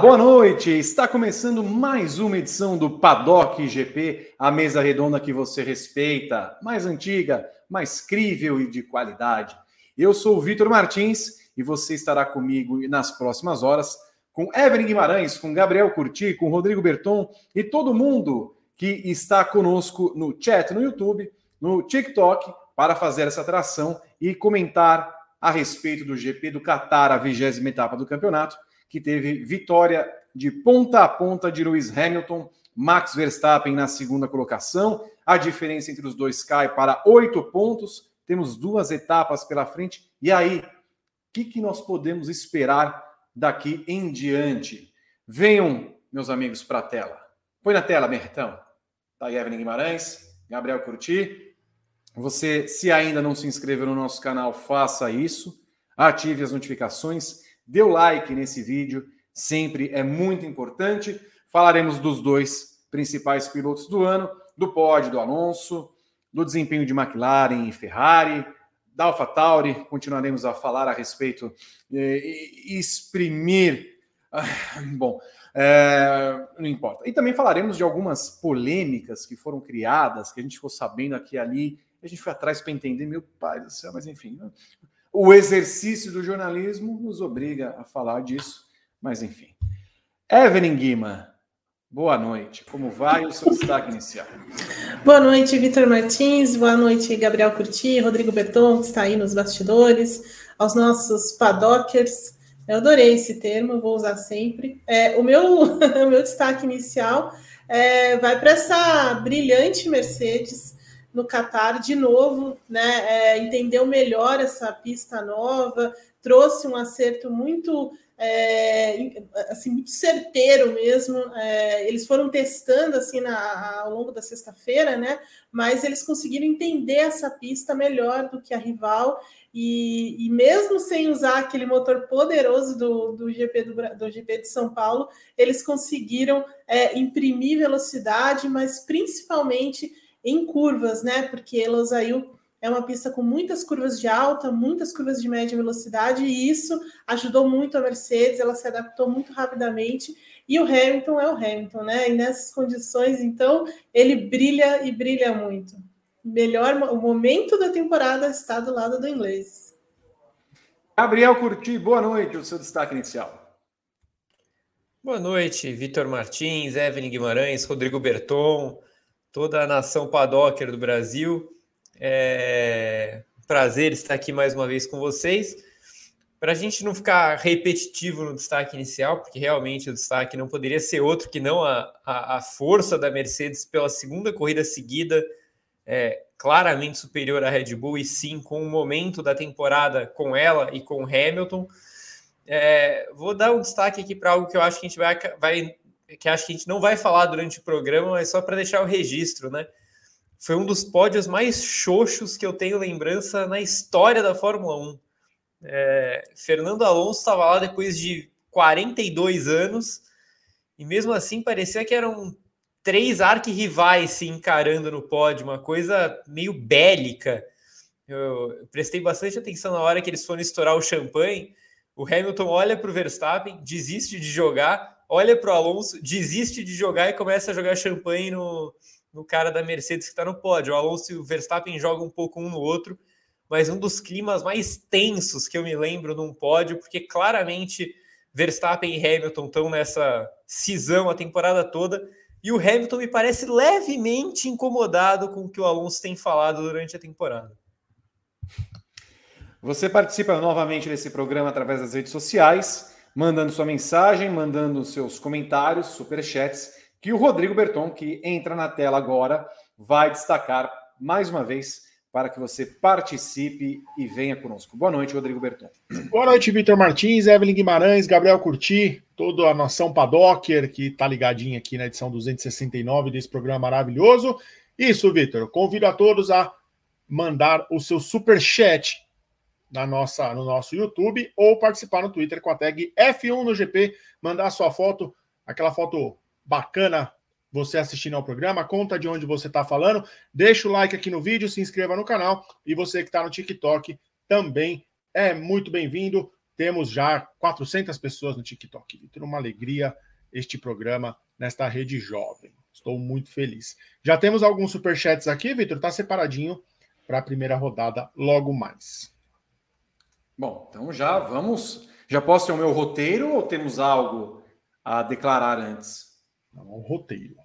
Boa noite. Está começando mais uma edição do Paddock GP, a mesa redonda que você respeita, mais antiga, mais crível e de qualidade. Eu sou o Vitor Martins e você estará comigo nas próximas horas com Evelyn Guimarães, com Gabriel Curti, com Rodrigo Berton e todo mundo que está conosco no chat no YouTube, no TikTok, para fazer essa atração e comentar a respeito do GP do Qatar, a vigésima etapa do campeonato que teve vitória de ponta a ponta de Lewis Hamilton, Max Verstappen na segunda colocação. A diferença entre os dois cai para oito pontos. Temos duas etapas pela frente. E aí, o que, que nós podemos esperar daqui em diante? Venham, meus amigos, para a tela. Põe na tela, Bertão. Tá aí Evelyn Guimarães, Gabriel Curti. Você, se ainda não se inscreveu no nosso canal, faça isso. Ative as notificações dê o like nesse vídeo, sempre é muito importante. Falaremos dos dois principais pilotos do ano, do pódio do Alonso, do desempenho de McLaren e Ferrari, da AlphaTauri, continuaremos a falar a respeito e exprimir. Ah, bom, é, não importa. E também falaremos de algumas polêmicas que foram criadas, que a gente ficou sabendo aqui e ali, a gente foi atrás para entender, meu pai do céu, mas enfim, o exercício do jornalismo nos obriga a falar disso, mas enfim. Evelyn Guima, boa noite. Como vai o seu destaque inicial? Boa noite, Vitor Martins. Boa noite, Gabriel Curti, Rodrigo Berton, que está aí nos bastidores, aos nossos padockers. Eu adorei esse termo, vou usar sempre. É, o, meu, o meu destaque inicial é, vai para essa brilhante Mercedes no Catar de novo, né? É, entendeu melhor essa pista nova, trouxe um acerto muito é, assim muito certeiro mesmo. É, eles foram testando assim na, ao longo da sexta-feira, né? Mas eles conseguiram entender essa pista melhor do que a rival. E, e mesmo sem usar aquele motor poderoso do, do, GP, do, do GP de São Paulo, eles conseguiram é, imprimir velocidade, mas principalmente em curvas, né? Porque Losail é uma pista com muitas curvas de alta, muitas curvas de média velocidade, e isso ajudou muito a Mercedes, ela se adaptou muito rapidamente. E o Hamilton é o Hamilton, né? E nessas condições, então, ele brilha e brilha muito. Melhor, o momento da temporada está do lado do inglês. Gabriel Curti, boa noite, o seu destaque inicial. Boa noite, Vitor Martins, Evelyn Guimarães, Rodrigo Berton, toda a nação padocker do Brasil. É prazer estar aqui mais uma vez com vocês. Para a gente não ficar repetitivo no destaque inicial, porque realmente o destaque não poderia ser outro que não a, a, a força da Mercedes pela segunda corrida seguida, é, claramente superior à Red Bull, e sim com o momento da temporada com ela e com Hamilton. É, vou dar um destaque aqui para algo que eu acho que a gente vai, vai que acho que a gente não vai falar durante o programa, mas só para deixar o registro, né? Foi um dos pódios mais xoxos que eu tenho lembrança na história da Fórmula 1. É, Fernando Alonso estava lá depois de 42 anos e mesmo assim parecia que eram três arquirrivais se encarando no pódio, uma coisa meio bélica. Eu prestei bastante atenção na hora que eles foram estourar o champanhe. O Hamilton olha para o Verstappen, desiste de jogar, olha para o Alonso, desiste de jogar e começa a jogar champanhe no, no cara da Mercedes que está no pódio. O Alonso e o Verstappen jogam um pouco um no outro, mas um dos climas mais tensos que eu me lembro num pódio, porque claramente Verstappen e Hamilton estão nessa cisão a temporada toda. E o Hamilton me parece levemente incomodado com o que o Alonso tem falado durante a temporada. Você participa novamente desse programa através das redes sociais mandando sua mensagem, mandando seus comentários, superchats, que o Rodrigo Berton, que entra na tela agora, vai destacar mais uma vez para que você participe e venha conosco. Boa noite, Rodrigo Berton. Boa noite, Vitor Martins, Evelyn Guimarães, Gabriel Curti, toda a nação Padocker que está ligadinha aqui na edição 269 desse programa maravilhoso. Isso, Vitor, convido a todos a mandar o seu super chat na nossa, no nosso YouTube ou participar no Twitter com a tag F1 no GP, mandar sua foto, aquela foto bacana você assistindo ao programa, conta de onde você está falando, deixa o like aqui no vídeo, se inscreva no canal e você que está no TikTok também é muito bem-vindo. temos já 400 pessoas no TikTok. Vitor, uma alegria este programa nesta rede jovem. Estou muito feliz. Já temos alguns superchats aqui, Vitor, está separadinho para a primeira rodada logo mais. Bom, então já vamos. Já posso ter o meu roteiro ou temos algo a declarar antes? Não, um roteiro.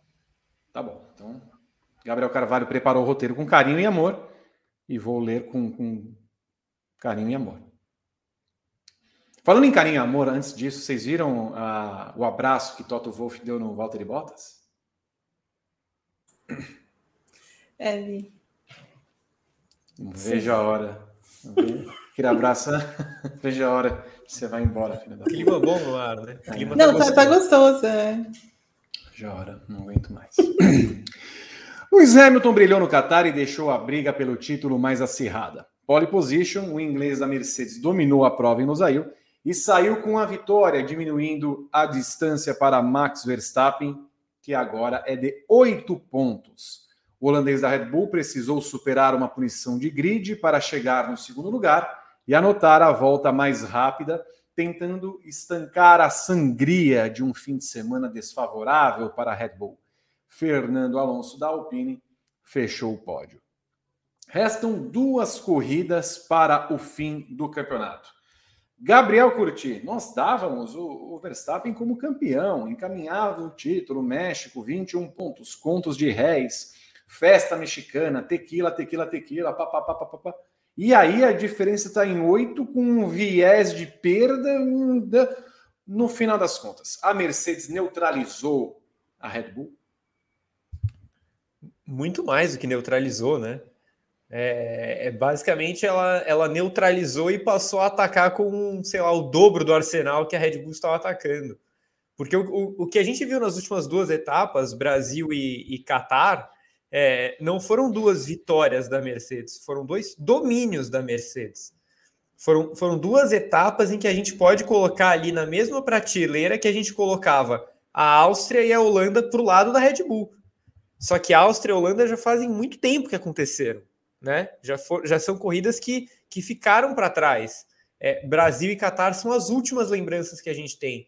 Tá bom. Então, Gabriel Carvalho preparou o roteiro com carinho e amor e vou ler com, com carinho e amor. Falando em carinho e amor, antes disso, vocês viram uh, o abraço que Toto Wolff deu no Walter Bottas? É, vi. Veja a hora. Aquele abraço, veja a hora que você vai embora, filho da Clima bom no ar, né? É. Clima não, tá, tá gostoso. é. Veja a hora, não aguento mais. Lewis Hamilton brilhou no Qatar e deixou a briga pelo título mais acirrada. Pole position, o inglês da Mercedes dominou a prova em Losail e saiu com a vitória, diminuindo a distância para Max Verstappen, que agora é de oito pontos. O holandês da Red Bull precisou superar uma punição de grid para chegar no segundo lugar e anotar a volta mais rápida, tentando estancar a sangria de um fim de semana desfavorável para a Red Bull. Fernando Alonso da Alpine fechou o pódio. Restam duas corridas para o fim do campeonato. Gabriel Curti, nós dávamos o, Verstappen como campeão, encaminhava o título, México, 21 pontos, contos de réis, festa mexicana, tequila, tequila, tequila, papapá. E aí a diferença está em 8 com um viés de perda no final das contas. A Mercedes neutralizou a Red Bull? Muito mais do que neutralizou, né? É, é, basicamente, ela, ela neutralizou e passou a atacar com, sei lá, o dobro do arsenal que a Red Bull estava atacando. Porque o, o, o que a gente viu nas últimas duas etapas, Brasil e, e Qatar, é, não foram duas vitórias da Mercedes, foram dois domínios da Mercedes. Foram, foram duas etapas em que a gente pode colocar ali na mesma prateleira que a gente colocava a Áustria e a Holanda para o lado da Red Bull. Só que a Áustria e a Holanda já fazem muito tempo que aconteceram né? Já, for, já são corridas que, que ficaram para trás. É, Brasil e Catar são as últimas lembranças que a gente tem.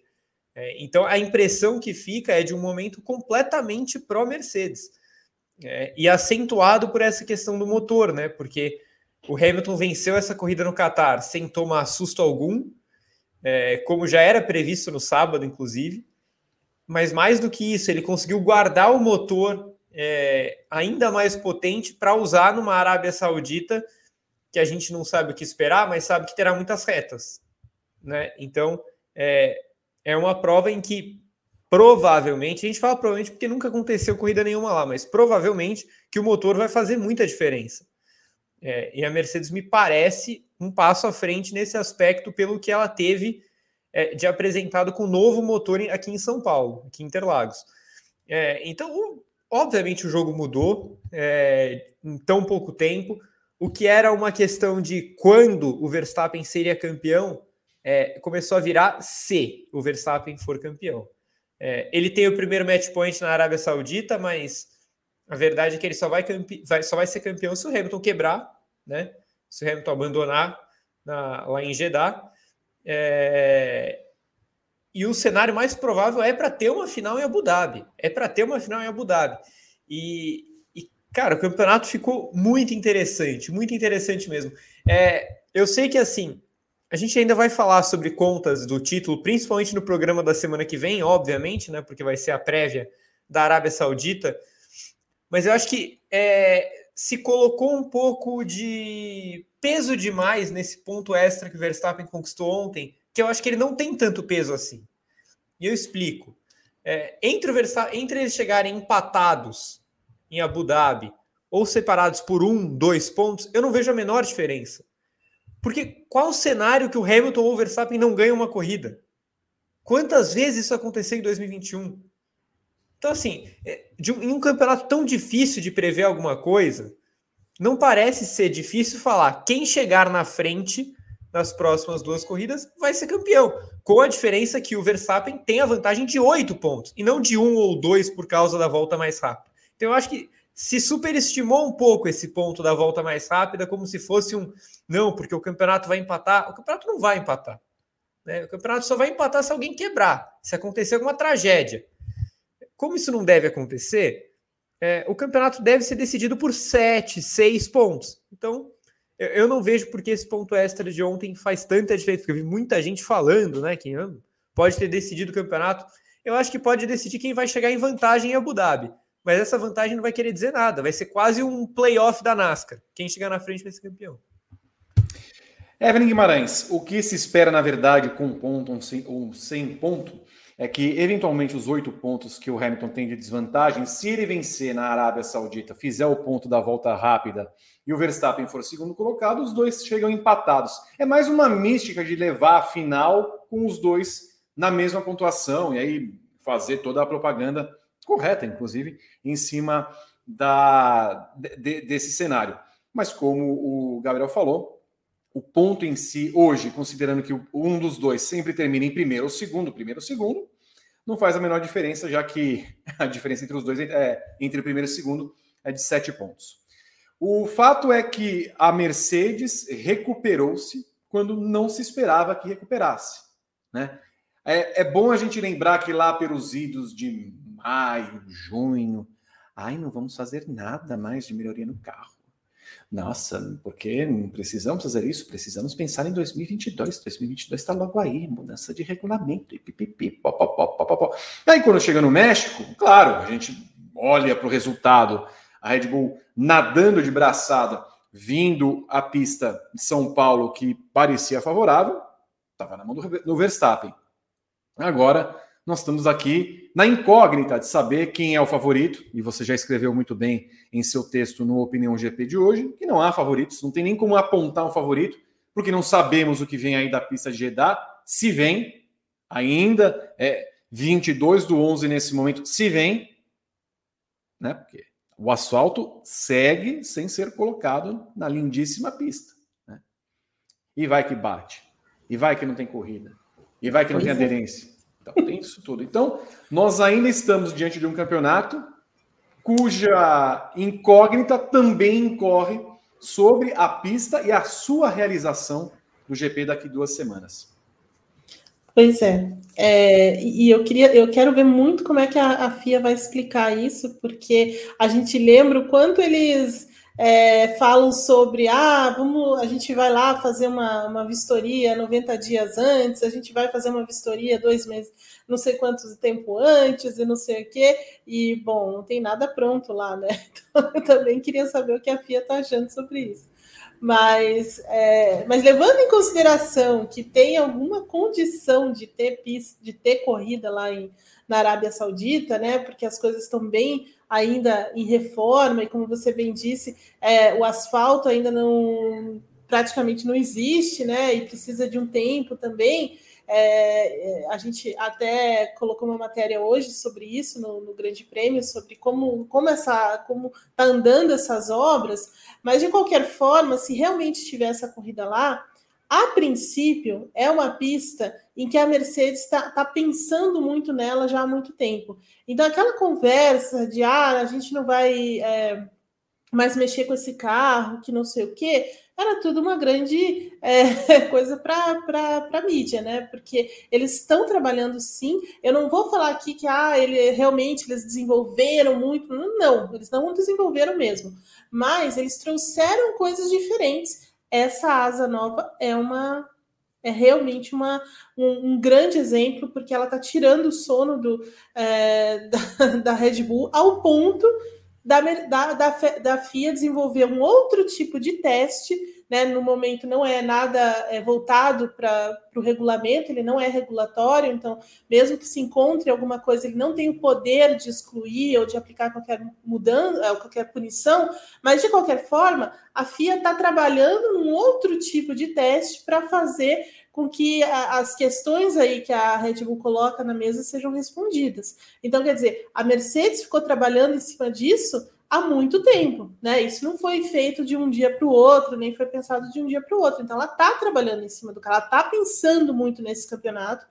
É, então a impressão que fica é de um momento completamente pró-Mercedes. É, e acentuado por essa questão do motor, né? Porque o Hamilton venceu essa corrida no Qatar sem tomar susto algum, é, como já era previsto no sábado, inclusive. Mas mais do que isso, ele conseguiu guardar o motor é, ainda mais potente para usar numa Arábia Saudita que a gente não sabe o que esperar, mas sabe que terá muitas retas. Né? Então, é, é uma prova em que provavelmente, a gente fala provavelmente porque nunca aconteceu corrida nenhuma lá, mas provavelmente que o motor vai fazer muita diferença. É, e a Mercedes me parece um passo à frente nesse aspecto pelo que ela teve é, de apresentado com o novo motor aqui em São Paulo, aqui em Interlagos. É, então, Obviamente o jogo mudou é, em tão pouco tempo. O que era uma questão de quando o Verstappen seria campeão é, começou a virar se o Verstappen for campeão. É, ele tem o primeiro match point na Arábia Saudita, mas a verdade é que ele só vai, vai, só vai ser campeão se o Hamilton quebrar, né? Se o Hamilton abandonar na, lá em Jeddah. É, e o cenário mais provável é para ter uma final em Abu Dhabi. É para ter uma final em Abu Dhabi. E, e, cara, o campeonato ficou muito interessante, muito interessante mesmo. É, eu sei que assim, a gente ainda vai falar sobre contas do título, principalmente no programa da semana que vem, obviamente, né? Porque vai ser a prévia da Arábia Saudita. Mas eu acho que é, se colocou um pouco de peso demais nesse ponto extra que o Verstappen conquistou ontem que eu acho que ele não tem tanto peso assim. E eu explico. É, entre, o Verstappen, entre eles chegarem empatados em Abu Dhabi ou separados por um, dois pontos, eu não vejo a menor diferença. Porque qual o cenário que o Hamilton ou o Verstappen não ganham uma corrida? Quantas vezes isso aconteceu em 2021? Então, assim, é, de em um campeonato tão difícil de prever alguma coisa, não parece ser difícil falar quem chegar na frente nas próximas duas corridas, vai ser campeão. Com a diferença que o Verstappen tem a vantagem de oito pontos, e não de um ou dois por causa da volta mais rápida. Então eu acho que se superestimou um pouco esse ponto da volta mais rápida, como se fosse um não, porque o campeonato vai empatar. O campeonato não vai empatar. Né? O campeonato só vai empatar se alguém quebrar, se acontecer alguma tragédia. Como isso não deve acontecer, é, o campeonato deve ser decidido por sete, seis pontos. Então, eu, eu não vejo porque esse ponto extra de ontem faz tanta diferença, porque eu vi muita gente falando, né? Que pode ter decidido o campeonato. Eu acho que pode decidir quem vai chegar em vantagem em Abu Dhabi. Mas essa vantagem não vai querer dizer nada. Vai ser quase um playoff da NASCAR. Quem chegar na frente vai ser campeão. Evelyn Guimarães, o que se espera, na verdade, com um ponto ou sem, um sem ponto, é que, eventualmente, os oito pontos que o Hamilton tem de desvantagem, se ele vencer na Arábia Saudita, fizer o ponto da volta rápida e o Verstappen for segundo colocado, os dois chegam empatados. É mais uma mística de levar a final com os dois na mesma pontuação e aí fazer toda a propaganda correta, inclusive, em cima da, de, desse cenário. Mas como o Gabriel falou, o ponto em si, hoje, considerando que um dos dois sempre termina em primeiro ou segundo, primeiro ou segundo, não faz a menor diferença, já que a diferença entre os dois, é, entre primeiro e segundo, é de sete pontos. O fato é que a Mercedes recuperou-se quando não se esperava que recuperasse. Né? É, é bom a gente lembrar que lá pelos idos de maio, junho, ai, não vamos fazer nada mais de melhoria no carro. Nossa, porque precisamos fazer isso? Precisamos pensar em 2022. 2022 está logo aí, mudança de regulamento e pipipi, pó, E aí, quando chega no México, claro, a gente olha para o resultado, a Red Bull nadando de braçada, vindo a pista de São Paulo que parecia favorável, estava na mão do Verstappen. Agora, nós estamos aqui na incógnita de saber quem é o favorito, e você já escreveu muito bem em seu texto no Opinião GP de hoje, que não há favoritos, não tem nem como apontar um favorito, porque não sabemos o que vem aí da pista de Jeddah, se vem, ainda é 22 do 11 nesse momento, se vem, né? Porque o asfalto segue sem ser colocado na lindíssima pista. Né? E vai que bate, e vai que não tem corrida, e vai que não pois tem é. aderência. Então, tem isso tudo. Então, nós ainda estamos diante de um campeonato cuja incógnita também incorre sobre a pista e a sua realização no GP daqui duas semanas. Pois é. é. e eu queria, eu quero ver muito como é que a, a FIA vai explicar isso, porque a gente lembra o quanto eles é, falam sobre ah, vamos, a gente vai lá fazer uma, uma vistoria 90 dias antes, a gente vai fazer uma vistoria dois meses, não sei quanto tempo antes e não sei o quê, e bom, não tem nada pronto lá, né? Então, eu também queria saber o que a FIA está achando sobre isso. Mas, é, mas levando em consideração que tem alguma condição de ter de ter corrida lá em, na Arábia Saudita, né? Porque as coisas estão bem ainda em reforma, e como você bem disse, é, o asfalto ainda não praticamente não existe, né? E precisa de um tempo também. É, é, a gente até colocou uma matéria hoje sobre isso no, no, Grande Prêmio, sobre como, como essa como está andando essas obras, mas de qualquer forma, se realmente tiver essa corrida lá, a princípio é uma pista em que a Mercedes está tá pensando muito nela já há muito tempo. Então, aquela conversa de ah, a gente não vai é, mais mexer com esse carro, que não sei o quê, era tudo uma grande é, coisa para a mídia, né? Porque eles estão trabalhando sim. Eu não vou falar aqui que ah, ele, realmente eles desenvolveram muito. Não, eles não desenvolveram mesmo. Mas eles trouxeram coisas diferentes. Essa asa nova é uma é realmente uma, um, um, grande exemplo, porque ela está tirando o sono do, é, da, da, Red Bull ao ponto da, da, da, da FIA desenvolver um outro tipo de teste. Né, no momento não é nada é, voltado para o regulamento, ele não é regulatório, então, mesmo que se encontre alguma coisa, ele não tem o poder de excluir ou de aplicar qualquer mudança, é, qualquer punição, mas de qualquer forma, a FIA está trabalhando num outro tipo de teste para fazer com que a, as questões aí que a Red Bull coloca na mesa sejam respondidas. Então, quer dizer, a Mercedes ficou trabalhando em cima disso há muito tempo, né? Isso não foi feito de um dia para o outro, nem foi pensado de um dia para o outro. Então, ela está trabalhando em cima do carro, ela está pensando muito nesse campeonato.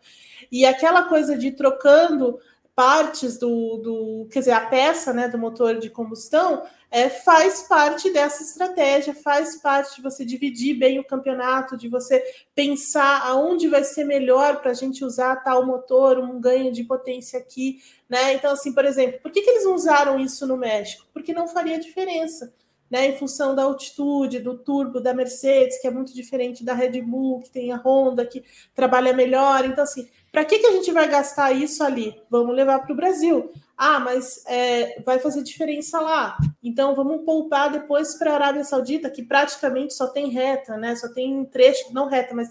E aquela coisa de trocando partes do, do, quer dizer, a peça né, do motor de combustão é, faz parte dessa estratégia, faz parte de você dividir bem o campeonato, de você pensar aonde vai ser melhor para a gente usar tal motor, um ganho de potência aqui, né? Então, assim, por exemplo, por que, que eles não usaram isso no México? Porque não faria diferença né, em função da altitude, do turbo da Mercedes, que é muito diferente da Red Bull, que tem a Honda, que trabalha melhor. Então, assim, para que, que a gente vai gastar isso ali? Vamos levar para o Brasil. Ah, mas é, vai fazer diferença lá. Então vamos poupar depois para a Arábia Saudita, que praticamente só tem reta, né? Só tem trechos, não reta, mas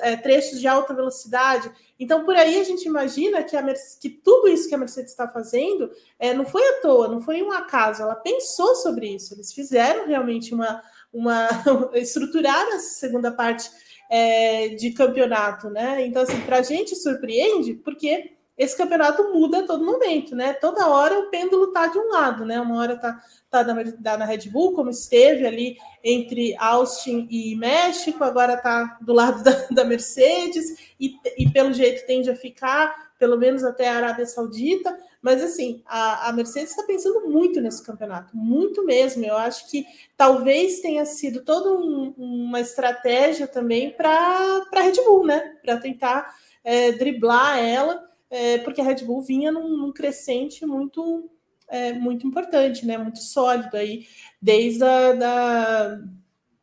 é, trechos de alta velocidade. Então por aí a gente imagina que, a que tudo isso que a Mercedes está fazendo é, não foi à toa, não foi um acaso. Ela pensou sobre isso. Eles fizeram realmente uma, uma estruturar essa segunda parte é, de campeonato, né? Então assim, para a gente surpreende porque esse campeonato muda a todo momento, né? Toda hora o pêndulo tá de um lado, né? Uma hora tá, tá na, na Red Bull, como esteve ali entre Austin e México, agora tá do lado da, da Mercedes, e, e, pelo jeito tende a ficar, pelo menos até a Arábia Saudita. Mas assim, a, a Mercedes está pensando muito nesse campeonato, muito mesmo. Eu acho que talvez tenha sido toda um, uma estratégia também para a Red Bull, né? Para tentar é, driblar ela é, porque a Red Bull vinha num, num crescente muito é, muito importante, né? Muito sólido aí, desde a da,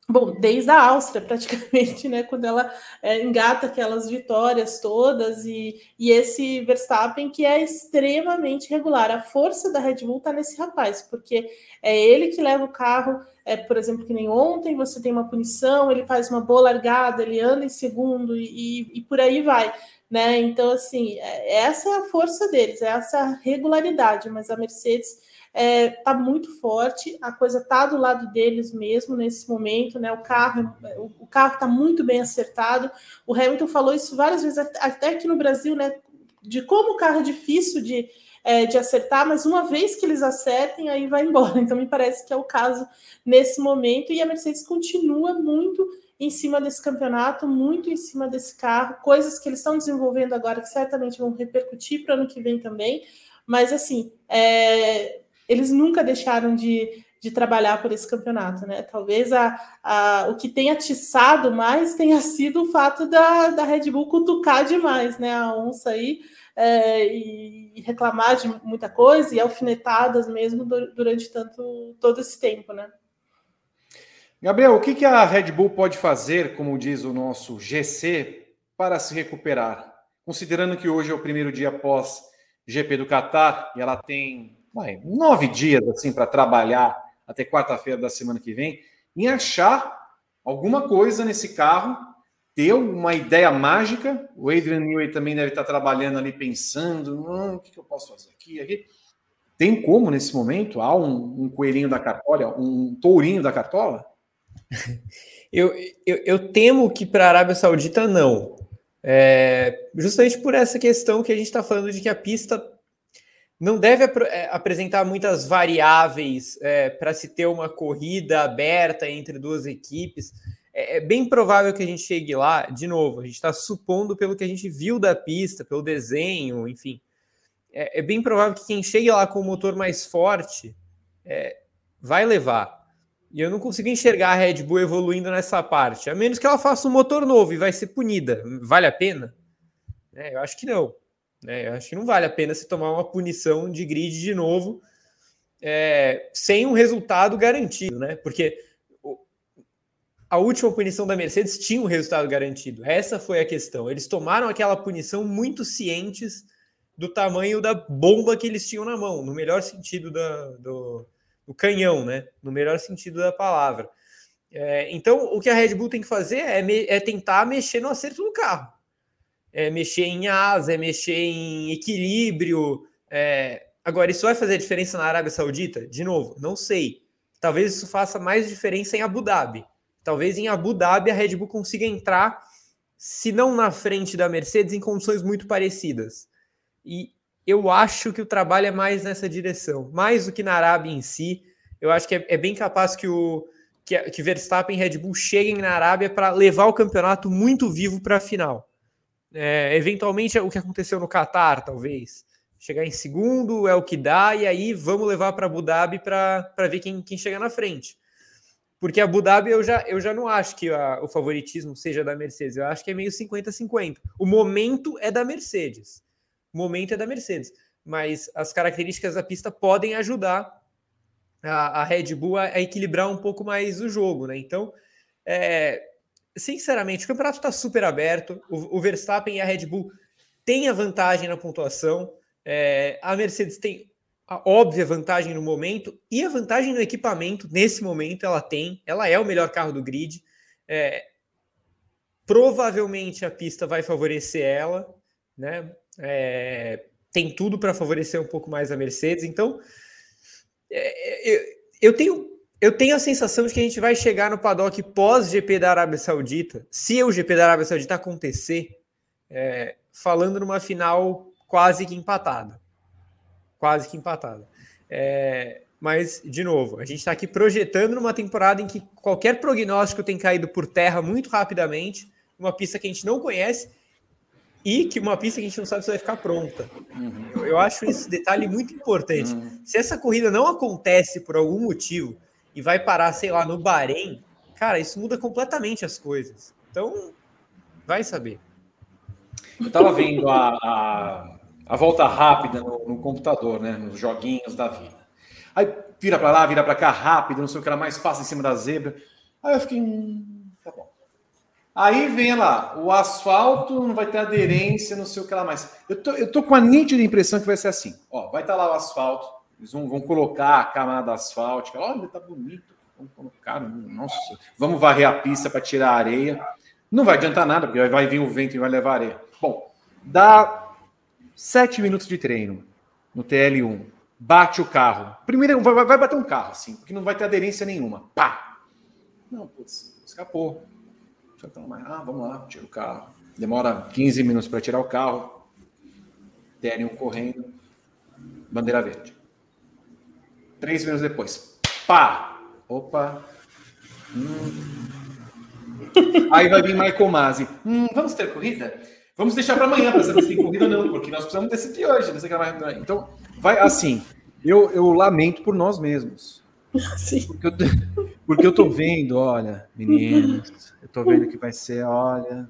bom, desde a Áustria, praticamente, né? Quando ela é, engata aquelas vitórias todas, e, e esse Verstappen que é extremamente regular. A força da Red Bull está nesse rapaz, porque é ele que leva o carro, é, por exemplo, que nem ontem, você tem uma punição, ele faz uma boa largada, ele anda em segundo e, e, por aí vai né? Então, assim, é, essa é a força deles, essa é a regularidade, mas a Mercedes é, tá muito forte, a coisa está do lado deles mesmo nesse momento, né? O carro, o carro está muito bem acertado. O Hamilton falou isso várias vezes, até aqui no Brasil, né? De como o carro é difícil de, é, de acertar, mas uma vez que eles acertem, aí vai embora. Então, me parece que é o caso nesse momento, e a Mercedes continua muito em cima desse campeonato, muito em cima desse carro, coisas que eles estão desenvolvendo agora que certamente vão repercutir para o ano que vem também. Mas assim, é, eles nunca deixaram de, de trabalhar por esse campeonato, né? Talvez a, a, o que tenha atiçado mais tenha sido o fato da, da Red Bull cutucar demais, né? A onça aí. É, e, reclamar de muita coisa e alfinetadas mesmo durante tanto todo esse tempo, né? Gabriel, o que, a Red Bull pode fazer, como diz o nosso GC, para se recuperar? Considerando que hoje é o primeiro dia após GP do Qatar e ela tem vai, nove dias assim para trabalhar até quarta-feira da semana que vem, em achar alguma coisa nesse carro, ter uma ideia mágica. O Adrian Newey também deve estar trabalhando ali pensando: hum, o que, eu posso fazer aqui, aqui. Tem como nesse momento? Há um, um coelhinho da cartola, um tourinho da cartola? Eu, eu, eu temo que para a Arábia Saudita não. É, justamente por essa questão que a gente está falando de que a pista não deve ap é, apresentar muitas variáveis é, para se ter uma corrida aberta entre duas equipes. É, é, bem provável que a gente chegue lá, de novo, a gente está supondo pelo que a gente viu da pista, pelo desenho, enfim. É, é bem provável que quem chegue lá com o motor mais forte é, vai levar. E eu não consigo enxergar a Red Bull evoluindo nessa parte, a menos que ela faça um motor novo e vai ser punida. Vale a pena? É, eu acho que não. Né? Eu acho que não vale a pena se tomar uma punição de grid de novo é, sem um resultado garantido, né? Porque a última punição da Mercedes tinha um resultado garantido. Essa foi a questão. Eles tomaram aquela punição muito cientes do tamanho da bomba que eles tinham na mão, no melhor sentido da, do, o canhão, né? No melhor sentido da palavra. É, então, o que a Red Bull tem que fazer é, me, é tentar mexer no acerto do carro. É mexer em asa, é mexer em equilíbrio. É... Agora, isso vai fazer diferença na Arábia Saudita? De novo, não sei. Talvez isso faça mais diferença em Abu Dhabi. Talvez em Abu Dhabi a Red Bull consiga entrar, se não na frente da Mercedes, em condições muito parecidas. E eu acho que o trabalho é mais nessa direção, mais do que na Arábia em si. Eu acho que é, é bem capaz que o que, que Verstappen e Red Bull cheguem na Arábia para levar o campeonato muito vivo para a final. É, eventualmente é o que aconteceu no Catar, talvez. chegar em segundo é o que dá, e aí vamos levar para Abu Dhabi para ver quem, quem chega na frente. Porque Abu Dhabi eu já, eu já não acho que a, o favoritismo seja da Mercedes, eu acho que é meio 50-50. O momento é da Mercedes. O momento é da Mercedes. Mas as características da pista podem ajudar a, a Red Bull a, a, equilibrar um pouco mais o jogo, né? Então, é, sinceramente, o campeonato está super aberto. O, o, Verstappen e a Red Bull têm a vantagem na pontuação. É, a Mercedes tem a óbvia vantagem no momento e a vantagem no equipamento. Nesse momento, ela tem. Ela é o melhor carro do grid. É, provavelmente a pista vai favorecer ela, né? É, tem tudo para favorecer um pouco mais a Mercedes. Então, é, eu, eu, tenho, eu tenho a sensação de que a gente vai chegar no paddock pós-GP da Arábia Saudita, se o GP da Arábia Saudita acontecer, é, falando numa final quase que empatada. Quase que empatada. É, mas, de novo, a gente está aqui projetando numa temporada em que qualquer prognóstico tem caído por terra muito rapidamente, uma pista que a gente não conhece e que uma pista que a gente não sabe se vai ficar pronta. Uhum. Eu, eu, acho esse detalhe muito importante. Uhum. Se essa corrida não acontece por algum motivo e vai parar, sei lá, no Bahrein, cara, isso muda completamente as coisas. Então, vai saber. Eu estava vendo a, a, a, volta rápida no, no, computador, né? Nos joguinhos da vida. Aí vira para lá, vira para cá rápido, não sei o que era mais passa em cima da zebra. Aí eu fiquei. Hum, Aí vem lá, o asfalto não vai ter aderência, não sei o que lá mais. Eu tô, eu tô com a nítida impressão que vai ser assim. Ó, vai estar tá lá o asfalto, eles vão, vão colocar a camada asfáltica. Olha, tá bonito. Vamos colocar, nossa, vamos varrer a pista para tirar a areia. Não vai adiantar nada, porque vai vir o vento e vai levar areia. Bom, dá sete minutos de treino no TL1. Bate o carro. Primeiro, vai, vai bater um carro, assim, porque não vai ter aderência nenhuma. Pá! Não, putz, escapou. Ah, vamos lá, tira o carro. Demora 15 minutos para tirar o carro. Daniel correndo. Bandeira verde. Três minutos depois. Pá! Opa! Hum. Aí vai vir Michael Masi. Hum, vamos ter corrida? Vamos deixar para amanhã para saber se tem corrida ou não, porque nós precisamos decidir hoje. Não sei Então, vai assim. Eu, eu lamento por nós mesmos. Sim. Porque eu, porque eu tô vendo, olha, meninos, eu tô vendo que vai ser, olha.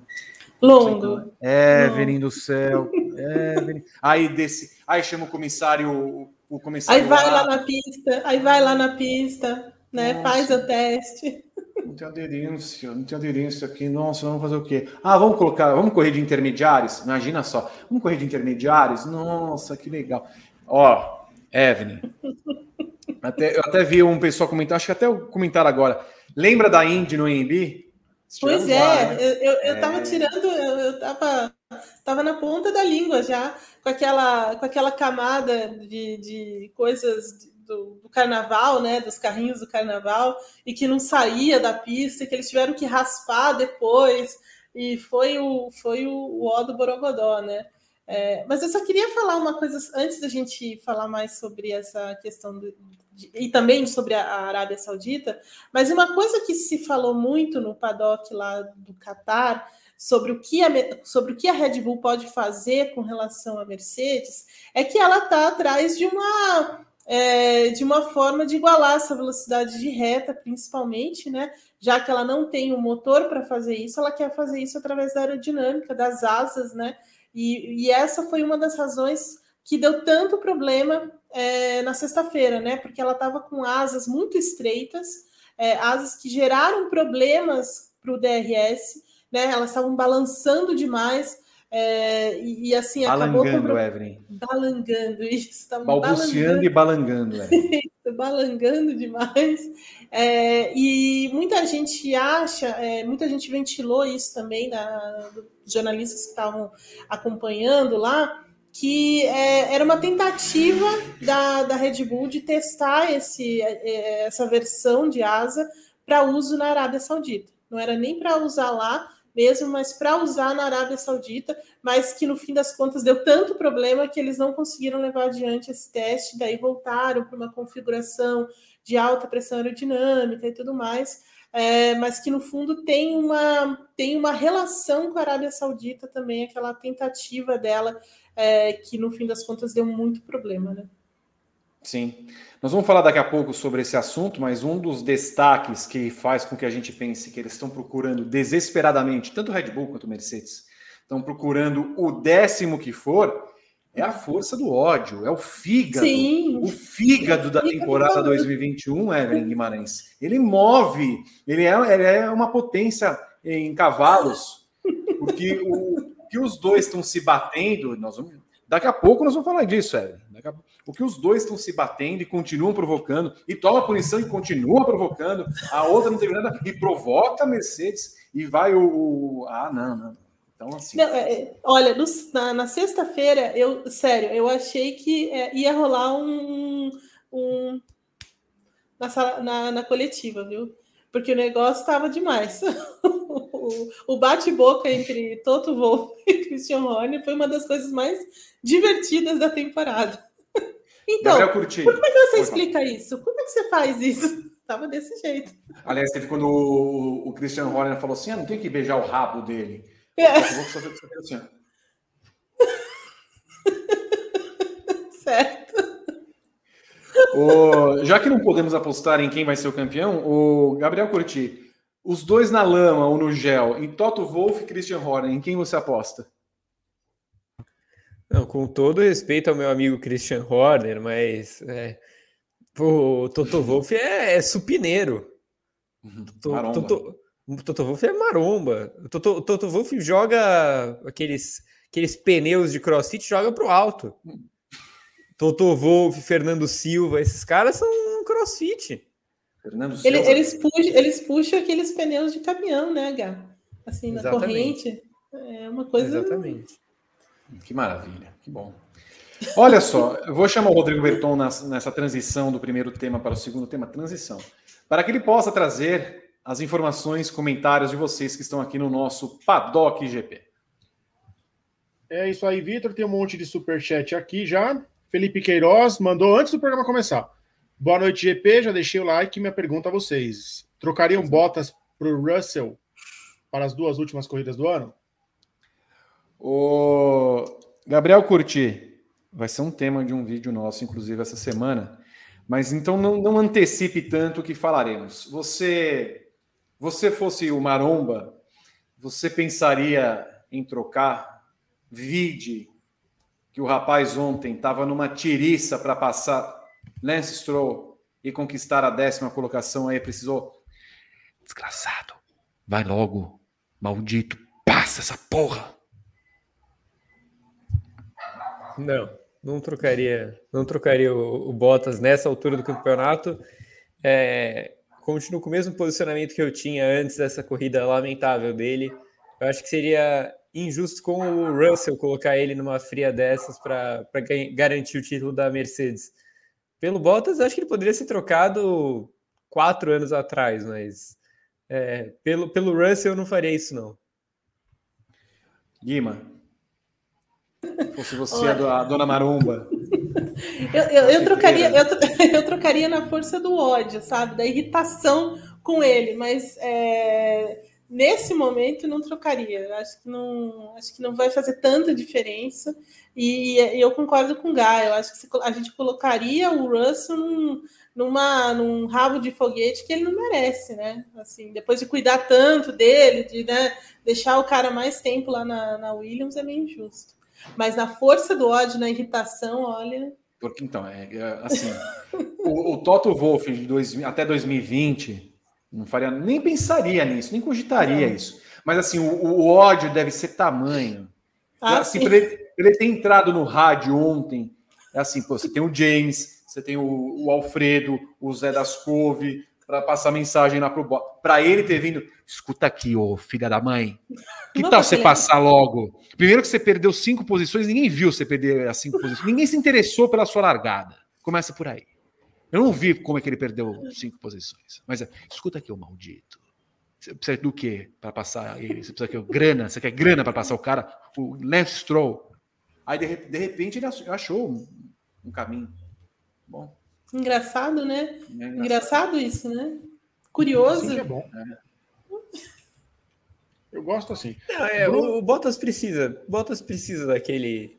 Longo. Evelyn do céu. Evelyn. Aí desse. Aí chama o comissário. O aí vai lá, lá na pista, aí vai lá na pista, né? Nossa. Faz o teste. Não tem aderência, não tem aderência aqui. Nossa, vamos fazer o quê? Ah, vamos colocar, vamos correr de intermediários? Imagina só, vamos correr de intermediários? Nossa, que legal. Ó, Evelyn, até, eu até vi um pessoal comentar, acho que até o comentário agora. Lembra da Indy no AMB? Pois é, lá, né? eu, eu, eu tava é... tirando, eu, eu tava, tava na ponta da língua já, com aquela, com aquela camada de, de coisas do, do, carnaval, né? Dos carrinhos do carnaval, e que não saía da pista, que eles tiveram que raspar depois, e foi o, foi o, o ó do Borogodó, né? É, mas eu só queria falar uma coisa antes da gente falar mais sobre essa questão do, e também sobre a Arábia Saudita, mas uma coisa que se falou muito no paddock lá do Catar sobre o que a, sobre o que a Red Bull pode fazer com relação à Mercedes é que ela está atrás de uma é, de uma forma de igualar essa velocidade de reta, principalmente, né? Já que ela não tem o um motor para fazer isso, ela quer fazer isso através da aerodinâmica, das asas, né? E, e essa foi uma das razões que deu tanto problema é, na sexta-feira, né? Porque ela estava com asas muito estreitas, é, asas que geraram problemas para o DRS, né? Elas estavam balançando demais. É, e, e, assim balangando, acabou. Evelyn. balangando isso, balbuciando e balangando, isso, balangando demais. É, e muita gente acha, é, muita gente ventilou isso também, da, dos jornalistas que estavam acompanhando lá, que é, era uma tentativa da, da Red Bull de testar esse, é, essa versão de asa para uso na Arábia Saudita. Não era nem para usar lá mesmo, mas para usar na Arábia Saudita, mas que no fim das contas deu tanto problema que eles não conseguiram levar adiante esse teste, daí voltaram para uma configuração de alta pressão aerodinâmica e tudo mais. É, mas que no fundo tem uma, tem uma relação com a Arábia Saudita também, aquela tentativa dela é, que no fim das contas deu muito problema, né? Sim. Nós vamos falar daqui a pouco sobre esse assunto, mas um dos destaques que faz com que a gente pense que eles estão procurando desesperadamente, tanto Red Bull quanto Mercedes, estão procurando o décimo que for, é a força do ódio, é o fígado. Sim. O fígado da temporada 2021, Evelyn Guimarães. Ele move, ele é, ele é uma potência em cavalos, porque o que os dois estão se batendo, nós vamos, daqui a pouco nós vamos falar disso, Evelyn. O que os dois estão se batendo e continuam provocando, e toma punição e continua provocando, a outra não teve nada, e provoca a Mercedes, e vai o. ah, não, não. Então, assim. Não, é, é, olha, no, na, na sexta-feira, eu, sério, eu achei que é, ia rolar um. um na, na, na coletiva, viu? Porque o negócio estava demais. o, bate-boca entre Toto Wolff e Christian Horner foi uma das coisas mais divertidas da temporada. Então, como é que você explica isso? Como é que você faz isso? Tava desse jeito. Aliás, teve quando o, o Christian Horner falou assim: ah, não tem que beijar o rabo dele. É. Eu vou fazer assim. certo. O, já que não podemos apostar em quem vai ser o campeão, o Gabriel Curti, os dois na lama ou no gel, em Toto Wolff e Christian Horner, em quem você aposta? Não, com todo respeito ao meu amigo Christian Horner, mas é, o Toto Wolff é, é supineiro. Uhum. Toto, Toto, Toto Wolff é maromba. Toto, Toto Wolff joga aqueles, aqueles pneus de crossfit, joga para o alto. Toto Wolff, Fernando Silva, esses caras são crossfit. Fernando Silva. Ele, eles, puxam, eles puxam aqueles pneus de caminhão, né, Gá? Assim, na corrente. É uma coisa. Exatamente. Que maravilha, que bom. Olha só, eu vou chamar o Rodrigo Berton nessa transição do primeiro tema para o segundo tema, transição, para que ele possa trazer as informações, comentários de vocês que estão aqui no nosso Paddock GP. É isso aí, Vitor. Tem um monte de superchat aqui já. Felipe Queiroz mandou antes do programa começar. Boa noite, GP. Já deixei o like. Minha pergunta a vocês: trocariam botas para o Russell para as duas últimas corridas do ano? O Gabriel Curti, vai ser um tema de um vídeo nosso, inclusive, essa semana. Mas então não, não antecipe tanto o que falaremos. Você, você fosse o Maromba, você pensaria em trocar? Vide que o rapaz ontem estava numa tiriça para passar Lance Stroll e conquistar a décima colocação, aí precisou. Desgraçado, vai logo, maldito, passa essa porra. Não, não trocaria, não trocaria o, o Bottas nessa altura do campeonato. É, continuo com o mesmo posicionamento que eu tinha antes dessa corrida lamentável dele. Eu acho que seria injusto com o Russell colocar ele numa fria dessas para garantir o título da Mercedes. Pelo Bottas, acho que ele poderia ser trocado quatro anos atrás, mas é, pelo, pelo Russell eu não faria isso, não. Guima, fosse você a, dona Maromba. Eu, eu, eu trocaria, eu, eu, trocaria na força do ódio, sabe? Da irritação com ele, mas é, nesse momento não trocaria. Acho que não, acho que não vai fazer tanta diferença. E, e eu concordo com o Guy. Eu acho que a gente colocaria o Russell num, numa, num rabo de foguete que ele não merece, né? Assim, depois de cuidar tanto dele, de né, deixar o cara mais tempo lá na, na Williams, é meio injusto. Mas na força do ódio, na irritação, olha. Porque então, é, é assim, o, o, Toto Wolff dois, até 2020 não faria, nem pensaria nisso, nem cogitaria não. isso. Mas assim, o, o, ódio deve ser tamanho. Ah, assim, ele, ele ter entrado no rádio ontem, é assim, pô, você tem o James, você tem o, o Alfredo, o Zé das Couve, para passar mensagem lá pro Para ele ter vindo, escuta aqui, ô filha da mãe. Que tal você passar logo? Primeiro que você perdeu cinco posições, ninguém viu você perder as cinco posições. Ninguém se interessou pela sua largada. Começa por aí. Eu não vi como é que ele perdeu cinco posições. Mas escuta aqui, ô maldito. Você precisa do quê para passar ele? Você precisa que grana? Você quer grana para passar o cara? O Lance Stroll. Aí de, de repente ele achou um, um caminho. Bom. Engraçado, né? É engraçado. engraçado. isso, né? Curioso. Assim é bom. É. Eu gosto assim. Não, é, o, o Bottas precisa. Bottas precisa daquele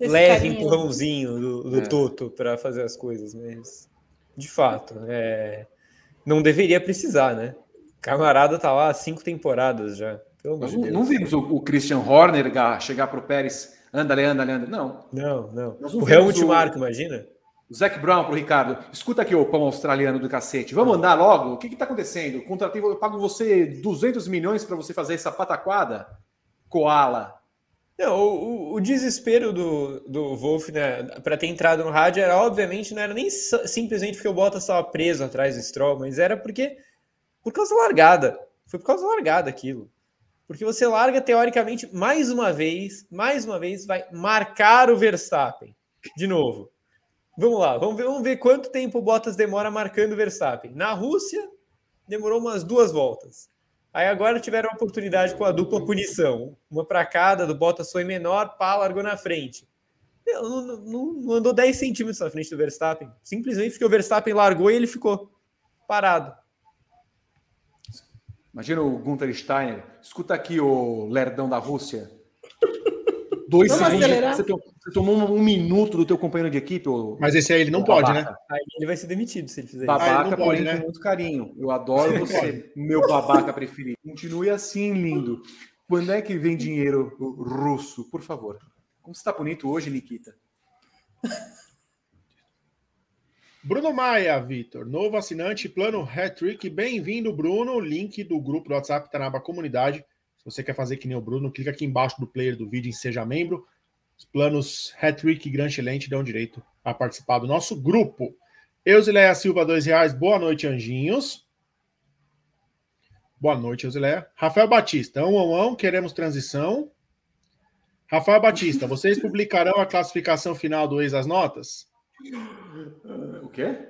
leve carinho. empurrãozinho do, do é. Toto para fazer as coisas, mas de fato, é, não deveria precisar, né? Camarada tá lá há cinco temporadas já. Pelo não, de não vimos o, o, Christian Horner chegar pro Pérez, anda, anda, anda. Não. Não, não. O Helmut Marko, imagina. O Zac Brown pro Ricardo. Escuta aqui, o pão australiano do cacete. Vamos andar logo? O que está acontecendo? Contratei, eu pago você 200 milhões para você fazer essa pataquada? Koala. Não, o, o, desespero do, do Wolf né, para ter entrado no rádio era, obviamente, não era nem simplesmente porque o Bottas estava preso atrás do Stroll, mas era porque por causa da largada. Foi por causa da largada aquilo. Porque você larga, teoricamente, mais uma vez, mais uma vez, vai marcar o Verstappen. De novo. Vamos lá, vamos ver, vamos ver quanto tempo o Bottas demora marcando o Verstappen. Na Rússia, demorou umas duas voltas. Aí agora tiveram a oportunidade com a dupla punição. Uma para cada, do Bottas foi menor, pá, largou na frente. Não, não, não, andou 10 centímetros na frente do Verstappen. Simplesmente porque o Verstappen largou e ele ficou parado. Imagina o Gunther Steiner. Escuta aqui o lerdão da Rússia. Dois Vamos segundos. Você, você, tomou um, um, minuto do teu companheiro de equipe. Mas esse aí ele não pode, babaca. né? Aí ele vai ser demitido se ele fizer babaca, isso. Babaca, porém né? com muito carinho. Eu adoro você, meu babaca preferido. Continue assim, lindo. Quando é que vem dinheiro russo? Por favor. Como você está bonito hoje, Nikita? Bruno Maia, Vitor, novo assinante, plano Hat-Trick. Bem-vindo, Bruno. Link do grupo do WhatsApp está na aba comunidade. Você quer fazer que nem o Bruno, clica aqui embaixo do player do vídeo em Seja Membro. Os planos Hat-Trick e Gran Excelente dão direito a participar do nosso grupo. Eusileia Silva, dois reais. Boa noite, anjinhos. Boa noite, Eusileia. Rafael Batista, um, um, um, queremos transição. Rafael Batista, vocês publicarão a classificação final do Ex as Notas? O quê?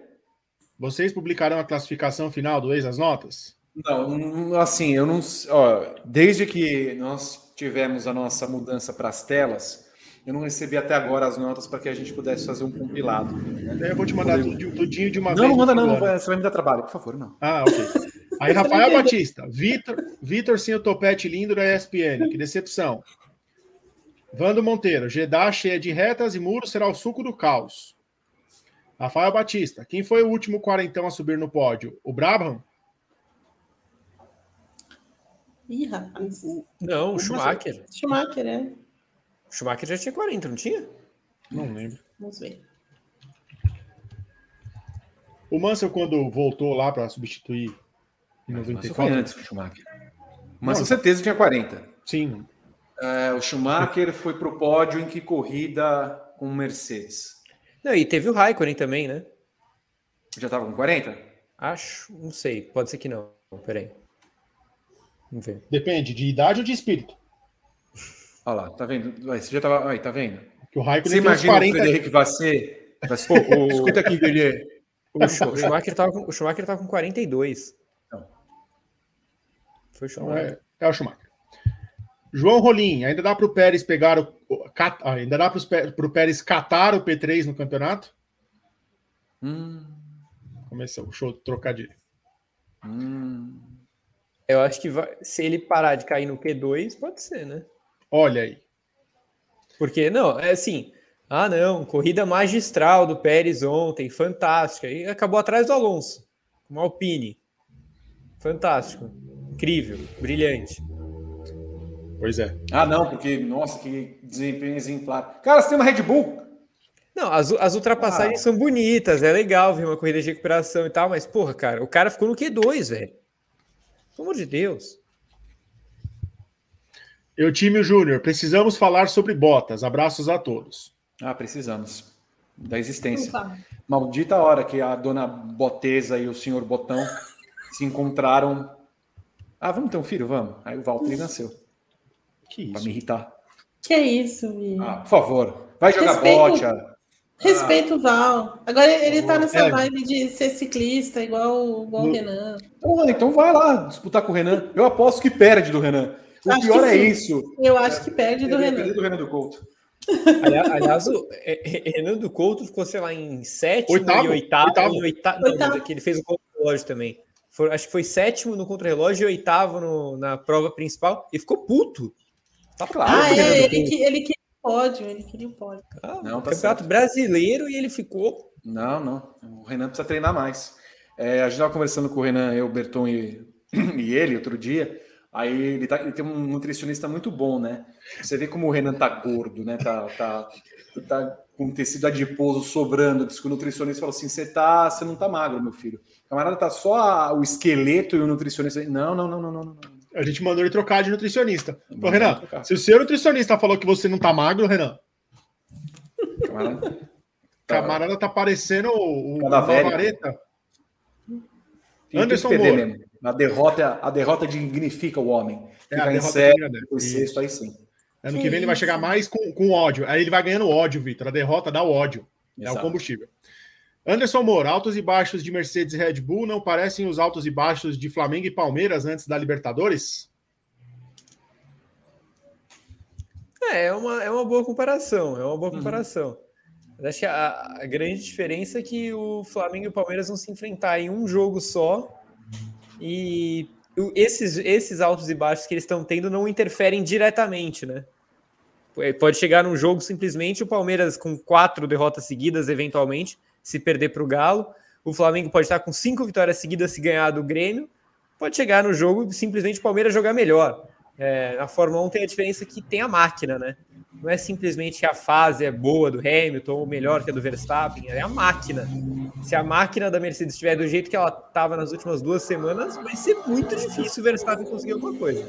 Vocês publicarão a classificação final do Ex as Notas? Não, assim, eu não. Ó, desde que nós tivemos a nossa mudança para as telas, eu não recebi até agora as notas para que a gente pudesse fazer um compilado. Né? Eu vou te mandar tudo, tudinho de uma não, vez. Não, manda não, não vai, você vai me dar trabalho, por favor, não. Ah, ok. Aí, Rafael Batista, Vitor, Vitor sem o topete lindo da ESPN, que decepção. Vando Monteiro, Jeddah cheia de retas e muros será o suco do caos. Rafael Batista, quem foi o último quarentão a subir no pódio? O Brabham? Ih, rapaz. Não, o Schumacher. Schumacher, é. O Schumacher já tinha 40, não tinha? Não lembro. Vamos ver. O Mansell, quando voltou lá para substituir em 94. Foi antes do Schumacher. Mas com certeza tinha 40. Sim. É, o Schumacher foi para o pódio em que corrida com Mercedes? Não, e teve o Raikkonen também, né? Já estava com 40? Acho, não sei, pode ser que não. Peraí. Vamos ver. Depende de idade ou de espírito. Olha lá, tá vendo? Você já tava. Aí, tá vendo? Que o Raikkonen Você imagina 40... o Frederic vai ser. Vai ser... o... Escuta aqui, Guilherme. O, o, Schumacher tava com, o Schumacher tava com 42. Não. Foi o Schumacher. é, é o Schumacher. João Rolim, ainda dá para o Pérez pegar o. Cat, ah, ainda dá para o Pérez catar o P3 no campeonato? Hum. Começou o show de trocadilho. Hum. Eu acho que vai, se ele parar de cair no Q2, pode ser, né? Olha aí. Porque, não, é assim. Ah, não, corrida magistral do Pérez ontem, fantástica. E acabou atrás do Alonso, com Alpine. Fantástico. Incrível, brilhante. Pois é. Ah, não, porque, nossa, que desempenho exemplar. Cara, você tem uma Red Bull. Não, as, as ultrapassagens ah. são bonitas, é legal ver uma corrida de recuperação e tal, mas, porra, cara, o cara ficou no Q2, velho. Pelo amor de Deus. Eu, time Júnior, precisamos falar sobre botas. Abraços a todos. Ah, precisamos. Da existência. Opa. Maldita hora que a dona Botesa e o senhor Botão se encontraram. Ah, vamos ter um filho? Vamos. Aí o Valtteri nasceu. Que isso? Pra me irritar. Que isso, Vi? Ah, por favor. Vai jogar Respeito... bote. Respeito o Val. Agora ele tá nessa é. vibe de ser ciclista, igual, igual no... o Renan. Então, então vai lá disputar com o Renan. Eu aposto que perde do Renan. O acho pior é isso. Eu acho que perde do Renan. Perde do Renan do Couto. Aliás, o é, é, Renan do Couto ficou, sei lá, em sétimo oitavo, e oitavo. oitavo. Em oitavo. Não, oitavo. ele fez o contra-relógio também. Foi, acho que foi sétimo no contra-relógio e oitavo no, na prova principal. E ficou puto. Tá claro. Ah, é, ele, que, ele queria pódio, ele queria o pódio. Ah, não, tá campeonato certo. brasileiro e ele ficou. Não, não. O Renan precisa treinar mais. É, a gente estava conversando com o Renan, eu, o Berton e, e ele outro dia. Aí ele, tá, ele tem um nutricionista muito bom, né? Você vê como o Renan tá gordo, né? Tá, tá, tá com tecido adiposo sobrando. Diz que o nutricionista falou assim: você tá, você não tá magro, meu filho. O camarada tá só a, o esqueleto e o nutricionista. Não, não, não, não, não, não. A gente mandou ele trocar de nutricionista. Ô, Renan, trocar. se o seu nutricionista falou que você não tá magro, Renan. Camarada, camarada tá parecendo o, o vareta. Anderson Moura. Mesmo. A derrota, a derrota dignifica o homem. É, Fica a em sexto, aí sim. Ano que vem ele vai chegar mais com, com ódio. Aí ele vai ganhando ódio, Vitor. A derrota dá ódio. Exato. É o combustível. Anderson Moura, altos e baixos de Mercedes e Red Bull não parecem os altos e baixos de Flamengo e Palmeiras antes da Libertadores? É, é uma, é uma boa comparação. É uma boa uhum. comparação. Uhum. Acho que a, a, grande diferença é que o Flamengo e o Palmeiras vão se enfrentar em um jogo só e esses, esses altos e baixos que eles estão tendo não interferem diretamente, né? Pode chegar num jogo simplesmente o Palmeiras com quatro derrotas seguidas, eventualmente, se perder para o Galo. O Flamengo pode estar com cinco vitórias seguidas se ganhar do Grêmio. Pode chegar no jogo simplesmente o Palmeiras jogar melhor. É, na Fórmula 1 tem a diferença que tem a máquina, né? Não é simplesmente a fase é boa do Hamilton ou melhor que a do Verstappen, é a máquina. Se a máquina da Mercedes estiver do jeito que ela estava nas últimas duas semanas, vai ser muito difícil o Verstappen conseguir alguma coisa.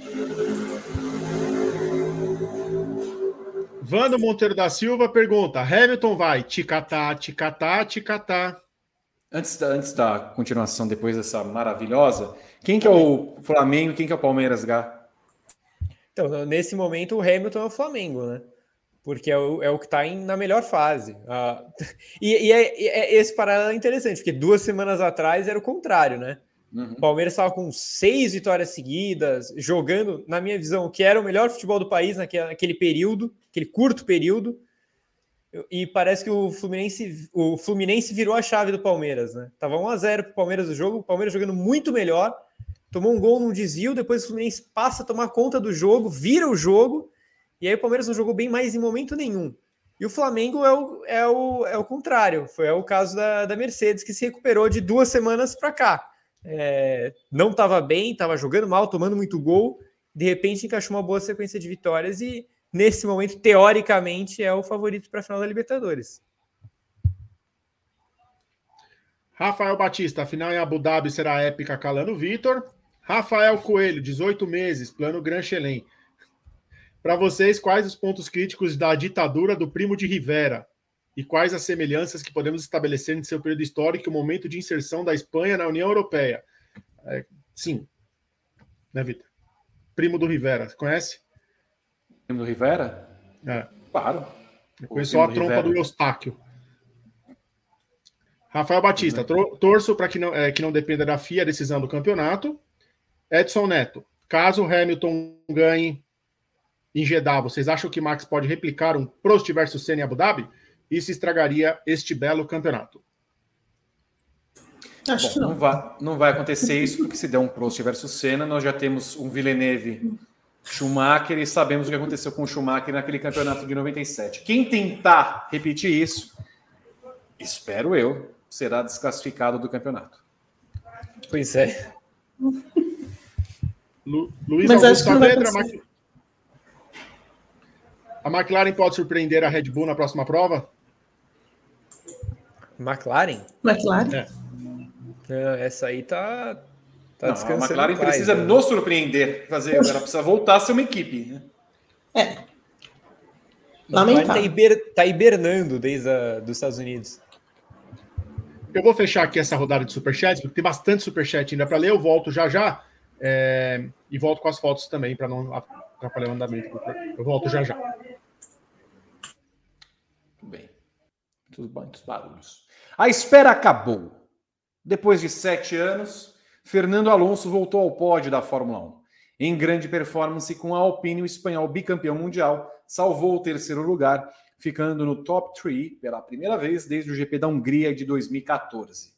Vando Monteiro da Silva pergunta: Hamilton vai ticatá, ticatá, ticatá. Antes da, antes da continuação, depois dessa maravilhosa, quem que é o Flamengo quem que é o Palmeiras, Gá? Então, nesse momento, o Hamilton é o Flamengo, né? Porque é o, é o que está na melhor fase. Ah, e, e, é, é, esse paralelo é interessante, porque duas semanas atrás era o contrário, né? Uhum. O Palmeiras estava com seis vitórias seguidas, jogando, na minha visão, o que era o melhor futebol do país naquele, naquele período, aquele curto período. E parece que o Fluminense, o Fluminense virou a chave do Palmeiras, né? Tava 1 a 0 para o Palmeiras do jogo, o Palmeiras jogando muito melhor, tomou um gol num desvio, depois o Fluminense passa a tomar conta do jogo, vira o jogo, e aí o Palmeiras não jogou bem mais em momento nenhum. E o Flamengo é o, é o, é o contrário, foi é o caso da, da Mercedes, que se recuperou de duas semanas para cá é, não estava bem, estava jogando mal, tomando muito gol, de repente encaixou uma boa sequência de vitórias e, nesse momento, teoricamente, é o favorito para a final da Libertadores. Rafael Batista, a final em Abu Dhabi será épica calando Vitor. Rafael Coelho, 18 meses, plano Gran Chelem. Para vocês, quais os pontos críticos da ditadura do primo de Rivera? e quais as semelhanças que podemos estabelecer em seu período histórico e o momento de inserção da Espanha na União Europeia. É, sim. Né, Vitor? Primo do Rivera, conhece? Primo do Rivera? É. Claro. Eu conheço só a trompa Rivera. do Eustáquio. Rafael Batista, torço para que não, é, que não dependa da FIA a decisão do campeonato. Edson Neto, caso Hamilton ganhe em Jeddah, vocês acham que Max pode replicar um Prost versus Senna em Abu Dhabi? isso estragaria este belo campeonato. Acho Bom, que não. Não vai, não vai acontecer isso, porque se der um Prost versus Senna, nós já temos um Villeneuve Schumacher e sabemos o que aconteceu com o Schumacher naquele campeonato de 97. Quem tentar repetir isso, espero eu, será desclassificado do campeonato. Pois é. Lu, Luiz Mas Augusto Saavedra, a McLaren pode surpreender a Red Bull na próxima prova? McLaren? McLaren? É. essa aí tá, tá Não, descansando. A McLaren precisa né? nos surpreender. Fazer, ela precisa voltar a ser uma equipe. Né? É. Lamentável. Tá, hiber, tá hibernando desde a, dos Estados Unidos. Eu vou fechar aqui essa rodada de superchat, porque tem bastante superchat ainda para ler. Eu volto já já. É, e volto com as fotos também, para não atrapalhar o andamento. Eu volto já já. muitos, muitos barulhos. A espera acabou. Depois de sete anos, Fernando Alonso voltou ao pódio da Fórmula 1. Em grande performance com a Alpine, o espanhol bicampeão mundial salvou o terceiro lugar, ficando no top 3 pela primeira vez desde o GP da Hungria de 2014.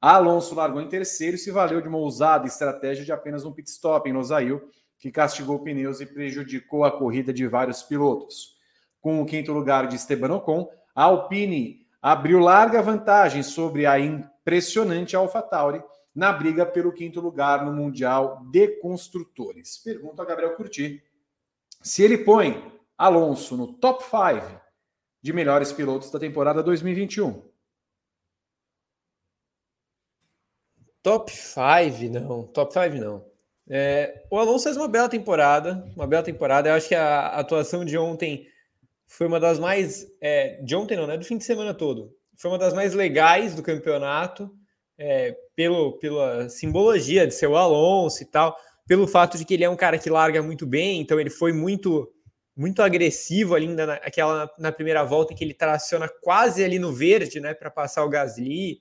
Alonso largou em terceiro e se valeu de uma ousada estratégia de apenas um pit stop em Losail, que castigou pneus e prejudicou a corrida de vários pilotos. com o quinto lugar de Esteban Ocon. A Alpine abriu larga vantagem sobre a impressionante AlphaTauri na briga pelo quinto lugar no Mundial de Construtores. Pergunta a Gabriel Curti se ele põe Alonso no top 5 de melhores pilotos da temporada 2021. Top 5, não. Top 5, não. É, o Alonso fez uma bela temporada, uma bela temporada. Eu acho que a atuação de ontem foi uma das mais. É, de ontem não, né? Do fim de semana todo. Foi uma das mais legais do campeonato é, pelo, pela simbologia de ser o Alonso e tal, pelo fato de que ele é um cara que larga muito bem, então ele foi muito muito agressivo ali ainda naquela na primeira volta que ele traciona quase ali no verde, né, para passar o Gasly,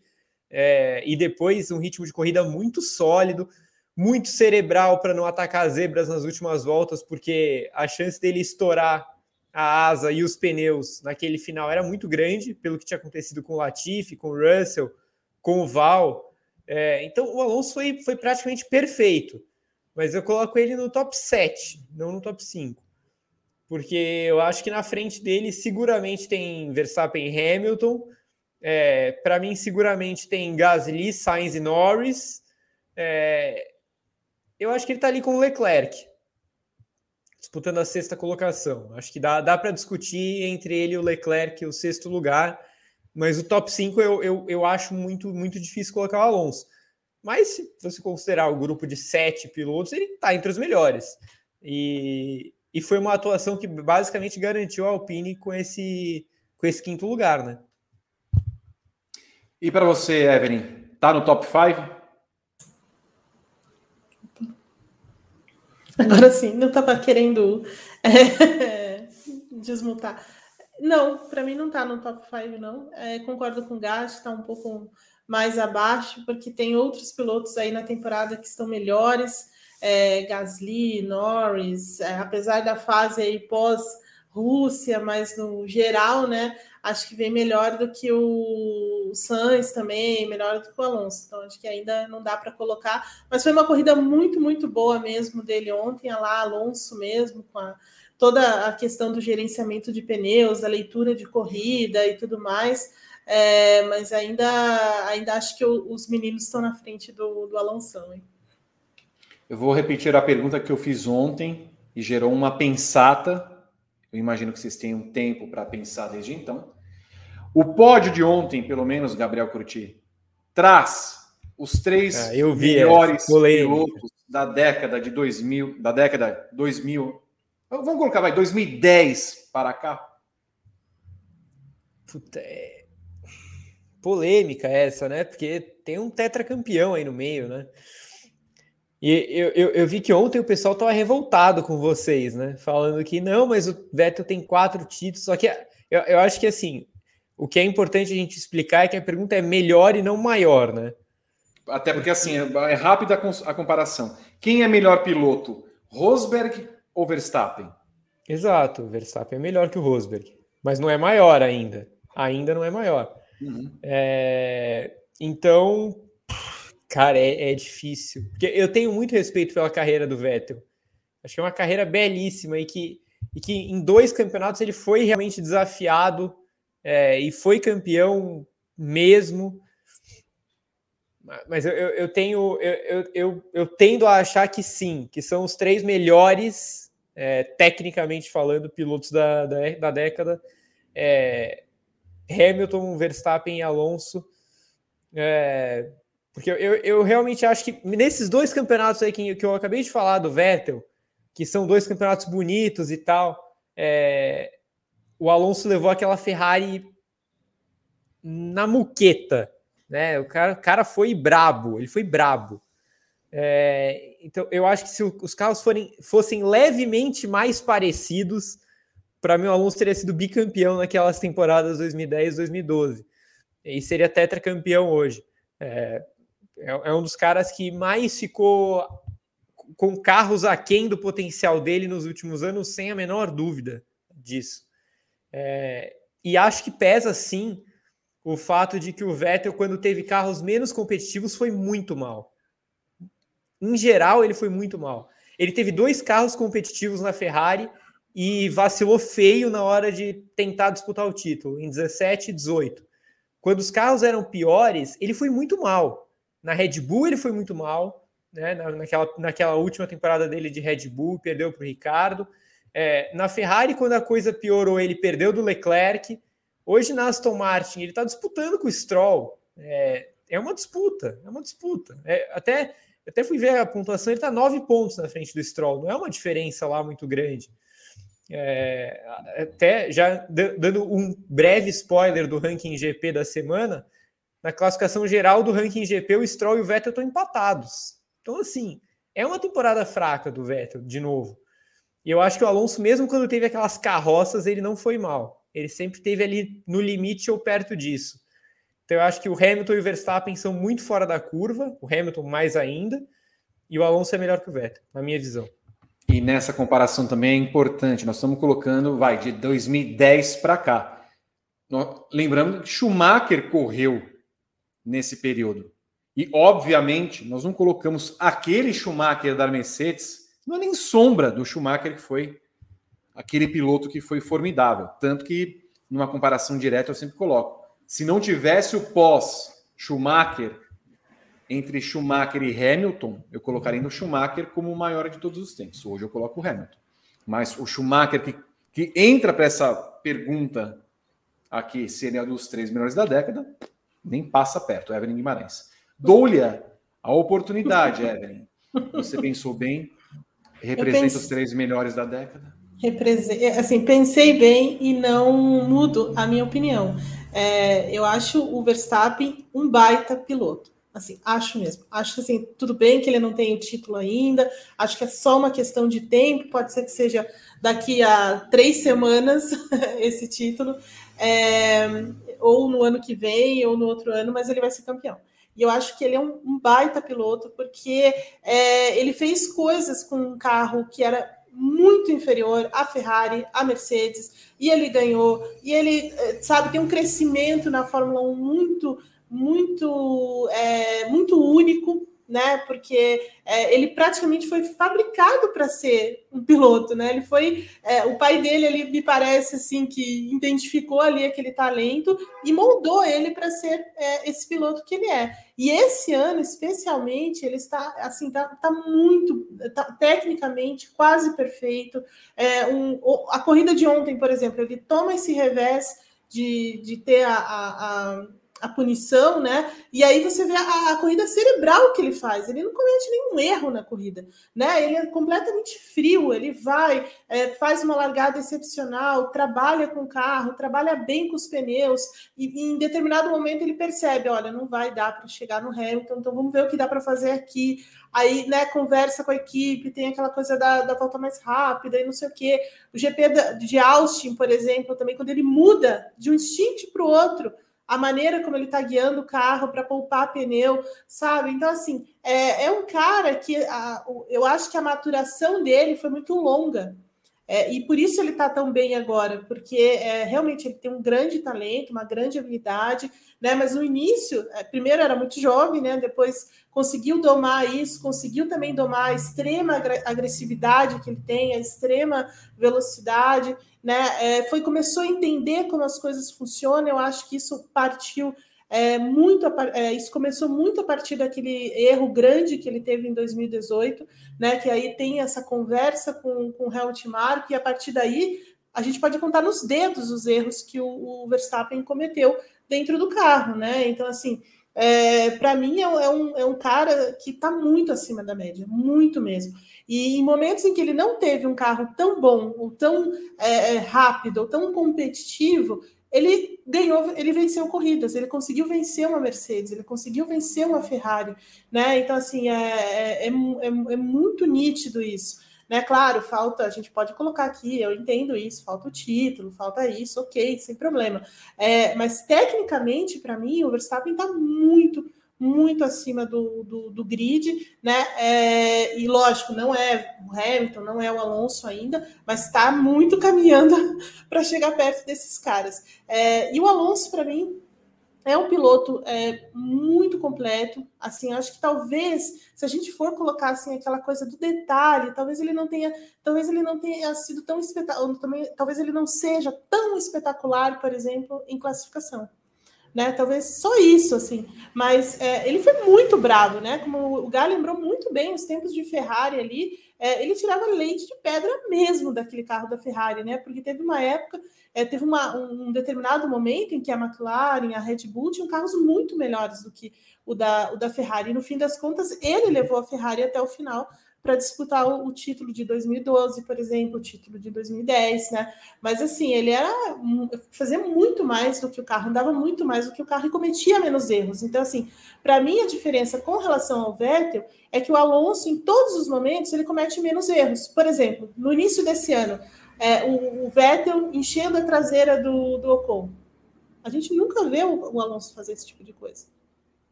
é, e depois um ritmo de corrida muito sólido, muito cerebral para não atacar as zebras nas últimas voltas, porque a chance dele estourar a asa e os pneus naquele final era muito grande, pelo que tinha acontecido com o Latifi, com o Russell, com o Val. É, então o Alonso foi, foi praticamente perfeito, mas eu coloco ele no top 7, não no top 5. Porque eu acho que na frente dele seguramente tem Verstappen e Hamilton. É, Para mim, seguramente tem Gasly, Sainz e Norris. É, eu acho que ele está ali com o Leclerc, disputando a sexta colocação. Acho que dá, dá para discutir entre ele e o Leclerc o sexto lugar. Mas o top 5 eu, eu, eu acho muito, muito difícil colocar o Alonso. Mas se você considerar o grupo de sete pilotos, ele está entre os melhores. E, e foi uma atuação que basicamente garantiu a Alpine com esse, com esse quinto lugar, né? E para você, Evelyn, tá no top 5? Agora sim, não estava querendo é, desmutar. Não, para mim não está no top 5, não. É, concordo com o Gast, está um pouco mais abaixo, porque tem outros pilotos aí na temporada que estão melhores. É, Gasly, Norris, é, apesar da fase aí pós Rússia, mas no geral, né, acho que vem melhor do que o Sainz também, melhor do que o Alonso. Então acho que ainda não dá para colocar, mas foi uma corrida muito, muito boa mesmo dele ontem, lá Alonso mesmo com a toda a questão do gerenciamento de pneus, da leitura de corrida e tudo mais. É, mas ainda, ainda acho que os meninos estão na frente do, do Alonso. Hein? Eu vou repetir a pergunta que eu fiz ontem e gerou uma pensata. Eu imagino que vocês tenham tempo para pensar desde então. O pódio de ontem, pelo menos, Gabriel Curti, traz os três ah, melhores pilotos da década de 2000, da década 2000 Vamos colocar, vai, 2010 para cá. Puta, é... Polêmica essa, né? Porque tem um tetracampeão aí no meio, né? E eu, eu, eu, vi que ontem o pessoal estava revoltado com vocês, né? Falando que não, mas o Vettel tem quatro títulos. Só que eu, eu acho que assim, o que é importante a gente explicar é que a pergunta é melhor e não maior, né? Até porque assim, é, é rápida a comparação. Quem é melhor piloto? Rosberg ou Verstappen? Exato, Verstappen é melhor que o Rosberg, mas não é maior ainda. Ainda não é maior. Uhum. É... Então, cara, é, é, difícil. Porque eu tenho muito respeito pela carreira do Vettel. Acho que é uma carreira belíssima e que, e que em dois campeonatos ele foi realmente desafiado é, e foi campeão mesmo. Mas eu, eu, eu tenho eu, eu, eu, tendo a achar que sim, que são os três melhores é, tecnicamente falando, pilotos da, da, da década. É, Hamilton, Verstappen e Alonso. É, porque eu, eu realmente acho que nesses dois campeonatos aí que, que eu acabei de falar do Vettel, que são dois campeonatos bonitos e tal, é, o Alonso levou aquela Ferrari na muqueta, né? O cara, o cara foi brabo, ele foi brabo. É, então, eu acho que se os carros forem, fossem levemente mais parecidos, para mim o Alonso teria sido bicampeão naquelas temporadas 2010 2012. E seria tetracampeão hoje. É, é, é um dos caras que mais ficou com carros aquém do potencial dele nos últimos anos, sem a menor dúvida disso. É, e acho que pesa sim o fato de que o Vettel, quando teve carros menos competitivos, foi muito mal. Em geral, ele foi muito mal. Ele teve dois carros competitivos na Ferrari e vacilou feio na hora de tentar disputar o título, em 17 e 18. Quando os carros eram piores, ele foi muito mal. Na Red Bull ele foi muito mal, né? naquela, naquela última temporada dele de Red Bull, perdeu para o Ricardo. É, na Ferrari, quando a coisa piorou, ele perdeu do Leclerc. Hoje na Aston Martin, ele está disputando com o Stroll. É, é uma disputa, é uma disputa. É, até, até fui ver a pontuação, ele está nove pontos na frente do Stroll, não é uma diferença lá muito grande. É, até já dando um breve spoiler do ranking GP da semana, na classificação geral do ranking GP, o Stroll e o Vettel estão empatados. Então, assim, é uma temporada fraca do Vettel, de novo. E eu acho que o Alonso, mesmo quando teve aquelas carroças, ele não foi mal. Ele sempre teve ali no limite ou perto disso. Então, eu acho que o Hamilton e o Verstappen são muito fora da curva, o Hamilton mais ainda, e o Alonso é melhor que o Vettel, na minha visão. E nessa comparação também é importante, nós estamos colocando, vai, de 2010 para cá. Lembrando que Schumacher correu nesse período. E, obviamente, nós não colocamos aquele Schumacher da Mercedes, não é nem sombra do Schumacher que foi aquele piloto que foi formidável. Tanto que, numa comparação direta, eu sempre coloco. Se não tivesse o pós-Schumacher, entre Schumacher e Hamilton, eu colocaria no Schumacher como o maior de todos os tempos. Hoje eu coloco o Hamilton. Mas o Schumacher que, que entra para essa pergunta aqui, se ele é um dos três melhores da década, nem passa perto, Evelyn Guimarães. Dou-lhe a oportunidade, Evelyn. Você pensou bem? Representa pense... os três melhores da década? Assim, pensei bem e não mudo a minha opinião. É, eu acho o Verstappen um baita piloto. Assim, acho mesmo. Acho assim, tudo bem que ele não tem o título ainda. Acho que é só uma questão de tempo. Pode ser que seja daqui a três semanas esse título, é, ou no ano que vem, ou no outro ano, mas ele vai ser campeão. E eu acho que ele é um, um baita piloto, porque é, ele fez coisas com um carro que era muito inferior à Ferrari, à Mercedes, e ele ganhou. E ele, é, sabe, tem um crescimento na Fórmula 1 muito muito, é, muito único, né? Porque é, ele praticamente foi fabricado para ser um piloto, né? Ele foi é, o pai dele ali me parece assim que identificou ali aquele talento e moldou ele para ser é, esse piloto que ele é. E esse ano, especialmente, ele está assim, tá, tá muito tá, tecnicamente quase perfeito. É, um, a corrida de ontem, por exemplo, ele toma esse revés de, de ter a, a, a a punição, né? E aí você vê a, a, corrida cerebral que ele faz. Ele não comete nenhum erro na corrida, né? Ele é completamente frio. Ele vai, é, faz uma largada excepcional, trabalha com o carro, trabalha bem com os pneus. E, e em determinado momento ele percebe, olha, não vai dar para chegar no Hamilton, então vamos ver o que dá para fazer aqui. Aí, né? Conversa com a equipe, tem aquela coisa da, da volta mais rápida e não sei o quê. O GP de Austin, por exemplo, também quando ele muda de um instinto para o outro a maneira como ele está guiando o carro para poupar pneu, sabe? Então, assim, é, é um cara que a, eu acho que a maturação dele foi muito longa. É, e por isso ele está tão bem agora, porque é, realmente ele tem um grande talento, uma grande habilidade, né? Mas no início, é, primeiro era muito jovem, né? Depois conseguiu domar isso, conseguiu também domar a extrema agressividade que ele tem, a extrema velocidade né? É, foi começou a entender como as coisas funcionam. Eu acho que isso partiu é, muito, é, isso começou muito a partir daquele erro grande que ele teve em 2018, né? Que aí tem essa conversa com, com o Helmut e a partir daí a gente pode contar nos dedos os erros que o, o Verstappen cometeu dentro do carro, né? Então assim é, para mim é, um, é um cara que está muito acima da média, muito mesmo. E em momentos em que ele não teve um carro tão bom, ou tão é, é, rápido, ou tão competitivo, ele ganhou, ele venceu corridas, ele conseguiu vencer uma Mercedes, ele conseguiu vencer uma Ferrari, né? Então, assim, é, é, é, é muito nítido isso. Né, claro, falta, a gente pode colocar aqui, eu entendo isso, falta o título, falta isso, ok, sem problema. É, mas tecnicamente, para mim, o Verstappen está muito, muito acima do, do, do grid, né? É, e lógico, não é o Hamilton, não é o Alonso ainda, mas está muito caminhando para chegar perto desses caras. É, e o Alonso, para mim, é um piloto é, muito completo. Assim, acho que talvez, se a gente for colocar assim aquela coisa do detalhe, talvez ele não tenha, talvez ele não tenha sido tão espetacular, talvez ele não seja tão espetacular, por exemplo, em classificação. Né? Talvez só isso, assim. Mas é, ele foi muito bravo, né? Como o Gá lembrou muito bem os tempos de Ferrari ali, é, ele tirava leite de pedra mesmo daquele carro da Ferrari, né? Porque teve uma época é, teve uma, um determinado momento em que a McLaren, a Red Bull tinham carros muito melhores do que o da, o da Ferrari. E no fim das contas, ele levou a Ferrari até o final para disputar o, o, título de 2012, por exemplo, o título de 2010, né? Mas assim, ele era fazia muito mais do que o carro, andava muito mais do que o carro e cometia menos erros. Então, assim, para mim a diferença com relação ao Vettel é que o Alonso, em todos os momentos, ele comete menos erros. Por exemplo, no início desse ano, é, o, o, Vettel enchendo a traseira do, do Ocon. A gente nunca vê o, o, Alonso fazer esse tipo de coisa.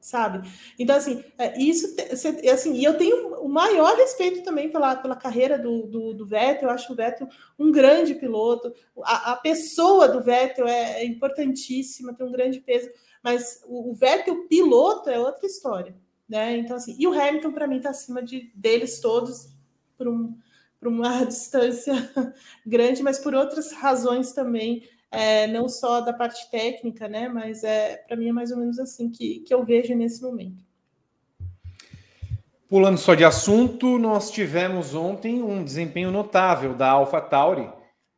Sabe? Então, assim, é, isso assim, e eu tenho o maior respeito também pela, pela carreira do, do, do Vettel. Eu acho o Vettel um grande piloto. A, a pessoa do Vettel é, é, importantíssima, tem um grande peso, mas o, o Vettel piloto é outra história. Né? Então, assim, e o Hamilton, para mim, está acima de, deles todos por um, por uma distância grande, mas por outras razões também, é, não só da parte técnica, né? Mas é para mim é mais ou menos assim que, que eu vejo nesse momento. Pulando só de assunto, nós tivemos ontem um desempenho notável da AlphaTauri,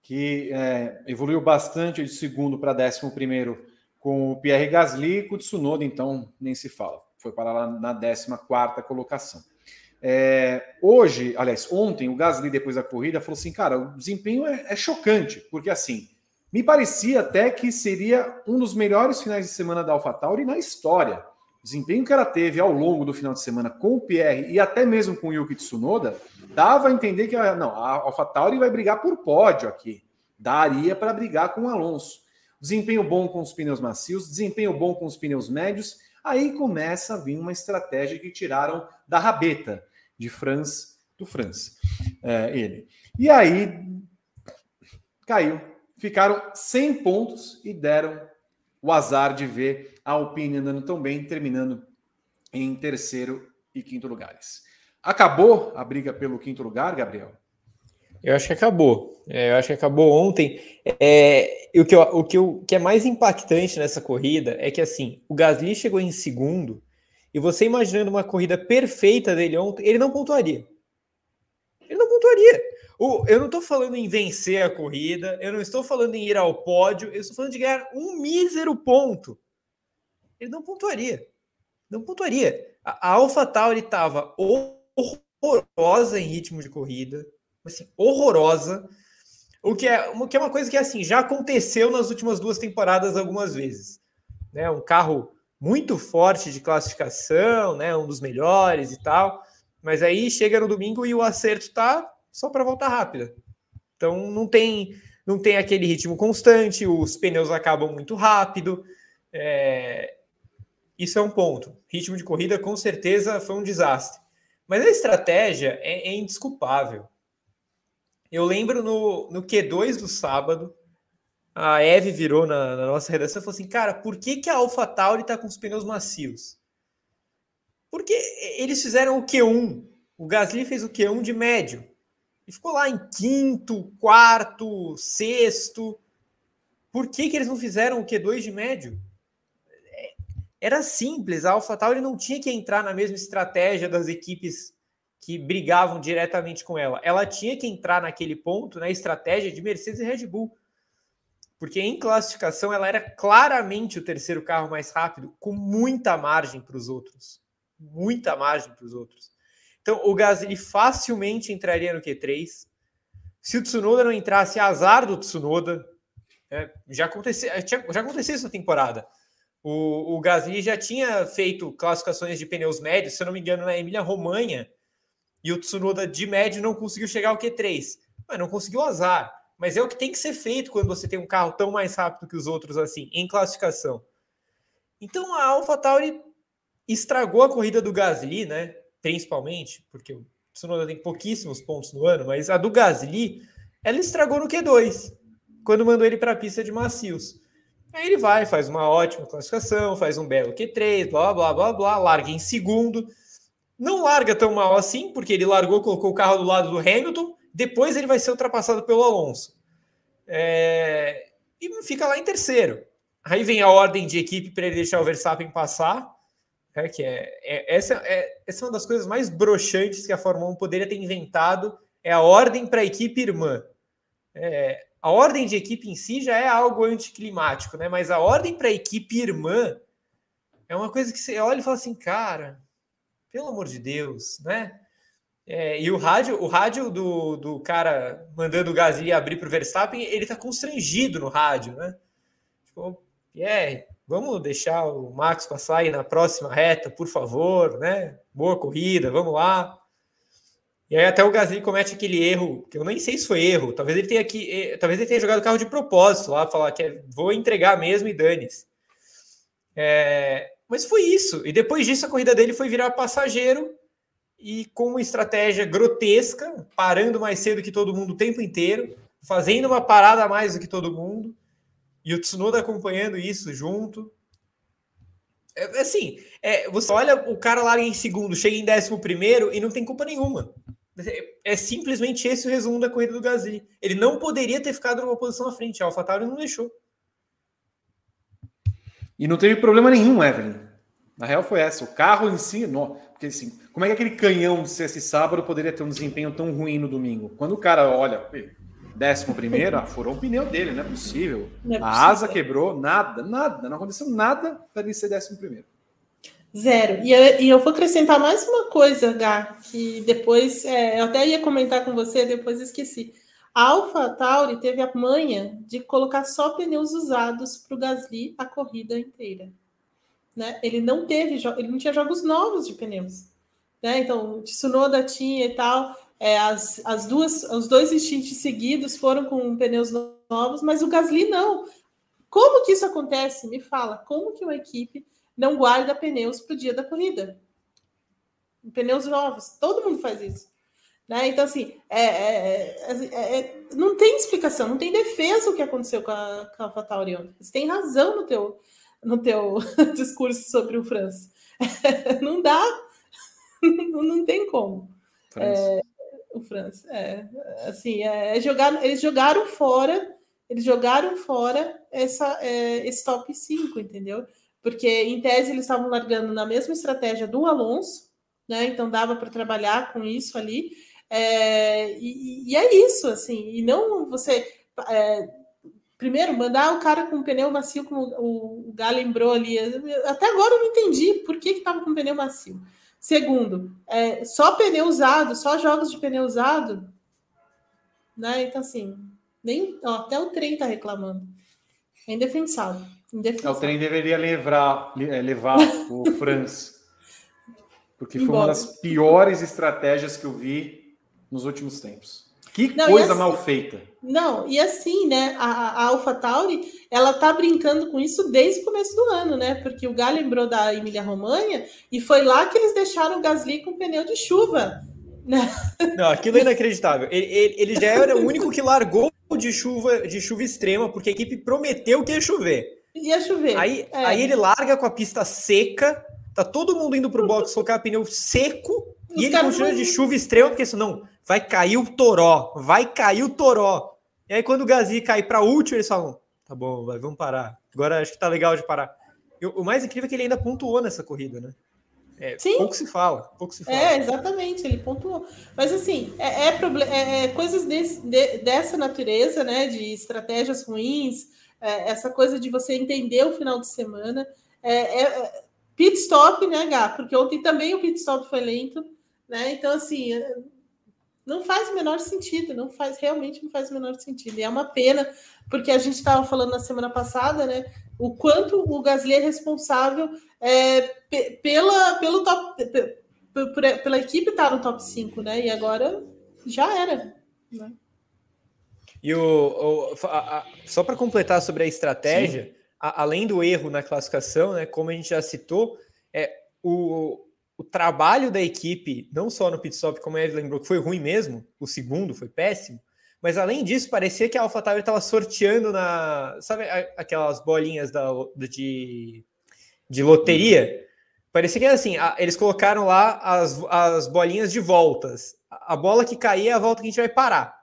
que é, evoluiu bastante de segundo para décimo primeiro com o Pierre Gasly, com o Tsunoda, então nem se fala. Foi para lá na 14 quarta colocação. É, hoje, aliás, ontem, o Gasly, depois da corrida, falou assim: cara, o desempenho é, é, chocante, porque assim, me parecia até que seria um dos melhores finais de semana da AlphaTauri na história. O desempenho que ela teve ao longo do final de semana com o Pierre e até mesmo com o Yuki Tsunoda, dava a entender que não, a AlphaTauri vai brigar por pódio aqui. Daria para brigar com o Alonso. Desempenho bom com os pneus macios, desempenho bom com os pneus médios. Aí começa a vir uma estratégia que tiraram da rabeta de Franz, do Franz, é, ele. E aí caiu. Ficaram 100 pontos e deram o azar de ver a Alpine andando tão bem, terminando em terceiro e quinto lugares. Acabou a briga pelo quinto lugar, Gabriel? Eu acho que acabou. É, eu acho que acabou ontem. É, o, que eu, o, que eu, o que é mais impactante nessa corrida é que assim, o Gasly chegou em segundo e você imaginando uma corrida perfeita dele ontem, ele não pontuaria. Ele não pontuaria. Eu não estou falando em vencer a corrida, eu não estou falando em ir ao pódio, eu estou falando de ganhar um mísero ponto. Ele não pontuaria. Não pontuaria. A, a AlphaTauri estava horrorosa em ritmo de corrida, assim, horrorosa. O que, é, o que é uma coisa que assim já aconteceu nas últimas duas temporadas algumas vezes. Né? Um carro muito forte de classificação, né? Um dos melhores e tal. Mas aí chega no domingo e o acerto tá só para volta rápida. Então não tem não tem aquele ritmo constante, os pneus acabam muito rápido. É... Isso é um ponto. Ritmo de corrida com certeza foi um desastre. Mas a estratégia é, é indesculpável. Eu lembro no, no Q2 do sábado, a Eve virou na, na, nossa redação e falou assim: cara, por que, que a AlphaTauri está com os pneus macios? Porque eles fizeram o Q1. O Gasly fez o Q1 de médio. Ficou lá em quinto, quarto, sexto. Por que, que eles não fizeram o Q2 de médio? É, era simples, a AlphaTauri não tinha que entrar na mesma estratégia das equipes que brigavam diretamente com ela. Ela tinha que entrar naquele ponto na estratégia de Mercedes e Red Bull porque em classificação ela era claramente o terceiro carro mais rápido, com muita margem para os outros. Muita margem para os outros. Então o Gasly facilmente entraria no Q3. Se o Tsunoda não entrasse, azar do Tsunoda. É, já, aconteceu, já aconteceu isso na temporada. O, o Gasly já tinha feito classificações de pneus médios, se eu não me engano, na Emília Romanha, e o Tsunoda de médio não conseguiu chegar ao Q3. Mas não conseguiu azar mas é o que tem que ser feito quando você tem um carro tão mais rápido que os outros assim, em classificação. Então a AlphaTauri estragou a corrida do Gasly, né? Principalmente, porque o Tsunoda tem pouquíssimos pontos no ano, mas a do Gasly, ela estragou no Q2, quando mandou ele para a pista de macios. Aí ele vai, faz uma ótima classificação, faz um belo Q3, blá, blá, blá, blá, larga em segundo. Não larga tão mal assim, porque ele largou, colocou o carro do lado do Hamilton, depois ele vai ser ultrapassado pelo Alonso. É... E fica lá em terceiro. Aí vem a ordem de equipe para ele deixar o Verstappen passar. É, que é, é, essa, é, essa é uma das coisas mais broxantes que a Fórmula 1 poderia ter inventado, é a ordem para a equipe irmã. É, a ordem de equipe em si já é algo anticlimático, né? Mas a ordem para a equipe irmã é uma coisa que você olha e fala assim, cara, pelo amor de Deus, né? É, e o rádio, o rádio do, do cara mandando o Gasly abrir para o Verstappen, ele tá constrangido no rádio, né? Tipo, Pierre, vamos deixar o Max passar aí na próxima reta, por favor, né? Boa corrida, vamos lá. E aí até o Gasly comete aquele erro, que eu nem sei se foi erro, talvez ele tenha que, eh, talvez ele tenha jogado o carro de propósito lá, falar que é, vou entregar mesmo e dane-se. É, mas foi isso. E depois disso a corrida dele foi virar passageiro e com uma estratégia grotesca, parando mais cedo que todo mundo o tempo inteiro, fazendo uma parada a mais do que todo mundo, e o Tsunoda acompanhando isso junto. É, assim, é, você olha o cara lá em segundo, chega em décimo primeiro e não tem culpa nenhuma. É simplesmente esse o resumo da corrida do Gasly. Ele não poderia ter ficado numa posição à frente. A AlphaTauri não deixou. E não teve problema nenhum, Evelyn. Na real foi essa. O carro em si, não, porque assim, como é que aquele canhão de esse sábado poderia ter um desempenho tão ruim no domingo? Quando o cara olha, décimo primeiro, ah, furou o pneu dele, não é possível. Não é possível. A asa quebrou, nada, nada, não aconteceu nada para ele ser décimo primeiro. Zero. E eu, e eu vou acrescentar mais uma coisa, Gá, que depois é, eu até ia comentar com você, depois esqueci. A Alpha Tauri teve a manha de colocar só pneus usados para o Gasly a corrida inteira. Né? Ele não teve, ele não tinha jogos novos de pneus. Né? Então, Tsunoda tinha e tal. É, as, as duas, os dois instintos seguidos foram com pneus novos, mas o Gasly não. Como que isso acontece? Me fala, como que uma equipe não guarda pneus para o dia da corrida. Pneus novos. Todo mundo faz isso. Né? Então, assim, é, é, é, é não tem explicação, não tem defesa o que aconteceu com a, com a AlphaTauri ontem. Você tem razão no teu, no teu discurso sobre o França. não dá, não, não tem como. É, o França, é, assim, é, jogar, eles jogaram fora, eles jogaram fora essa, é, esse top 5, entendeu? porque em tese eles estavam largando na mesma estratégia do Alonso, né? Então dava para trabalhar com isso ali. É, e, e, é isso, assim, e não você é, primeiro mandar o cara com pneu macio, como o, o Gá lembrou ali. Até agora eu não entendi por que estava com pneu macio. Segundo, é, só pneu usado, só jogos de pneu usado, né? Então, assim, nem ó, até o trem está reclamando. É indefensável. É, o trem deveria levar, é, levar o Franz. Porque foi uma das piores estratégias que eu vi nos últimos tempos. Que não, coisa assim, mal feita. Não, e assim, né? A, a AlphaTauri, ela tá brincando com isso desde o começo do ano, né? Porque o Gá lembrou da Emília Romanha e foi lá que eles deixaram o Gasly com pneu de chuva. Né? Não, aquilo é inacreditável. Ele, ele, ele já era o único que largou de chuva, de chuva extrema, porque a equipe prometeu que ia chover. Ia chover. Aí, é. aí ele larga com a pista seca, tá todo mundo indo pro box colocar pneu seco Os e ele continua de chuva extrema, porque senão vai cair o toró, vai cair o toró. E aí quando o Gazi cair para último, eles falam: tá bom, vai, vamos parar. Agora acho que tá legal de parar. E o mais incrível é que ele ainda pontuou nessa corrida, né? É, Sim. Pouco se fala, pouco se fala. É, exatamente, ele pontuou. Mas assim, é, é, é, é coisas desse, de, dessa natureza, né? De estratégias ruins, é, essa coisa de você entender o final de semana. É, é, é, pit stop, né, Gá? Porque ontem também o pit stop foi lento, né? Então, assim, é, não faz o menor sentido, não faz, realmente não faz o menor sentido. E é uma pena, porque a gente estava falando na semana passada, né? O quanto o Gasly é responsável é, pela, pelo top, pela equipe estar tá no top 5, né? E agora já era. Né? E o, o a, a, só para completar sobre a estratégia, a, além do erro na classificação, né, como a gente já citou, é o, o trabalho da equipe, não só no pit stop, como a Eve lembrou, que foi ruim mesmo, o segundo foi péssimo, Mas além disso, parecia que a AlphaTauri estava sorteando na. Sabe aquelas bolinhas da, de, de loteria? Parecia que era assim: eles colocaram lá as, as bolinhas de voltas. A bola que caía é a volta que a gente vai parar.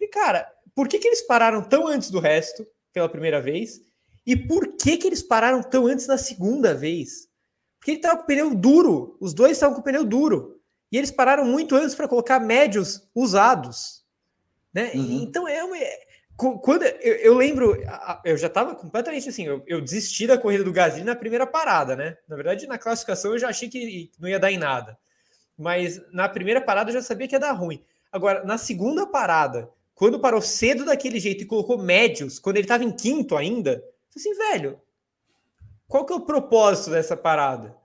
E, cara, por que, que eles pararam tão antes do resto, pela primeira vez? E por que, que eles pararam tão antes da segunda vez? Porque ele estava com o pneu duro. Os dois estavam com o pneu duro. E eles pararam muito antes para colocar médios usados. Né? Uhum. Então é uma. Quando eu, eu lembro, eu já estava completamente assim, eu, eu, desisti da corrida do Gasly na primeira parada, né? Na verdade, na classificação eu já achei que não ia dar em nada. Mas na primeira parada eu já sabia que ia dar ruim. Agora, na segunda parada, quando parou cedo daquele jeito e colocou médios, quando ele estava em quinto ainda, assim, velho, qual que é o propósito dessa parada?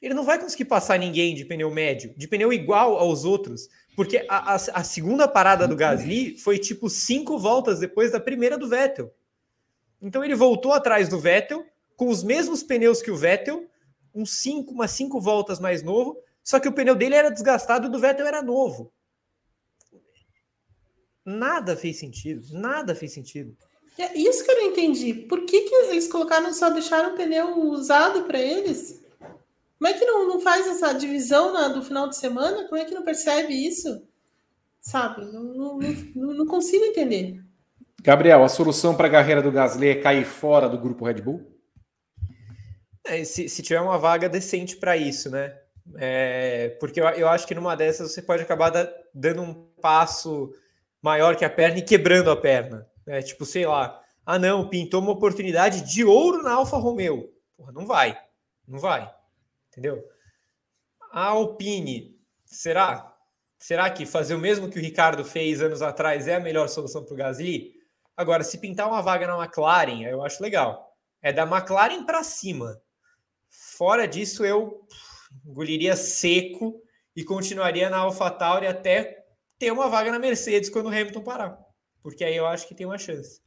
Ele não vai conseguir passar ninguém de pneu médio, de pneu igual aos outros, porque a, a, a segunda parada do Gasly foi tipo cinco voltas depois da primeira do Vettel. Então ele voltou atrás do Vettel com os mesmos pneus que o Vettel, uns cinco, umas cinco voltas mais novo, só que o pneu dele era desgastado e do Vettel era novo. Nada fez sentido, nada fez sentido. É isso que eu não entendi. Por que, que eles colocaram, só deixaram o pneu usado para eles? Como é que não, não faz essa divisão na, do final de semana? Como é que não percebe isso? Sabe? Não, não, não, não consigo entender. Gabriel, a solução para a carreira do Gasly é cair fora do grupo Red Bull? É, se, se tiver uma vaga decente para isso, né? É, porque eu, eu acho que numa dessas você pode acabar da, dando um passo maior que a perna e quebrando a perna. É, tipo, sei lá, ah não, pintou uma oportunidade de ouro na Alfa Romeo. Porra, não vai, não vai, entendeu? A Alpine, será? Será que fazer o mesmo que o Ricardo fez anos atrás é a melhor solução para o Gasly? Agora, se pintar uma vaga na McLaren, eu acho legal. É da McLaren para cima. Fora disso, eu engoliria seco e continuaria na AlphaTauri até ter uma vaga na Mercedes quando o Hamilton parar. Porque aí eu acho que tem uma chance.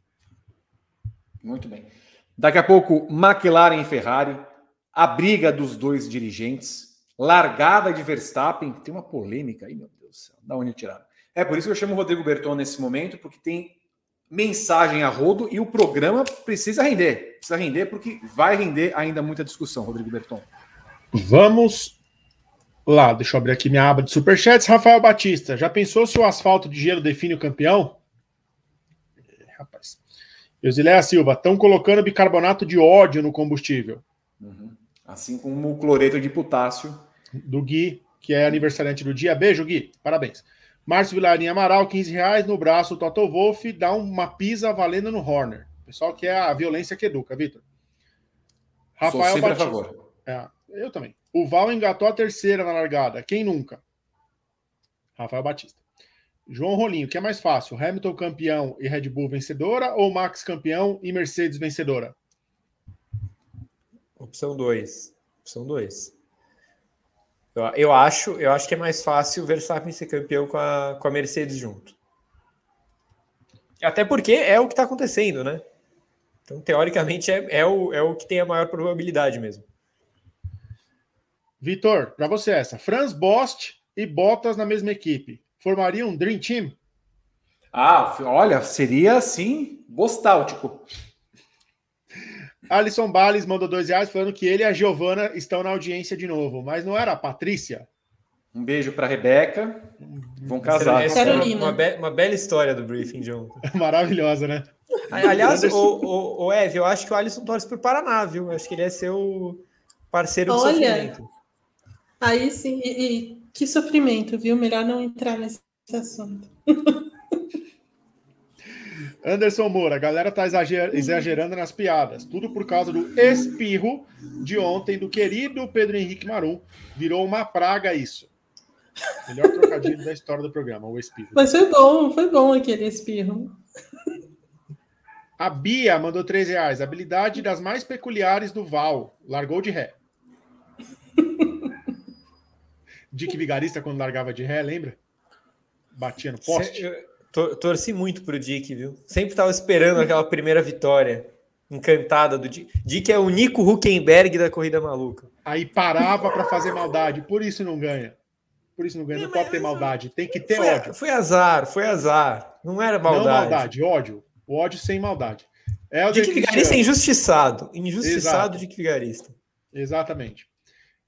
Muito bem. Daqui a pouco, McLaren e Ferrari, a briga dos dois dirigentes, largada de Verstappen, tem uma polêmica aí, meu Deus do céu, da onde tiraram? É por isso que eu chamo o Rodrigo Berton nesse momento, porque tem mensagem a rodo e o programa precisa render. Precisa render porque vai render ainda muita discussão, Rodrigo Berton. Vamos Lá, deixa eu abrir aqui minha aba de superchats. Rafael Batista, já pensou se o asfalto de gelo define o campeão? Rapaz. Eusiléia Silva, estão colocando bicarbonato de ódio no combustível. Uhum. Assim como o cloreto de potássio. Do Gui, que é aniversariante do dia. Beijo, Gui. Parabéns. Márcio Vilarinha Amaral, 15 reais no braço. Toto Wolff dá uma pisa valendo no Horner. Pessoal que é a violência que educa, Vitor. Rafael Batista. a favor. É, eu também. O Val engatou a terceira na largada. Quem nunca? Rafael Batista. João Rolinho, que é mais fácil? Hamilton campeão e Red Bull vencedora ou Max campeão e Mercedes vencedora? Opção 2. Opção 2. Eu, eu, acho, eu acho que é mais fácil o Verstappen ser campeão com a, com a Mercedes junto. Até porque é o que está acontecendo, né? Então, teoricamente, é, é, o, é o que tem a maior probabilidade mesmo. Vitor, para você essa. Franz Bost e Bottas na mesma equipe. Formariam um Dream Team? Ah, olha, seria assim, bostáltico. Alisson Bales mandou dois reais falando que ele e a Giovana estão na audiência de novo, mas não era a Patrícia? Um beijo para Rebeca. Vão casar. Essa é uma, uma, be uma, bela história do briefing de ontem. Maravilhosa, né? Aliás, o, o, o Ev, eu acho que o Alisson torce para o Paraná, viu? Acho que ele é seu parceiro Olha, sofrimento. Aí sim, e, e, que sofrimento, viu? Melhor não entrar nesse assunto. Anderson Moura, a galera tá exagerando nas piadas. Tudo por causa do espirro de ontem do querido Pedro Henrique Marum. Virou uma praga isso. Melhor trocadilho da história do programa, o espirro. Mas foi bom, foi bom aquele espirro. A Bia mandou 3 reais. Habilidade das mais peculiares do Val. Largou de ré. Dick Vigarista quando largava de ré, lembra? Batia no poste. Eu torci muito pro Dick, viu? Sempre estava esperando aquela primeira vitória encantada do Dick. Dick é o Nico Huckenberg da corrida maluca. Aí parava para fazer maldade, por isso não ganha. Por isso não ganha, não pode ter maldade, tem que ter foi, ódio. Foi azar, foi azar. Não era maldade. Não maldade, ódio. O ódio sem maldade. Helder Dick Vigarista é injustiçado. Injustiçado de Vigarista. Exatamente.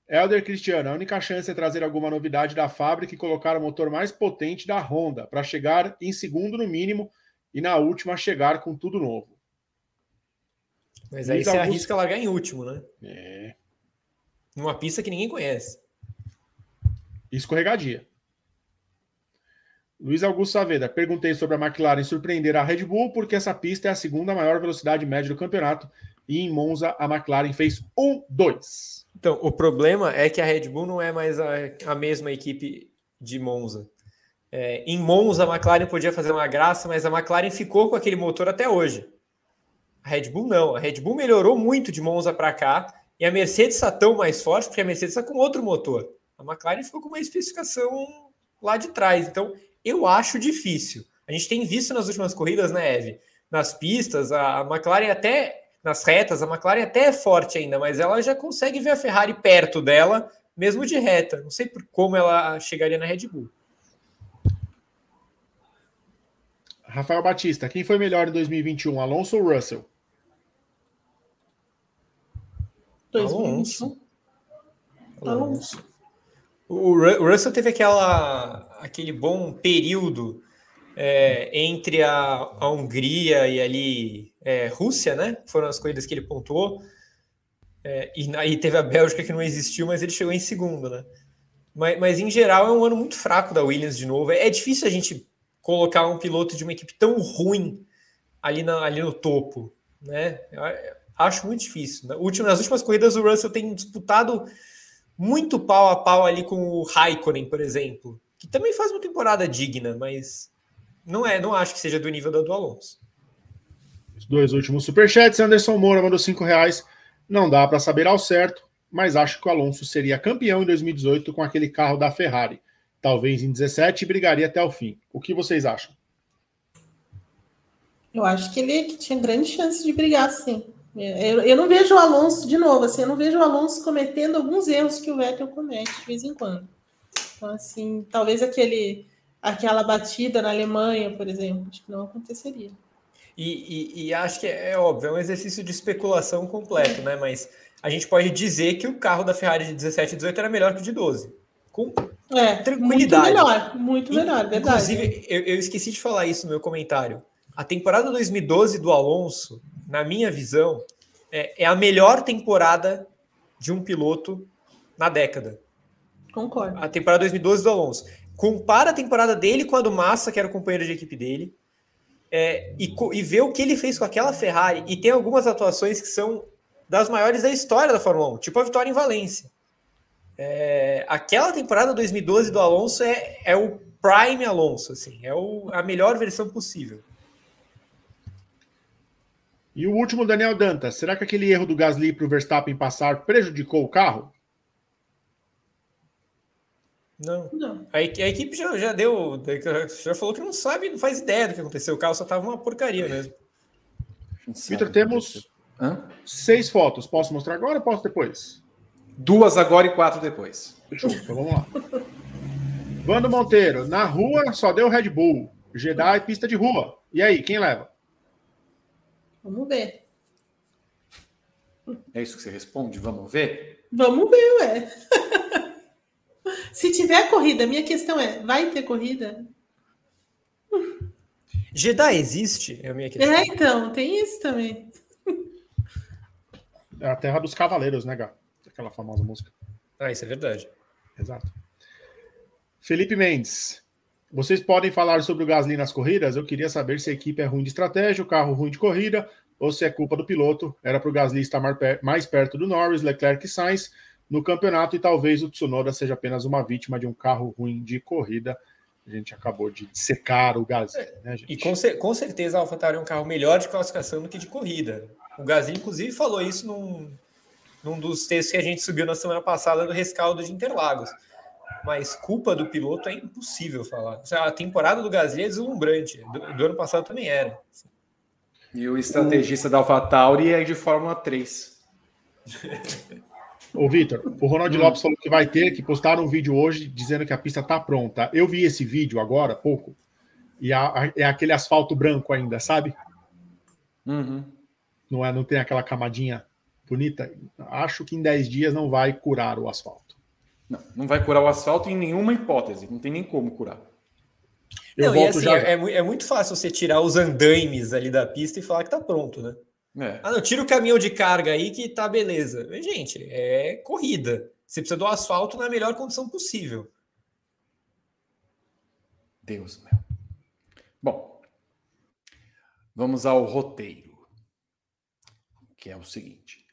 Helder Cristiano, a única chance é trazer alguma novidade da fábrica e colocar o motor mais potente da Honda para chegar em segundo no mínimo e na última chegar com tudo novo. Mas aí Luiz você Augusto... arrisca largar em último, né? É. Numa pista que ninguém conhece. Escorregadia. Luiz Augusto Saavedra, perguntei sobre a McLaren surpreender a Red Bull, porque essa pista é a segunda maior velocidade média do campeonato e em Monza a McLaren fez 1-2. Então, o problema é que a Red Bull não é mais a, a mesma equipe de Monza. É, em Monza, a McLaren podia fazer uma graça, mas a McLaren ficou com aquele motor até hoje. A Red Bull não. A Red Bull melhorou muito de Monza para cá e a Mercedes está tão mais forte porque a Mercedes está com outro motor. A McLaren ficou com uma especificação lá de trás. Então, eu acho difícil. A gente tem visto nas últimas corridas, né, Eve? Nas pistas, a, McLaren até nas retas, a McLaren até é forte ainda, mas ela já consegue ver a Ferrari perto dela, mesmo de reta. Não sei por como ela chegaria na Red Bull. Rafael Batista, quem foi melhor em 2021, Alonso ou Russell? 2021. Alonso. Alonso. O Russell teve aquela, aquele bom período é, entre a, a, Hungria e ali é, Rússia, né? Foram as corridas que ele pontuou. É, e aí teve a Bélgica que não existiu, mas ele chegou em segundo, né? Mas, mas em geral é um ano muito fraco da Williams de novo. É, é difícil a gente colocar um piloto de uma equipe tão ruim ali, na, ali no topo, né? Acho muito difícil. Nas últimas, nas últimas corridas o Russell tem disputado muito pau a pau ali com o Raikkonen, por exemplo, que também faz uma temporada digna, mas não é, não acho que seja do nível do Alonso. Os dois últimos superchats, Anderson Moura mandou cinco reais. Não dá para saber ao certo, mas acho que o Alonso seria campeão em 2018 com aquele carro da Ferrari. Talvez em 17 brigaria até o fim. O que vocês acham? Eu acho que ele que tinha grande chance de brigar, sim. Eu, eu, não vejo o Alonso, de novo, assim, eu não vejo o Alonso cometendo alguns erros que o Vettel comete de vez em quando. Então, assim, talvez aquele, aquela batida na Alemanha, por exemplo, acho que não aconteceria. E, e, e acho que é, é, óbvio, é um exercício de especulação completo, né? Mas a gente pode dizer que o carro da Ferrari de 17 e 18 era melhor que o de 12. Com é, tranquilidade. Muito melhor, muito melhor, verdade. Inclusive, eu, eu esqueci de falar isso no meu comentário. A temporada 2012 do Alonso na minha visão, é, é a melhor temporada de um piloto na década. Concordo. A temporada 2012 do Alonso. Compara a temporada dele com a do Massa, que era o companheiro de equipe dele, é, e, e vê o que ele fez com aquela Ferrari. E tem algumas atuações que são das maiores da história da Fórmula 1, tipo a vitória em Valência. É, aquela temporada 2012 do Alonso é, é o prime Alonso, assim, é o, a melhor versão possível. E o último, Daniel Dantas. Será que aquele erro do Gasly para o Verstappen passar prejudicou o carro? Não. não. A, a, equipe já, já deu. Já falou que não sabe, não faz ideia do que aconteceu. O carro só estava uma porcaria mesmo. Vitor, temos Hã? seis fotos. Posso mostrar agora ou posso depois? Duas agora e quatro depois. Fechou. Então vamos lá. Vando Monteiro. Na rua só deu Red Bull. Jedi pista de rua. E aí, quem leva? Vamos ver. É isso que você responde? Vamos ver? Vamos ver, ué. Se tiver corrida, minha questão é: vai ter corrida? Jedi existe? É a minha questão. É, então, tem isso também. É a terra dos cavaleiros, né, Gá? Aquela famosa música. Ah, isso é verdade. Exato. Felipe Mendes. Vocês podem falar sobre o Gasly nas corridas? Eu queria saber se a equipe é ruim de estratégia, o carro ruim de corrida, ou se é culpa do piloto. Era para o Gasly estar mais perto do Norris, Leclerc e Sainz no campeonato e talvez o Tsunoda seja apenas uma vítima de um carro ruim de corrida. A gente acabou de secar o Gasly, né, gente? E com, com certeza a AlphaTauri é um carro melhor de classificação do que de corrida. O Gasly, inclusive, falou isso num, num dos textos que a gente subiu na semana passada do rescaldo de Interlagos mas culpa do piloto é impossível falar. A temporada do Gasly é deslumbrante, do, do ano passado também era. E o estrategista o... da AlphaTauri é de Fórmula 3. Ô, Vitor, o Ronald hum. Lopes falou que vai ter, que postaram um vídeo hoje dizendo que a pista está pronta. Eu vi esse vídeo agora há pouco. e a, é aquele asfalto branco ainda, sabe? Uhum. Não, é, não tem aquela camadinha bonita. Acho que em 10 dias não vai curar o asfalto. Não, não vai curar o asfalto em nenhuma hipótese. Não tem nem como curar. Eu não, volto assim, já... é, é, muito fácil você tirar os andaimes ali da pista e falar que tá pronto, né? É. Ah, não, tira o caminhão de carga aí que tá beleza. Gente, é corrida. Você precisa do asfalto na melhor condição possível. Deus meu. Bom, vamos ao roteiro, que é o seguinte.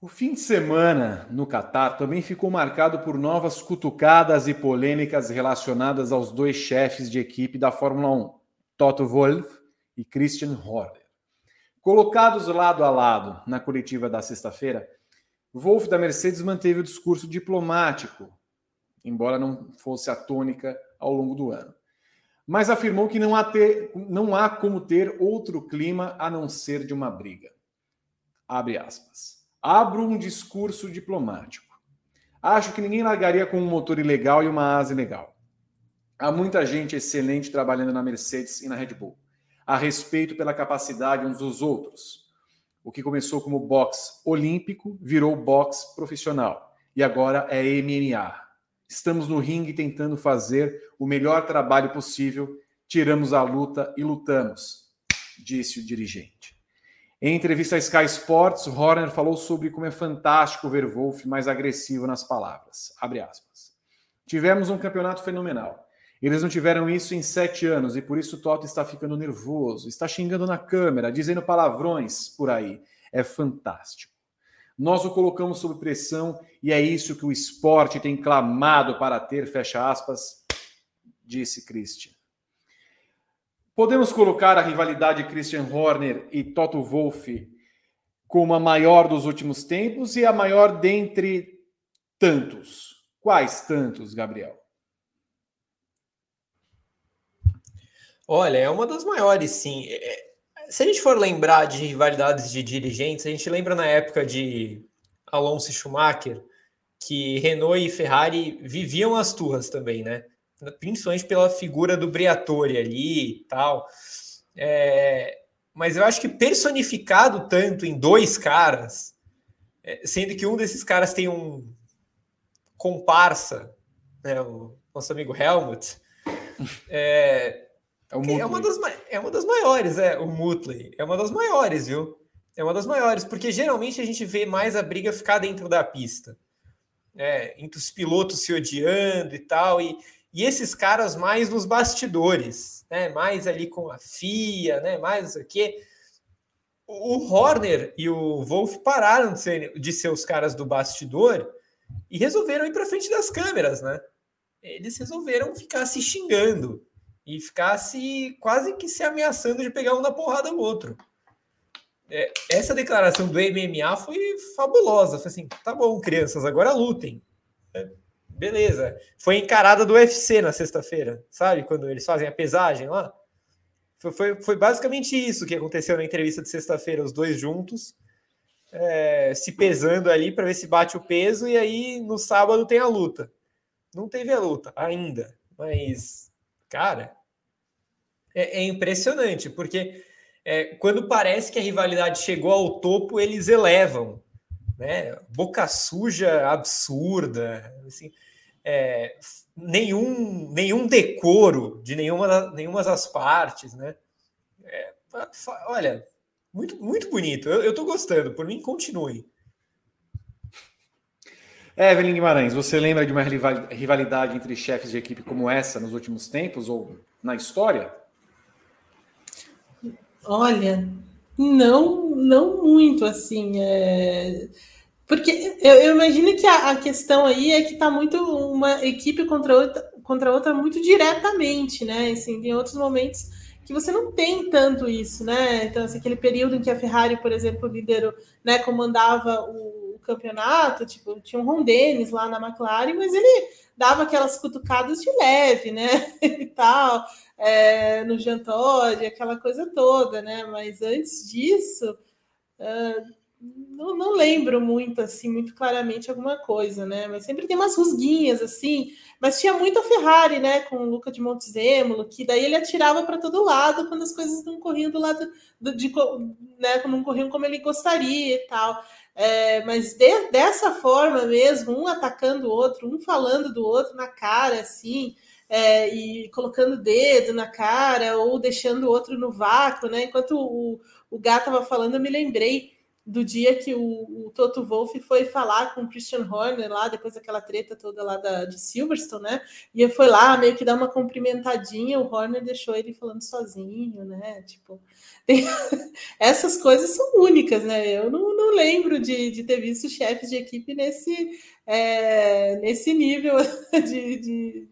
O fim de semana no Catar também ficou marcado por novas cutucadas e polêmicas relacionadas aos dois chefes de equipe da Fórmula 1, Toto Wolff e Christian Horner. Colocados lado a lado na coletiva da sexta-feira, Wolff da Mercedes manteve o discurso diplomático, embora não fosse a tônica ao longo do ano mas afirmou que não há, ter, não há como ter outro clima a não ser de uma briga. Abre aspas. Abro um discurso diplomático. Acho que ninguém largaria com um motor ilegal e uma asa ilegal. Há muita gente excelente trabalhando na Mercedes e na Red Bull. Há respeito pela capacidade uns dos outros. O que começou como boxe olímpico virou boxe profissional. E agora é MMA. Estamos no ringue tentando fazer o melhor trabalho possível. Tiramos a luta e lutamos, disse o dirigente. Em entrevista à Sky Sports, Horner falou sobre como é fantástico ver Wolff mais agressivo nas palavras. Tivemos um campeonato fenomenal. Eles não tiveram isso em sete anos e por isso o Toto está ficando nervoso, está xingando na câmera, dizendo palavrões por aí. É fantástico. Nós o colocamos sob pressão e é isso que o esporte tem clamado para ter, fecha aspas, disse Christian. Podemos colocar a rivalidade Christian Horner e Toto Wolff como a maior dos últimos tempos e a maior dentre tantos. Quais tantos, Gabriel? Olha, é uma das maiores, sim. É, se a gente for lembrar de rivalidades de dirigentes, a gente lembra na época de Alonso e Schumacher que Renault e Ferrari viviam as turras também, né? Principalmente pela figura do Briatore ali e tal. É, mas eu acho que personificado tanto em dois caras, é, sendo que um desses caras tem um comparsa, né, o nosso amigo Helmut, é, é, o é, uma das, é uma das maiores, é, o Mutley. É uma das maiores, viu? É uma das maiores, porque geralmente a gente vê mais a briga ficar dentro da pista. É, entre os pilotos se odiando e tal, e, e esses caras mais nos bastidores, né? Mais ali com a FIA, né? Mais o quê. O Horner e o Wolf pararam de ser, de ser os caras do bastidor e resolveram ir para frente das câmeras, né? Eles resolveram ficar se xingando e ficasse quase que se ameaçando de pegar um na porrada do outro. É, essa declaração do MMA foi fabulosa. Foi assim: tá bom, crianças, agora lutem. É, beleza. Foi encarada do UFC na sexta-feira, sabe? Quando eles fazem a pesagem lá. Foi, foi, foi basicamente isso que aconteceu na entrevista de sexta-feira, os dois juntos, é, se pesando ali para ver se bate o peso, e aí no sábado tem a luta. Não teve a luta ainda, mas Cara, é, é impressionante, porque é, quando parece que a rivalidade chegou ao topo, eles elevam, né? Boca suja absurda, assim, é, nenhum, nenhum decoro de nenhuma, nenhuma das partes, né? É, olha, muito, muito bonito. Eu, tô gostando, por mim, continue. Evelyn Guimarães, você lembra de uma rivalidade entre chefes de equipe como essa nos últimos tempos ou na história? Olha, não, não muito assim. É... Porque eu, eu, imagino que a, a, questão aí é que está muito uma equipe contra outra, contra outra muito diretamente, né? Assim, tem outros momentos que você não tem tanto isso, né? Então, assim, aquele período em que a Ferrari, por exemplo, liderou, né, comandava o campeonato, tipo, tinha um Ron Dennis lá na McLaren, mas ele dava aquelas cutucadas de leve, né? e tal, é, no Jean Todt, aquela coisa toda, né? Mas antes disso, uh, não, não, lembro muito, assim, muito claramente alguma coisa, né? Mas sempre tem umas rusguinhas, assim. Mas tinha muito a Ferrari, né? Com o Luca de Montezemolo, que daí ele atirava para todo lado quando as coisas não corriam do lado do, de, né? Não corriam como ele gostaria e tal. É, mas de, dessa forma mesmo, um atacando o outro, um falando do outro na cara, assim, é, e colocando o dedo na cara, ou deixando o outro no vácuo, né? Enquanto o, o Gá estava falando, eu me lembrei do dia que o, o, Toto Wolff foi falar com o Christian Horner lá, depois daquela treta toda lá da, de Silverstone, né? E foi lá meio que dar uma cumprimentadinha, o Horner deixou ele falando sozinho, né? Tipo, tem... essas coisas são únicas, né? Eu não, não lembro de, de ter visto chefes de equipe nesse, é, nesse nível de, de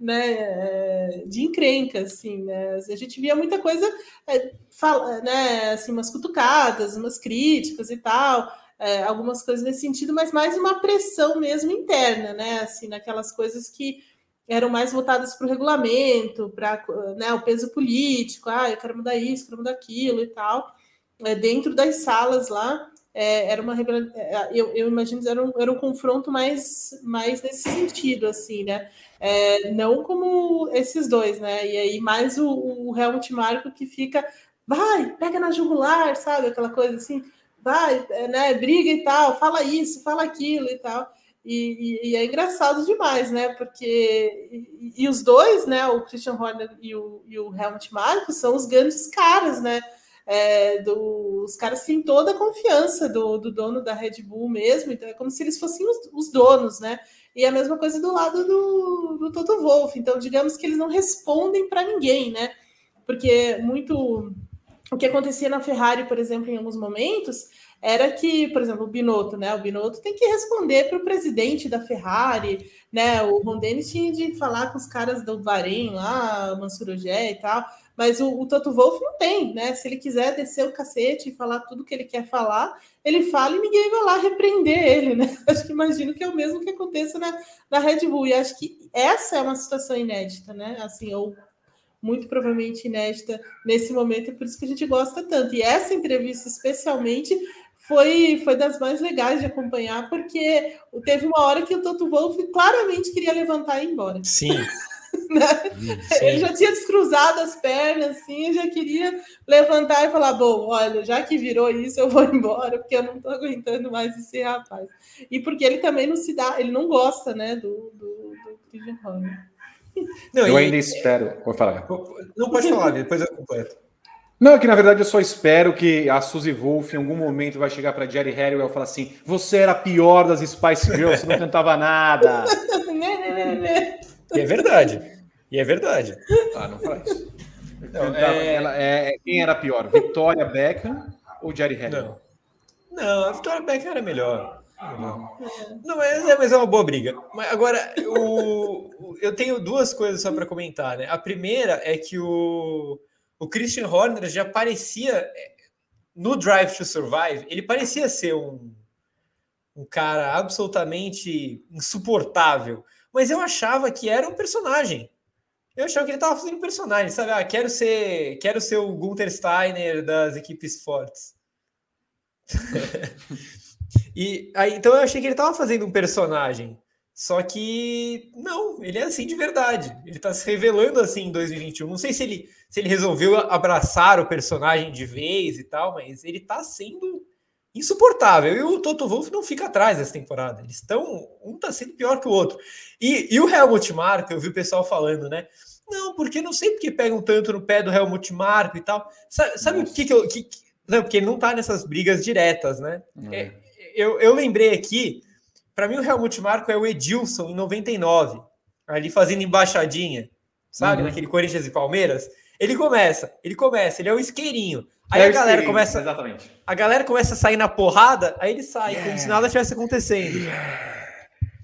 né, é, de encrenca, assim, né? A gente via muita coisa, é, fala, né, assim, umas cutucadas, umas críticas e tal, é, algumas coisas nesse sentido, mas mais uma pressão mesmo interna, né, assim, naquelas coisas que eram mais voltadas para o regulamento, para né, o peso político, ah, eu quero mudar isso, quero mudar aquilo e tal, é, dentro das salas lá, é, era uma é, eu, eu imagino que era um, era um confronto mais, mais nesse sentido, assim, né? É, não como esses dois, né? E aí mais o, o Helmut Marko que fica, vai, pega na jugular, sabe? Aquela coisa assim, vai, é, né? Briga e tal, fala isso, fala aquilo e tal. E, e, e é engraçado demais, né? Porque e, e, os dois, né? O Christian Horner e o, e o Helmut Marko são os grandes caras, né? É, do, os caras têm toda a confiança do, do, dono da Red Bull mesmo, então é como se eles fossem os, os donos, né? E a mesma coisa do lado do, do Toto Wolff. Então, digamos que eles não respondem para ninguém, né? Porque muito o que acontecia na Ferrari, por exemplo, em alguns momentos, era que, por exemplo, o Binotto, né? O Binotto tem que responder para o presidente da Ferrari, né? O Ron Dennis tinha de falar com os caras do Bahrein lá, Mansur e tal. Mas o, o Toto Wolff não tem, né? Se ele quiser descer o cacete e falar tudo que ele quer falar, ele fala e ninguém vai lá repreender ele, né? Acho que imagino que é o mesmo que aconteça na, na Red Bull. E acho que essa é uma situação inédita, né? Assim, ou muito provavelmente inédita nesse momento, e por isso que a gente gosta tanto. E essa entrevista, especialmente, foi, foi das mais legais de acompanhar, porque teve uma hora que o Toto Wolff claramente queria levantar e ir embora. Sim. Né? Ele já tinha descruzado as pernas, assim, já queria levantar e falar: bom, olha, já que virou isso, eu vou embora, porque eu não estou aguentando mais esse rapaz. E porque ele também não se dá, ele não gosta, né, do, do, do Christian Horner. Não, eu e... ainda espero. Vou falar. Não pode falar, depois eu completo. Não, é que na verdade eu só espero que a Suzy Wolf em algum momento vai chegar para Jerry Harrell e falar assim: você era a pior das Spice Girls, você não cantava nada. E é verdade. E é verdade. Ah, não faz. Não, é... Ela, é... Quem era pior, Victoria Beckham ou Jerry Harrell? Não. não, a Victoria Beckham era melhor. Não, não mas, é, mas é uma boa briga. Mas agora, o, eu tenho duas coisas só para comentar. Né? A primeira é que o, o Christian Horner já parecia, no Drive to Survive, ele parecia ser um, um cara absolutamente insuportável mas eu achava que era um personagem. Eu achava que ele estava fazendo personagem, sabe? Ah, quero ser, quero ser o Gunther Steiner das equipes fortes. e aí, então eu achei que ele estava fazendo um personagem. Só que não, ele é assim de verdade. Ele está se revelando assim em 2021. Não sei se ele, se ele resolveu abraçar o personagem de vez e tal, mas ele está sendo insuportável. E o Toto Wolff não fica atrás dessa temporada. Eles estão. Um tá sendo pior que o outro. E, e o Helmut Marko, eu vi o pessoal falando, né? Não, porque não sei porque pegam tanto no pé do Helmut Marko e tal. Sabe, sabe o que, que eu. Que, não, porque ele não tá nessas brigas diretas, né? É. É, eu, eu lembrei aqui, para mim o Helmut Marko é o Edilson em 99, ali fazendo embaixadinha, sabe? Uhum. Naquele Corinthians e Palmeiras. Ele começa, ele começa, ele é o isqueirinho. Aí é a galera começa. Exatamente. A galera começa a sair na porrada, aí ele sai, yeah. como se nada tivesse acontecendo. Yeah.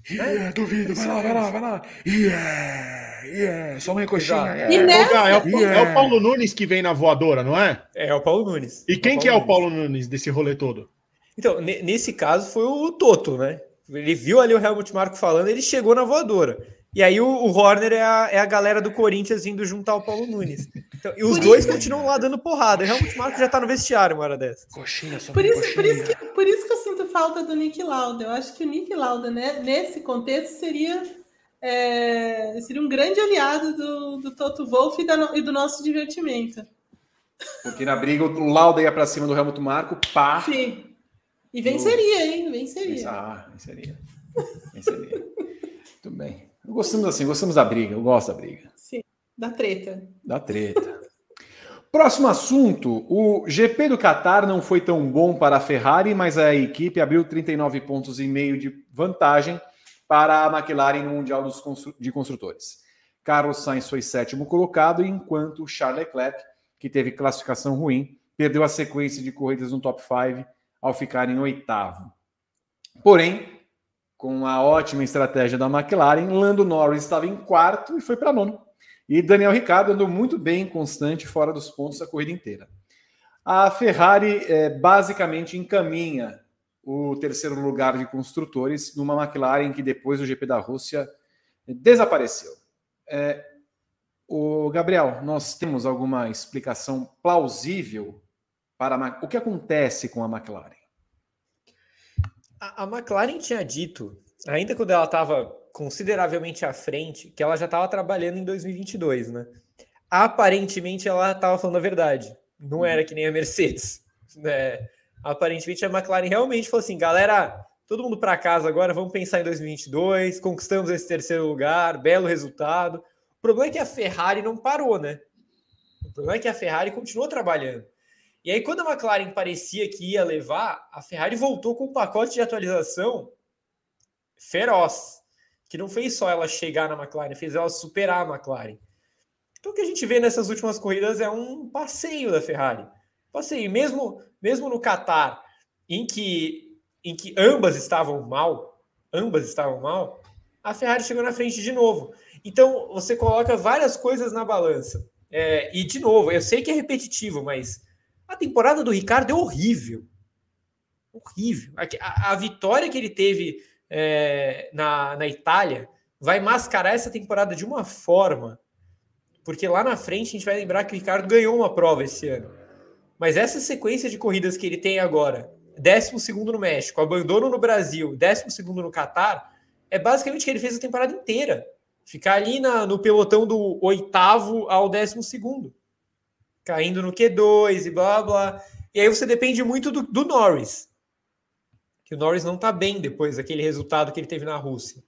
Yeah, duvido, vai lá, vai lá, vai lá. Yeah, yeah, só uma coxinha. Yeah. E nessa... é, o, yeah. é, o, Paulo Nunes que vem na voadora, não é? É, é o Paulo Nunes. E quem é que é o Paulo Nunes desse rolê todo? Então, nesse caso foi o Toto, né? Ele viu ali o Helmut Marko falando, ele chegou na voadora. E aí o, o Horner é a, é a galera do Corinthians vindo juntar o Paulo Nunes. Então, e os por dois isso... continuam lá dando porrada. O Helmut Marko já tá no vestiário uma hora dessa. Coxinha, por isso, coxinha. Por, isso que, por isso que eu sinto falta do Nick Lauda. Eu acho que o Nick Lauda, né, nesse contexto, seria, é, seria um grande aliado do, do Toto Wolff e, da, e do nosso divertimento. Porque na briga o Lauda ia para cima do Helmut Marko, pá. Sim. E venceria, hein? Venceria. Ah, venceria. Venceria. Muito bem. Gostamos assim, gostamos da briga, eu gosto da briga. Sim, da treta. Da treta. Próximo assunto: o GP do Qatar não foi tão bom para a Ferrari, mas a equipe abriu 39 pontos e meio de vantagem para a McLaren no Mundial dos de Construtores. Carlos Sainz foi sétimo colocado, enquanto Charles Leclerc, que teve classificação ruim, perdeu a sequência de corridas no top 5 ao ficar em oitavo. Porém, com a ótima estratégia da McLaren, Lando Norris estava em quarto e foi para nono. E Daniel Ricciardo andou muito bem, constante, fora dos pontos a corrida inteira. A Ferrari é, basicamente encaminha o terceiro lugar de construtores numa McLaren que depois do GP da Rússia desapareceu. É, o Gabriel, nós temos alguma explicação plausível para a, o que acontece com a McLaren? A, a McLaren tinha dito, ainda quando ela estava consideravelmente à frente, que ela já estava trabalhando em 2022, né? Aparentemente ela estava falando a verdade. Não era que nem a Mercedes. Né? Aparentemente a McLaren realmente falou assim, galera, todo mundo para casa agora, vamos pensar em 2022, conquistamos esse terceiro lugar, belo resultado. O problema é que a Ferrari não parou, né? O problema é que a Ferrari continuou trabalhando. E aí, quando a McLaren parecia que ia levar, a Ferrari voltou com um pacote de atualização feroz, que não fez só ela chegar na McLaren, fez ela superar a McLaren. Então, o que a gente vê nessas últimas corridas é um passeio da Ferrari. Passeio, mesmo, mesmo no Qatar, em que, em que ambas estavam mal, ambas estavam mal, a Ferrari chegou na frente de novo. Então, você coloca várias coisas na balança. É, e, de novo, eu sei que é repetitivo, mas a temporada do Ricardo é horrível. Horrível. A, a, a vitória que ele teve é, na, na Itália vai mascarar essa temporada de uma forma. Porque lá na frente a gente vai lembrar que o Ricardo ganhou uma prova esse ano. Mas essa sequência de corridas que ele tem agora, 12 no México, abandono no Brasil, 12 no Catar, é basicamente o que ele fez a temporada inteira. Ficar ali na, no pelotão do oitavo ao décimo segundo caindo no Q2 e blá blá. E aí você depende muito do, do Norris. Que o Norris não está bem depois daquele resultado que ele teve na Rússia.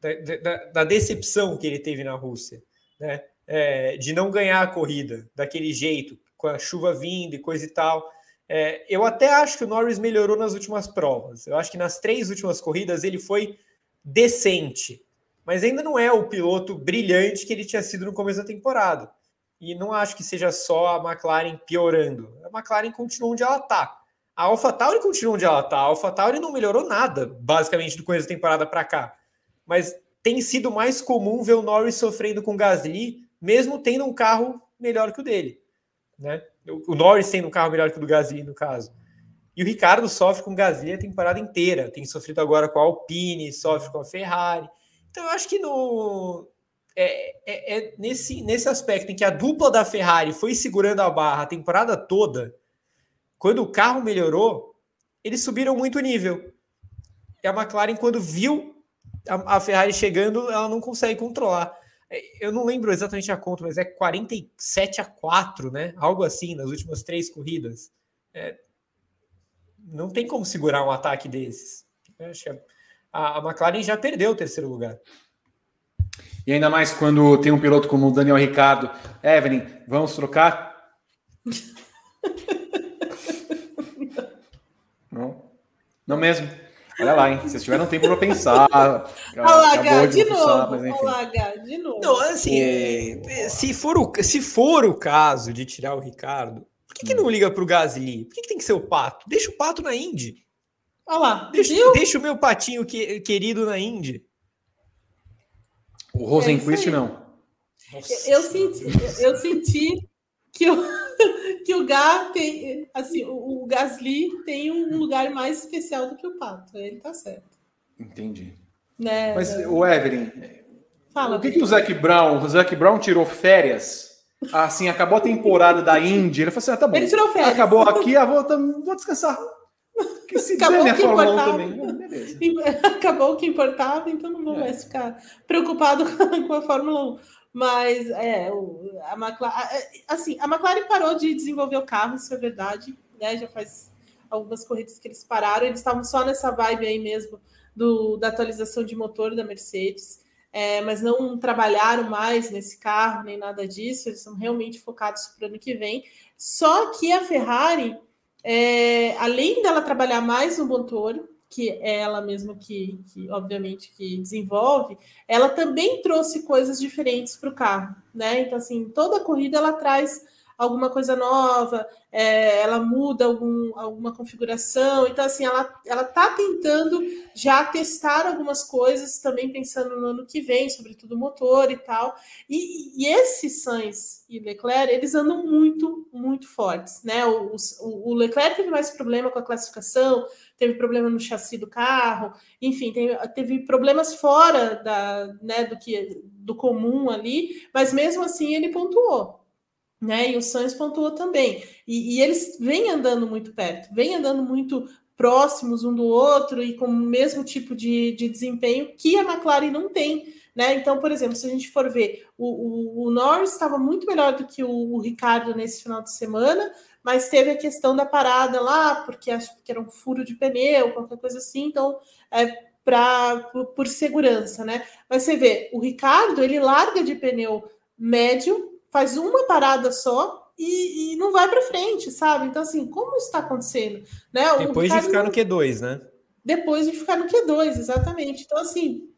Da, da, da decepção que ele teve na Rússia. Né? É, de não ganhar a corrida daquele jeito, com a chuva vindo e coisa e tal. É, eu até acho que o Norris melhorou nas últimas provas. Eu acho que nas três últimas corridas ele foi decente, mas ainda não é o piloto brilhante que ele tinha sido no começo da temporada. E não acho que seja só a McLaren piorando. A McLaren continua onde ela está. A AlphaTauri continua onde ela está. A AlphaTauri não melhorou nada, basicamente, do começo da temporada para cá. Mas tem sido mais comum ver o Norris sofrendo com o Gasly, mesmo tendo um carro melhor que o dele. Né? O Norris tendo um carro melhor que o do Gasly, no caso. E o Ricardo sofre com o Gasly a temporada inteira. Tem sofrido agora com a Alpine, sofre com a Ferrari. Então eu acho que no, é, é, é, nesse, nesse aspecto em que a dupla da Ferrari foi segurando a barra a temporada toda, quando o carro melhorou, eles subiram muito o nível. E a McLaren, quando viu a, a Ferrari chegando, ela não consegue controlar. É, eu não lembro exatamente a conta, mas é 47 a 4, né? Algo assim, nas últimas três corridas. É, não tem como segurar um ataque desses. acho que a, a McLaren já perdeu o terceiro lugar. E ainda mais quando tem um piloto como o Daniel Ricardo. Evelyn, vamos trocar? não. Não mesmo. Olha lá, hein? Vocês tiveram tempo para pensar. Alagar de, de novo. Alagar de novo. Não, assim, é, se, for o, se for o caso de tirar o Ricardo, por que, que não liga para o Gasly? Por que, que, tem que ser o Pato? Deixa o Pato na Indy. Olha lá. Deixa, deixa o meu patinho que, querido na Indy. O Rosenquist é não. Eu senti, eu senti que o, que o Gá tem, assim, o, o Gasly tem um lugar mais especial do que o Pato. Ele tá certo. Entendi. Né? Mas o Evelyn, Fala, o que, que o Zac Brown, o Zac Brown tirou férias? Assim, acabou a temporada da Indy. Ele falou assim: ah, tá bom. Ele tirou férias. Acabou aqui, ah, vou, vou descansar. Que se acabou dane a Fórmula 1 também. Acabou o que importava, então não vou é. mais ficar preocupado com a Fórmula 1. Mas é, a McLaren, é, assim, a McLaren parou de desenvolver o carro, isso é verdade, né? Já faz algumas corridas que eles pararam, eles estavam só nessa vibe aí mesmo do, da atualização de motor da Mercedes, é, mas não trabalharam mais nesse carro, nem nada disso, eles são realmente focados para o ano que vem. Só que a Ferrari, é, além dela trabalhar mais no motor, que é ela mesma que, que, obviamente, que desenvolve, ela também trouxe coisas diferentes para o carro, né? Então, assim, toda corrida ela traz alguma coisa nova, é, ela muda algum, alguma configuração. Então, assim, ela está tentando já testar algumas coisas, também pensando no ano que vem, sobretudo motor e tal. E, e esses Sainz e Leclerc, eles andam muito, muito fortes, né? O, o, o, Leclerc teve mais problema com a classificação, teve problema no chassi do carro, enfim, teve, teve problemas fora da, né, do que do comum ali, mas mesmo assim ele pontuou né? E o Sainz pontuou também. E, e, eles vêm andando muito perto, vêm andando muito próximos um do outro e com o mesmo tipo de, de desempenho que a McLaren não tem. Né? Então, por exemplo, se a gente for ver, o, o, o Norris estava muito melhor do que o, o, Ricardo nesse final de semana, mas teve a questão da parada lá, porque acho que era um furo de pneu, qualquer coisa assim, então é pra, por, por segurança, né? Mas você vê, o Ricardo ele larga de pneu médio faz uma parada só e, e não vai para frente, sabe? Então, assim, como isso está acontecendo? Né? Depois de ficar no Q2, né? Depois de ficar no Q2, exatamente. Então, assim,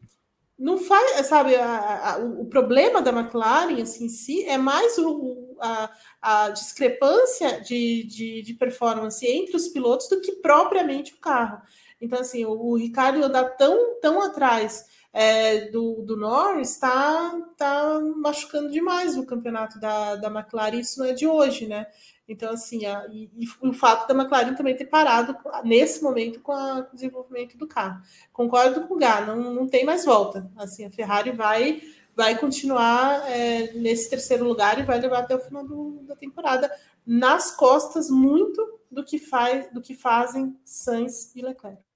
não faz, sabe, a, a, o problema da McLaren assim, em si é mais o, a, a discrepância de, de, de, performance entre os pilotos do que propriamente o carro. Então, assim, o, o Ricardo andar tão, tão atrás é, do, do Norris está tá machucando demais o campeonato da, da McLaren, isso não é de hoje, né? Então, assim, a, e, e, o fato da McLaren também ter parado nesse momento com, a, com o desenvolvimento do carro. Concordo com o Gá, não, não tem mais volta. Assim, a Ferrari vai vai continuar é, nesse terceiro lugar e vai levar até o final do, da temporada nas costas muito do que faz do que fazem Sainz e Leclerc.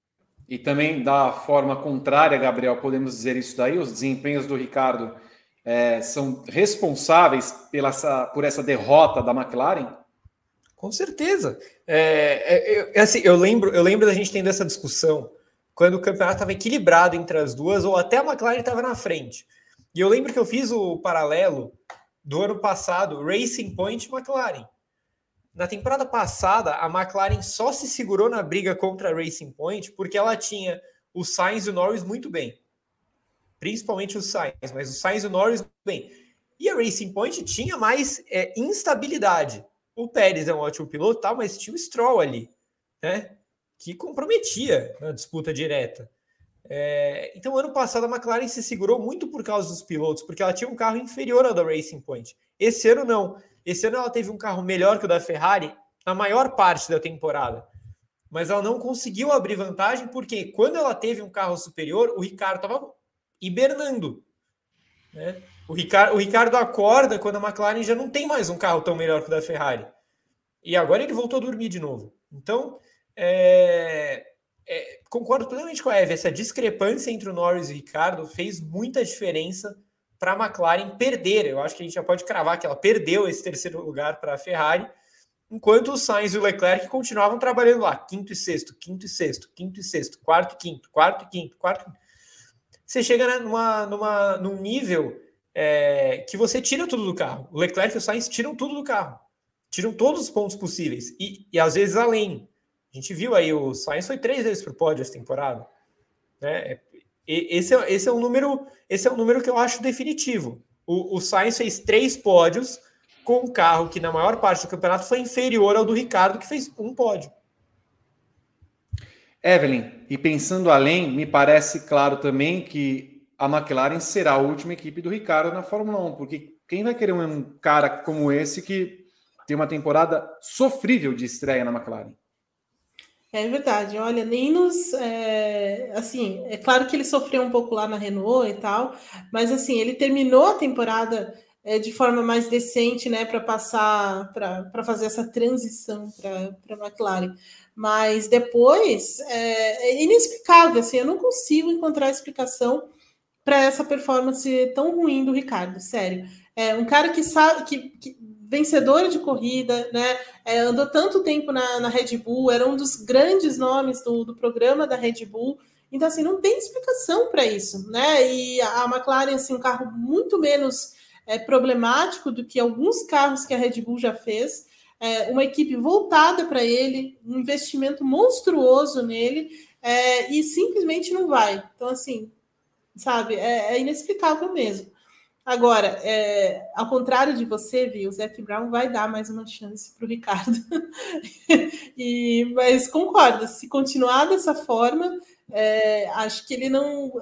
E também da forma contrária, Gabriel, podemos dizer isso daí, os desempenhos do Ricardo é, são responsáveis pela essa, por essa derrota da McLaren? Com certeza. É, é, é, assim, eu lembro, eu lembro da gente tendo essa discussão quando o campeonato estava equilibrado entre as duas, ou até a McLaren estava na frente. E eu lembro que eu fiz o paralelo do ano passado, Racing Point McLaren. Na temporada passada, a McLaren só se segurou na briga contra a Racing Point porque ela tinha o Sainz e o Norris muito bem. Principalmente o Sainz, mas o Sainz e o Norris bem. E a Racing Point tinha mais é, instabilidade. O Pérez é um ótimo piloto, tá, mas tinha o Stroll ali, né? Que comprometia na disputa direta. É, então, ano passado, a McLaren se segurou muito por causa dos pilotos, porque ela tinha um carro inferior ao da Racing Point. Esse ano, não. Esse ano ela teve um carro melhor que o da Ferrari na maior parte da temporada. Mas ela não conseguiu abrir vantagem porque quando ela teve um carro superior, o Ricardo estava hibernando. Né? O, Ricardo, o Ricardo acorda quando a McLaren já não tem mais um carro tão melhor que o da Ferrari. E agora ele voltou a dormir de novo. Então, é, é, concordo plenamente com a Eve. Essa discrepância entre o Norris e o Ricardo fez muita diferença para a McLaren perder. Eu acho que a gente já pode cravar que ela perdeu esse terceiro lugar para a Ferrari, enquanto o Sainz e o Leclerc continuavam trabalhando lá, quinto e sexto, quinto e sexto, quinto e sexto, quarto e quinto, quarto e quinto, quarto. Você chega numa, numa, num nível é, que você tira tudo do carro. O Leclerc e o Sainz tiram tudo do carro, tiram todos os pontos possíveis e, e às vezes além. A gente viu aí o Sainz foi três vezes para o pódio essa temporada. Né? Esse, é, esse é um número, esse é um número que eu acho definitivo. O, o Sainz fez três pódios com um carro que na maior parte do campeonato foi inferior ao do Ricardo, que fez um pódio. Evelyn, e pensando além, me parece claro também que a McLaren será a última equipe do Ricardo na Fórmula 1, porque quem vai querer um cara como esse que tem uma temporada sofrível de estreia na McLaren? É verdade, olha, nem nos. É, assim, é claro que ele sofreu um pouco lá na Renault e tal, mas assim, ele terminou a temporada é, de forma mais decente, né, para passar, para fazer essa transição para a McLaren. Mas depois é, é, inexplicável, assim, eu não consigo encontrar explicação para essa performance tão ruim do Ricardo, sério. É um cara que sabe que, que vencedor de corrida, né? É, andou tanto tempo na, na, Red Bull, era um dos grandes nomes do, do programa da Red Bull. Então, assim, não tem explicação para isso, né? E a, a McLaren, assim, um carro muito menos é, problemático do que alguns carros que a Red Bull já fez. É, uma equipe voltada para ele, um investimento monstruoso nele, é, e simplesmente não vai. Então, assim, sabe, é, é inexplicável mesmo. Agora, é, ao contrário de você, viu, o Zac Brown vai dar mais uma chance para o Ricardo. e, mas concordo, se continuar dessa forma, é, acho que ele não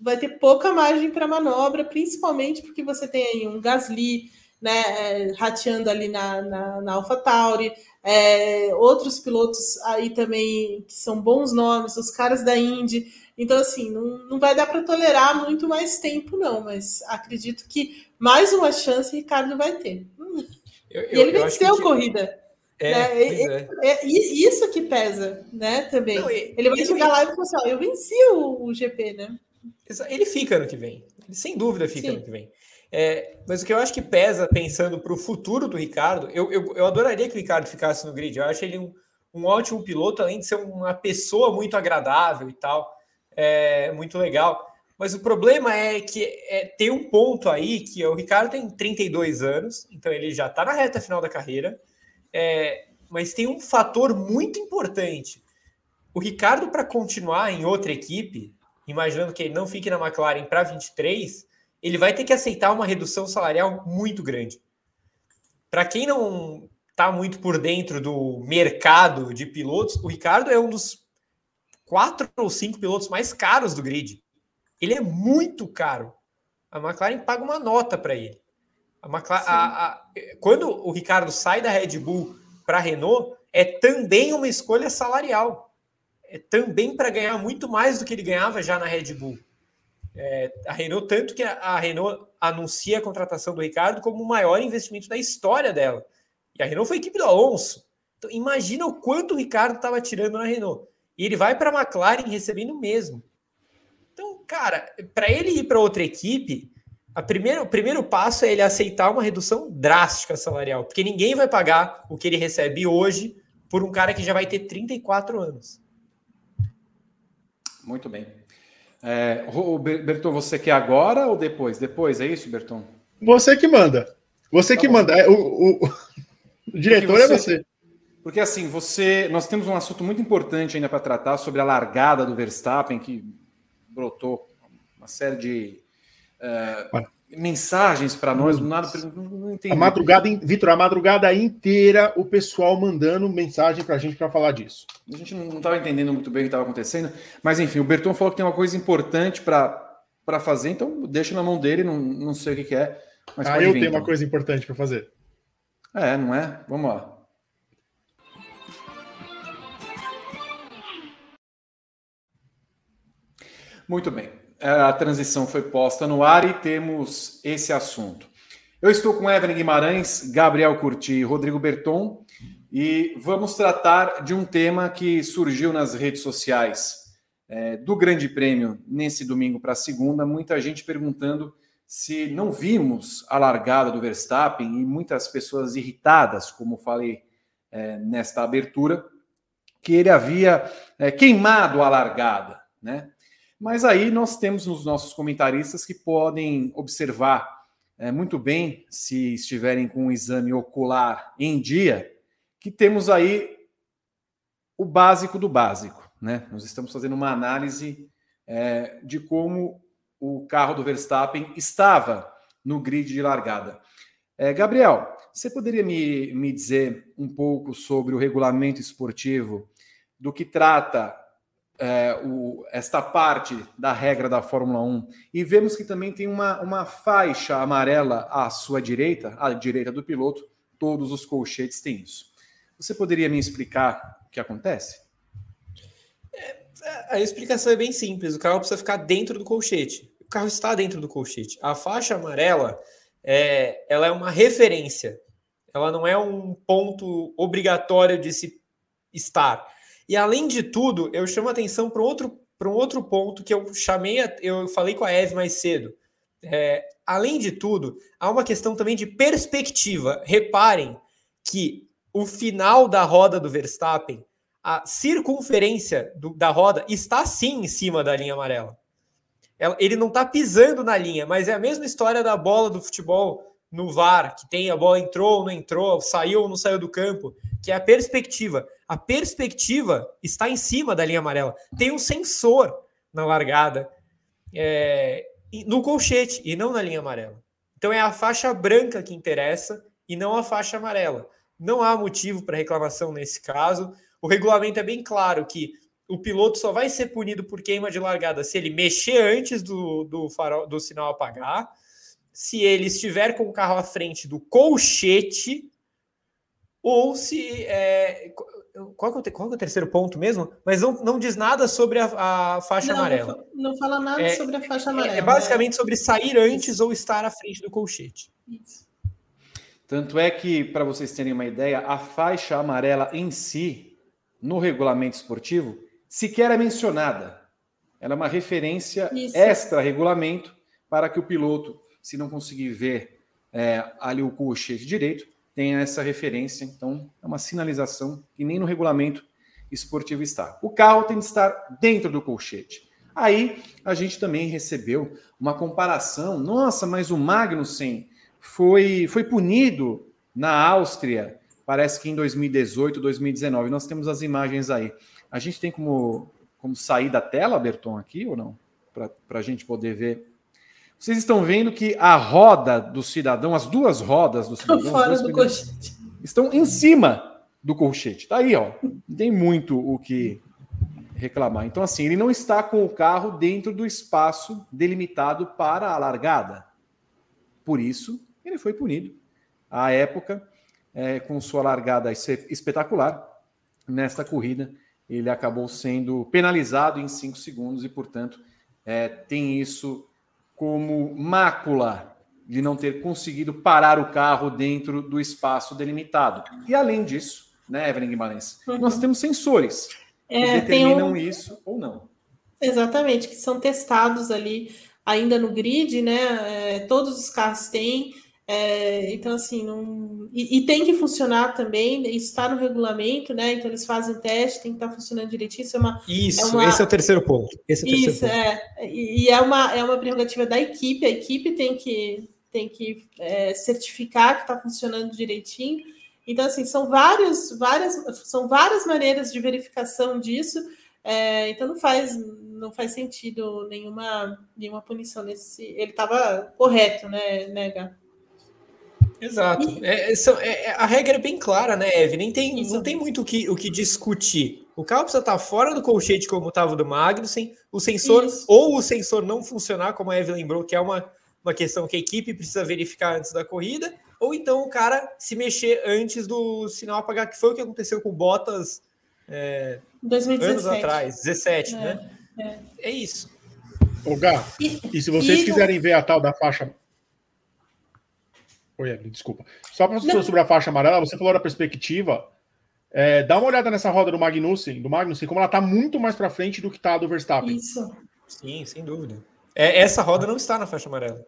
vai ter pouca margem para manobra, principalmente porque você tem aí um Gasly né, é, rateando ali na, na, na AlphaTauri, é, outros pilotos aí também que são bons nomes, os caras da Indy. Então, assim, não, não vai dar para tolerar muito mais tempo, não, mas acredito que mais uma chance o Ricardo vai ter. Eu, eu, e ele venceu a corrida. É, né? é. é, isso que pesa, né? Também. Não, ele, ele vai ele chegar lá e falar assim: ó, eu venci o, o, GP, né? Ele fica no que vem. Ele sem dúvida fica Sim. no que vem. É, mas o que eu acho que pesa pensando para o futuro do Ricardo, eu, eu, eu, adoraria que o Ricardo ficasse no grid. Eu acho ele um, um ótimo piloto, além de ser uma pessoa muito agradável e tal é muito legal. Mas o problema é que é, tem um ponto aí que o Ricardo tem 32 anos, então ele já está na reta final da carreira, é, mas tem um fator muito importante. O Ricardo, para continuar em outra equipe, imaginando que ele não fique na McLaren para 23, ele vai ter que aceitar uma redução salarial muito grande. Para quem não está muito por dentro do mercado de pilotos, o Ricardo é um dos quatro ou cinco pilotos mais caros do grid. Ele é muito caro. A McLaren paga uma nota para ele. A McLaren, a, a, quando o Ricardo sai da Red Bull para a Renault, é também uma escolha salarial. É também para ganhar muito mais do que ele ganhava já na Red Bull. É, a Renault, tanto que a Renault anuncia a contratação do Ricardo como o maior investimento da história dela. E a Renault foi a equipe do Alonso. Então, imagina o quanto o Ricardo estava tirando na Renault. E ele vai para a McLaren recebendo o mesmo. Então, cara, para ele ir para outra equipe, a primeiro, o primeiro passo é ele aceitar uma redução drástica salarial, porque ninguém vai pagar o que ele recebe hoje por um cara que já vai ter 34 anos. Muito bem. É, Berton, você quer agora ou depois? Depois, é isso, Berton? Você que manda. Você tá que bom. manda. É, o, o, o diretor você, é você. Porque assim, você, nós temos um assunto muito importante ainda para tratar sobre a largada do Verstappen, que brotou uma série de uh, mensagens para nós, do nada, não entendi. A madrugada, Vitor, a madrugada inteira o pessoal mandando mensagem para a gente para falar disso. A gente não estava entendendo muito bem o que estava acontecendo, mas enfim, o Berton falou que tem uma coisa importante para fazer, então deixa na mão dele, não, não sei o que, que é. Mas ah, eu vir, tenho então. uma coisa importante para fazer. É, não é? Vamos lá. Muito bem. A transição foi posta no ar e temos esse assunto. Eu estou com Evelyn Guimarães, Gabriel Curti e Rodrigo Berton e vamos tratar de um tema que surgiu nas redes sociais é, do Grande Prêmio nesse domingo para segunda. Muita gente perguntando se não vimos a largada do Verstappen e muitas pessoas irritadas, como falei é, nesta abertura, que ele havia é, queimado a largada, né? Mas aí nós temos os nossos comentaristas que podem observar é, muito bem, se estiverem com o exame ocular em dia, que temos aí o básico do básico. Né? Nós estamos fazendo uma análise é, de como o carro do Verstappen estava no grid de largada. É, Gabriel, você poderia me, me dizer um pouco sobre o regulamento esportivo, do que trata é, o, esta parte da regra da Fórmula 1 e vemos que também tem uma, uma faixa amarela à sua direita, à direita do piloto, todos os colchetes têm isso. Você poderia me explicar o que acontece? A explicação é bem simples. O carro precisa ficar dentro do colchete. O carro está dentro do colchete. A faixa amarela é, ela é uma referência. Ela não é um ponto obrigatório de se estar. E além de tudo, eu chamo a atenção para outro, um outro ponto que eu chamei, eu falei com a Eve mais cedo. É, além de tudo, há uma questão também de perspectiva. Reparem que o final da roda do Verstappen, a circunferência do, da roda está sim em cima da linha amarela. Ele não está pisando na linha, mas é a mesma história da bola do futebol no VAR, que tem a bola entrou ou não entrou, saiu ou não saiu do campo, que é a perspectiva. A perspectiva está em cima da linha amarela. Tem um sensor na largada, é, no colchete e não na linha amarela. Então é a faixa branca que interessa e não a faixa amarela. Não há motivo para reclamação nesse caso. O regulamento é bem claro que o piloto só vai ser punido por queima de largada se ele mexer antes do, do, farol, do sinal apagar se ele estiver com o carro à frente do colchete ou se. É, qual, é o, qual é o terceiro ponto mesmo? Mas não, não diz nada sobre a, a faixa não, amarela. Não, não fala nada é, sobre a faixa amarela. É, é basicamente é. sobre sair antes Isso. ou estar à frente do colchete. Isso. Tanto é que, para vocês terem uma ideia, a faixa amarela em si, no regulamento esportivo, sequer é mencionada. Ela é uma referência extra-regulamento para que o piloto se não conseguir ver é, ali o colchete direito, tenha essa referência. Então, é uma sinalização que nem no regulamento esportivo está. O carro tem que estar dentro do colchete. Aí a gente também recebeu uma comparação. Nossa, mas o Magnussen foi, foi punido na Áustria, parece que em 2018, 2019. Nós temos as imagens aí. A gente tem como, como sair da tela, Berton, aqui ou não? Para a gente poder ver vocês estão vendo que a roda do cidadão, as duas rodas do cidadão, fora do colchete. estão em cima do colchete. Tá aí, ó. Não tem muito o que reclamar. Então, assim, ele não está com o carro dentro do espaço delimitado para a largada. Por isso, ele foi punido. À época, é, com sua largada espetacular, nesta corrida, ele acabou sendo penalizado em cinco segundos e, portanto, é, tem isso como mácula de não ter conseguido parar o carro dentro do espaço delimitado. E além disso, né, Evelyn Guimarães, uhum. nós temos sensores que é, determinam um... isso ou não. Exatamente, que são testados ali ainda no grid, né? É, todos os carros têm. É, então, assim, não... E, e, tem que funcionar também, isso está no regulamento, né? Então, eles fazem o teste, tem que estar tá funcionando direitinho. Isso, é uma, isso é uma... esse é o terceiro ponto. Esse é isso, ponto. é. E é uma, é uma prerrogativa da equipe, a equipe tem que, tem que é, certificar que está funcionando direitinho. Então, assim, são vários, várias, são várias maneiras de verificação disso. É, então não faz, não faz sentido nenhuma, nenhuma punição nesse. Ele estava correto, né, né, Gá? Exato. É, é, é, a regra é bem clara, né, Eve? Nem tem, não tem muito o que, o que discutir. O carro precisa estar fora do colchete, como estava do Magnussen, o sensor, Isso. ou o sensor não funcionar, como a Eve lembrou, que é uma, uma questão que a equipe precisa verificar antes da corrida, ou então o cara se mexer antes do sinal apagar, que foi o que aconteceu com Bottas é, anos atrás, 17, é, né? É. é isso. Ô, Gá, e, e se vocês e quiserem no... ver a tal da faixa Oi, Evelyn, desculpa. Só para você sobre a faixa amarela, você falou da perspectiva. É, dá uma olhada nessa roda do Magnussen, do Magnussen, como ela está muito mais para frente do que está do Verstappen. Isso. Sim, sem dúvida. É, essa roda não está na faixa amarela.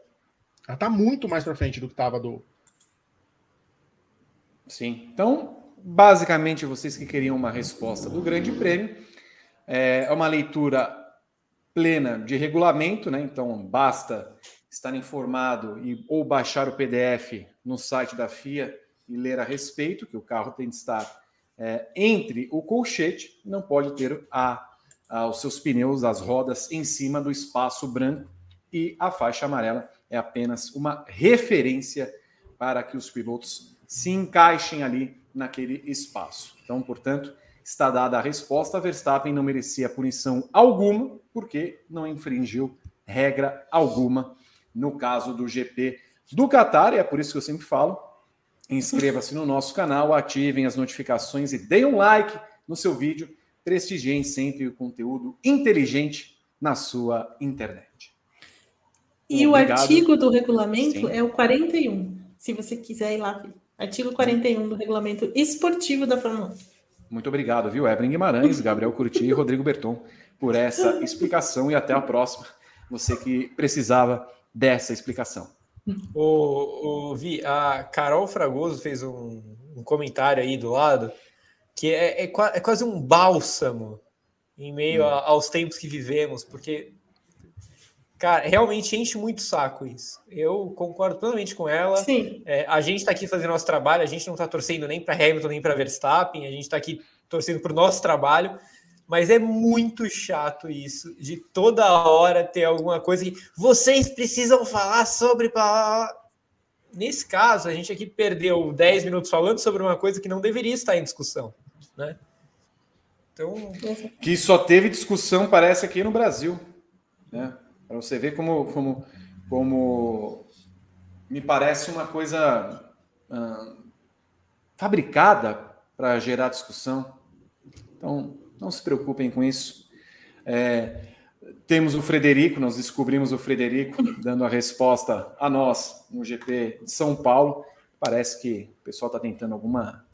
Ela está muito mais para frente do que estava do. Sim. Então, basicamente, vocês que queriam uma resposta do Grande Prêmio, é, é uma leitura plena de regulamento, né? Então, basta estar informado e ou baixar o PDF no site da FIA e ler a respeito, que o carro tem de estar é, entre o colchete, não pode ter a, a, os seus pneus, as rodas em cima do espaço branco e a faixa amarela é apenas uma referência para que os pilotos se encaixem ali naquele espaço. Então, portanto, está dada a resposta. Verstappen não merecia punição alguma, porque não infringiu regra alguma no caso do GP do Qatar, e é por isso que eu sempre falo. Inscreva-se no nosso canal, ativem as notificações e deem um like no seu vídeo, prestigiem sempre o conteúdo inteligente na sua internet. E Obrigado. o artigo do regulamento Sim. é o 41, se você quiser ir lá. Artigo 41 do regulamento esportivo da Fórmula 1. Muito obrigado, viu, Evelyn Guimarães, Gabriel Curti e Rodrigo Berton, por essa explicação e até a próxima. Você que precisava dessa explicação. O, o Vi, a Carol Fragoso fez um, um comentário aí do lado que é, é, é quase um bálsamo em meio a, aos tempos que vivemos, porque, cara, realmente enche muito saco isso. Eu concordo plenamente com ela. É, a gente está aqui fazendo nosso trabalho, a gente não está torcendo nem para Hamilton nem para Verstappen, a gente está aqui torcendo para o nosso trabalho. Mas é muito chato isso, de toda hora ter alguma coisa que vocês precisam falar sobre. Nesse caso, a gente aqui perdeu 10 minutos falando sobre uma coisa que não deveria estar em discussão né? Então, que só teve discussão, parece, aqui no Brasil, né? Para você ver como, como, como me parece uma coisa ah, fabricada para gerar discussão. Então, não se preocupem com isso. É, temos o Frederico, nós descobrimos o Frederico dando a resposta a nós no GP de São Paulo. Parece que o pessoal está tentando alguma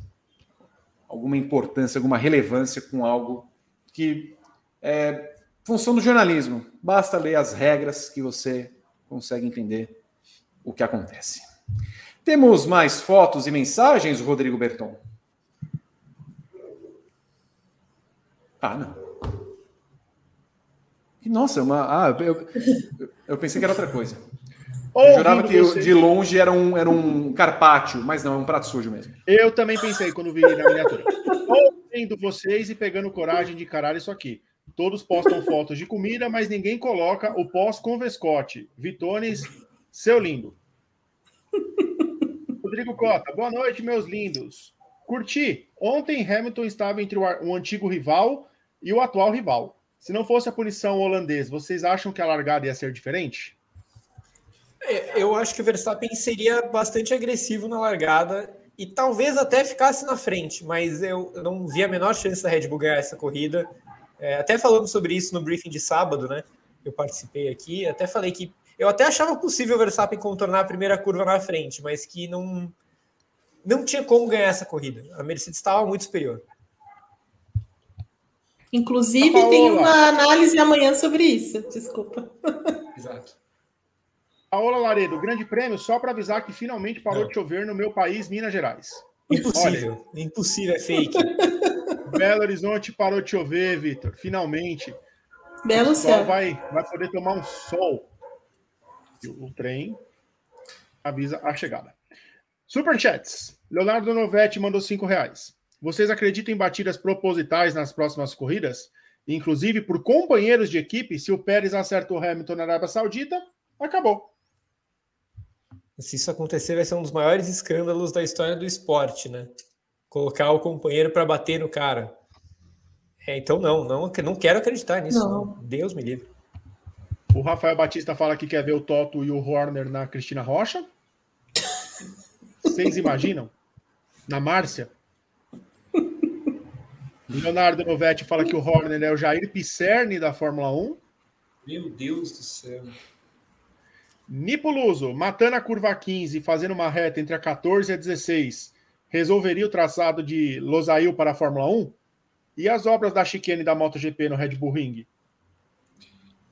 alguma importância, alguma relevância com algo que é função do jornalismo. Basta ler as regras que você consegue entender o que acontece. Temos mais fotos e mensagens, Rodrigo Berton? Ah, não. Nossa, uma. Ah, eu, eu pensei que era outra coisa. Eu jurava que você... de longe era um, era um carpaccio, mas não, é um prato sujo mesmo. Eu também pensei quando vi na miniatura. Ouvindo vocês e pegando coragem de encarar isso aqui. Todos postam fotos de comida, mas ninguém coloca o pós com Vescote. Vitones, seu lindo. Rodrigo Cota, boa noite, meus lindos. Curti. Ontem Hamilton estava entre o antigo rival e o atual rival. Se não fosse a punição holandês, vocês acham que a largada ia ser diferente? É, eu acho que o Verstappen seria bastante agressivo na largada e talvez até ficasse na frente, mas eu não vi a menor chance da Red Bull ganhar essa corrida. É, até falando sobre isso no briefing de sábado, né? Eu participei aqui, até falei que eu até achava possível o Verstappen contornar a primeira curva na frente, mas que não não tinha como ganhar essa corrida. A Mercedes estava muito superior. Inclusive, tem uma análise amanhã sobre isso. Desculpa. Exato. Paola Laredo, grande prêmio, só para avisar que finalmente parou Não. de chover no meu país, Minas Gerais. Impossível, Olha, impossível, é fake. Belo Horizonte parou de chover, Vitor, finalmente. Belo o céu. Vai, vai poder tomar um sol. E o trem avisa a chegada. Superchats. Leonardo Novetti mandou cinco reais. Vocês acreditam em batidas propositais nas próximas corridas? Inclusive por companheiros de equipe, se o Pérez acerta o Hamilton na Arábia Saudita, acabou. Se isso acontecer, vai ser um dos maiores escândalos da história do esporte, né? Colocar o companheiro para bater no cara. É, então, não, não, não quero acreditar nisso. Não. Deus me livre. O Rafael Batista fala que quer ver o Toto e o Horner na Cristina Rocha. Vocês imaginam? Na Márcia? Leonardo Novetti fala que o Horner é o Jair Pisserni da Fórmula 1. Meu Deus do céu. Nipoluso, matando a curva 15 e fazendo uma reta entre a 14 e a 16, resolveria o traçado de Losail para a Fórmula 1? E as obras da chicane da MotoGP no Red Bull Ring?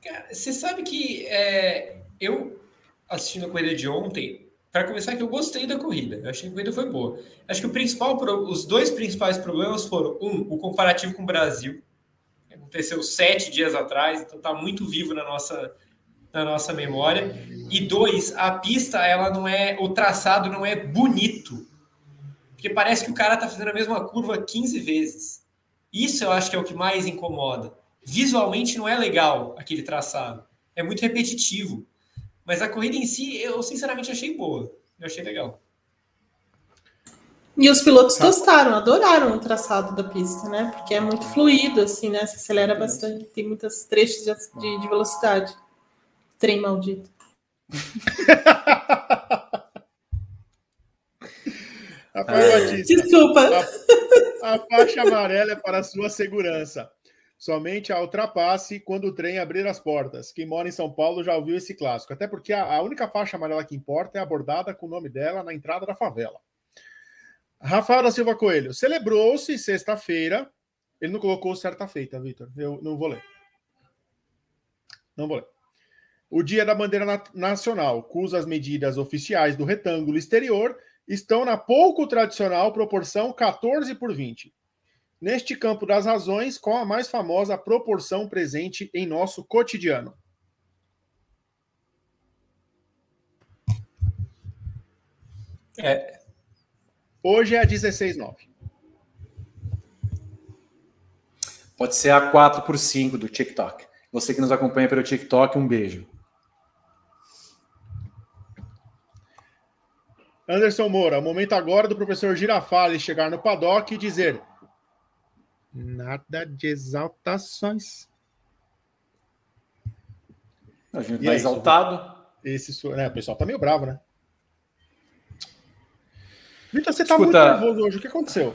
Cara, você sabe que é, eu, assistindo a corrida de ontem, para começar que eu gostei da corrida. Eu achei que a corrida foi boa. Acho que o principal, os dois principais problemas foram, um, o comparativo com o Brasil. Aconteceu sete dias atrás, então está muito vivo na nossa na nossa memória. E dois, a pista, ela não é, o traçado não é bonito. Porque parece que o cara tá fazendo a mesma curva 15 vezes. Isso eu acho que é o que mais incomoda. Visualmente não é legal aquele traçado. É muito repetitivo. Mas a corrida em si, eu sinceramente achei boa. Eu achei legal. E os pilotos tá. gostaram, adoraram o traçado da pista, né? Porque é muito fluido, assim, né? Se acelera bastante, tem muitos trechos de, de velocidade. Trem maldito. Batista. Desculpa. A faixa amarela é para sua segurança. Somente a ultrapasse quando o trem abrir as portas. Quem mora em São Paulo já ouviu esse clássico. Até porque a, a única faixa amarela que importa é abordada com o nome dela na entrada da favela. Rafael da Silva Coelho. Celebrou-se sexta-feira. Ele não colocou certa feita, Vitor. Eu não vou ler. Não vou ler. O Dia da Bandeira Nacional, cujas medidas oficiais do retângulo exterior estão na pouco tradicional proporção 14 por 20. Neste campo das razões, qual a mais famosa proporção presente em nosso cotidiano? É. Hoje é a 16,9. Pode ser a 4 por 5 do TikTok. Você que nos acompanha pelo TikTok, um beijo. Anderson Moura, o momento agora do professor Girafales chegar no paddock e dizer: Nada de exaltações. A gente tá exaltado. Esse, né, o pessoal tá meio bravo, né? Vitor, você tá Escuta... muito nervoso hoje. O que aconteceu?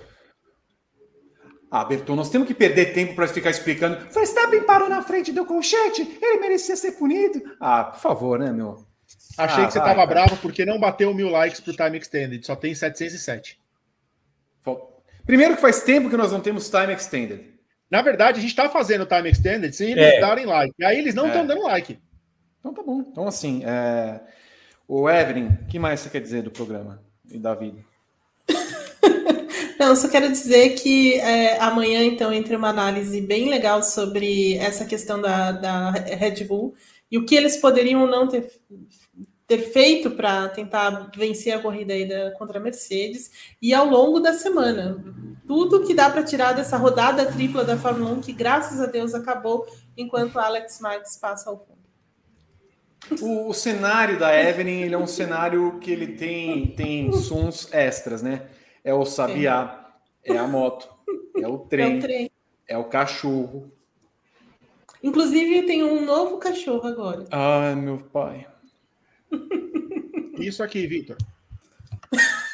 Ah, Berton, nós temos que perder tempo para ficar explicando. Verstappen parou na frente do colchete, ele merecia ser punido. Ah, por favor, né, meu? Achei ah, que você vai, tava bravo porque não bateu mil likes pro Time Extended, só tem 707. Primeiro que faz tempo que nós não temos Time Extended. Na verdade, a gente está fazendo Time Extended sem eles é. darem like. E aí eles não estão é. dando like. Então tá bom. Então, assim, é... o Evelyn, o que mais você quer dizer do programa e da vida? Não, só quero dizer que é, amanhã, então, entre uma análise bem legal sobre essa questão da, da Red Bull e o que eles poderiam não ter ter feito para tentar vencer a corrida aí da, contra a Mercedes e ao longo da semana. Tudo que dá para tirar dessa rodada tripla da Fórmula 1, que graças a Deus acabou enquanto Alex Marques passa ao fundo. O, o, cenário da Evelyn ele é um cenário que ele tem, tem sons extras, né? É o sabiá, é a moto, é o trem, é o, trem. É o cachorro. Inclusive tem um novo cachorro agora. Ai, meu pai. Isso aqui, Vitor.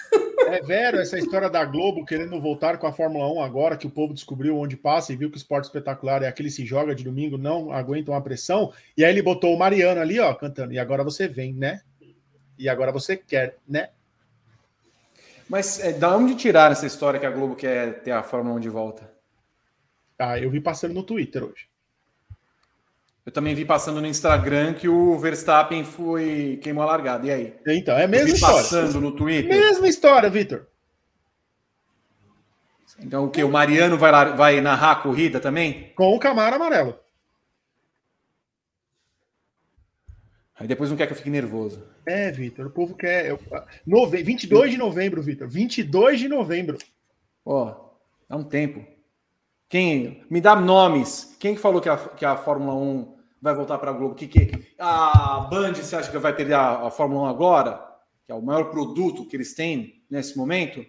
É vero essa história da Globo querendo voltar com a Fórmula 1 agora que o povo descobriu onde passa e viu que o esporte espetacular é aquele que se joga de domingo, não aguentam a pressão. E aí ele botou o Mariano ali, ó, cantando. E agora você vem, né? E agora você quer, né? Mas é, da onde tiraram essa história que a Globo quer ter a Fórmula 1 de volta? Ah, eu vi passando no Twitter hoje. Eu também vi passando no Instagram que o Verstappen foi queimou a largada. E aí? Então, é a mesma história. passando no Twitter. Mesma história, Vitor. Então o que? O Mariano vai, vai narrar a corrida também? Com o Camaro amarelo. Aí depois não quer que eu fique nervoso. É, Vitor, o povo quer. Eu... Nove... 22 de novembro, Vitor. 22 de novembro. Ó, dá um tempo. Quem me dá nomes? Quem que falou que a, que a Fórmula 1 vai voltar para a Globo? Que, que a Band você acha que vai perder a, a Fórmula 1 agora? Que é o maior produto que eles têm nesse momento?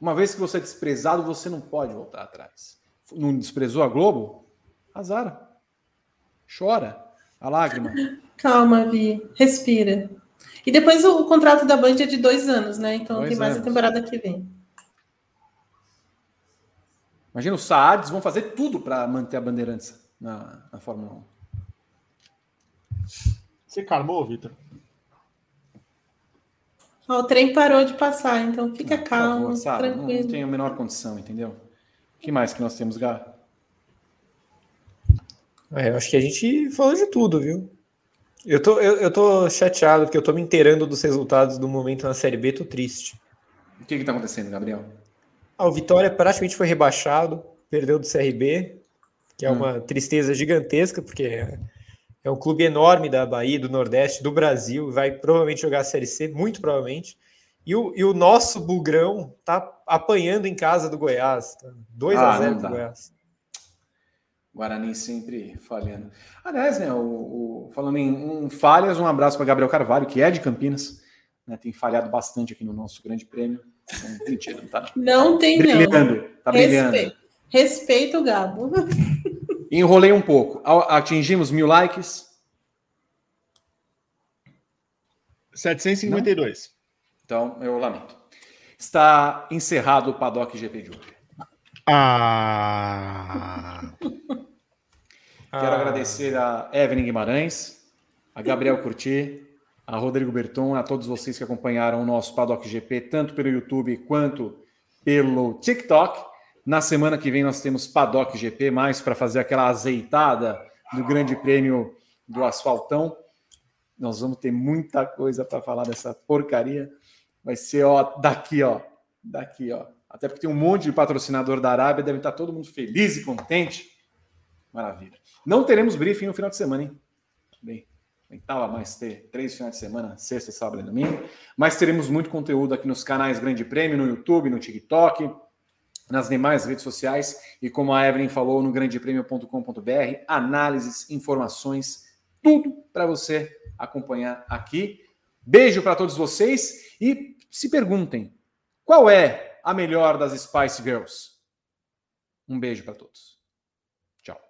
Uma vez que você é desprezado, você não pode voltar atrás. Não desprezou a Globo? Azar. Chora. A lágrima. Calma, Vi. Respira. E depois o, contrato da Band é de dois anos, né? Então dois tem mais anos. a temporada que vem. Imagina, os Saades vão fazer tudo para manter a Bandeirantes na, na Fórmula 1. Você calmou, Vitor? o trem parou de passar, então fica não, calmo, favor, tranquilo. Não, tem a menor condição, entendeu? O que mais que nós temos, Gá? É, eu acho que a gente falou de tudo, viu? Eu tô, eu, eu tô chateado porque eu tô me inteirando dos resultados do momento na Série B, tô triste. O que que tá acontecendo, Gabriel? Ah, o Vitória praticamente foi rebaixado, perdeu do CRB, que é hum. uma tristeza gigantesca, porque é, é um clube enorme da Bahia, do Nordeste, do Brasil, vai provavelmente jogar a Série C, muito provavelmente. E o, e o nosso Bugrão tá apanhando em casa do Goiás. Tá? 2 ah, a 0 do Goiás. Guarani sempre falhando. Aliás, né, o, o falando em um, falhas, um abraço para Gabriel Carvalho, que é de Campinas, né, tem falhado bastante aqui no nosso grande prêmio. Não tem não tá? Não tem, brilhando, não. Tá brilhando. Respeito, Respeito o Gabo. Enrolei um pouco. Atingimos mil likes. 752. Não? Então, eu lamento. está encerrado o Paddock GP de hoje. Ah. Quero ah. agradecer a Evelyn Guimarães, a Gabriel Curti, a Rodrigo Berton, a todos vocês que acompanharam o nosso Paddock GP, tanto pelo YouTube quanto pelo TikTok. Na semana que vem nós temos Paddock GP, mais para fazer aquela azeitada do Grande Prêmio do Asfaltão. Nós vamos ter muita coisa para falar dessa porcaria. Vai ser ó daqui, ó, daqui, ó. Até porque tem um monte de patrocinador da Arábia, deve estar todo mundo feliz e contente. Maravilha. Não teremos briefing no final de semana, hein? Bem, tentava mais ter três finais de semana, sexta, sábado e domingo. Mas teremos muito conteúdo aqui nos canais Grande Prêmio, no YouTube, no TikTok, nas demais redes sociais e como a Evelyn falou no grandepremio.com.br, análises, informações, tudo para você acompanhar aqui. Beijo para todos vocês e se perguntem, qual é a melhor das Spice Girls? Um beijo para todos. Tchau.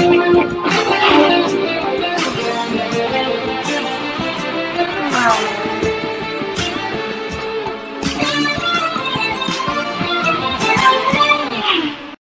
Thank you.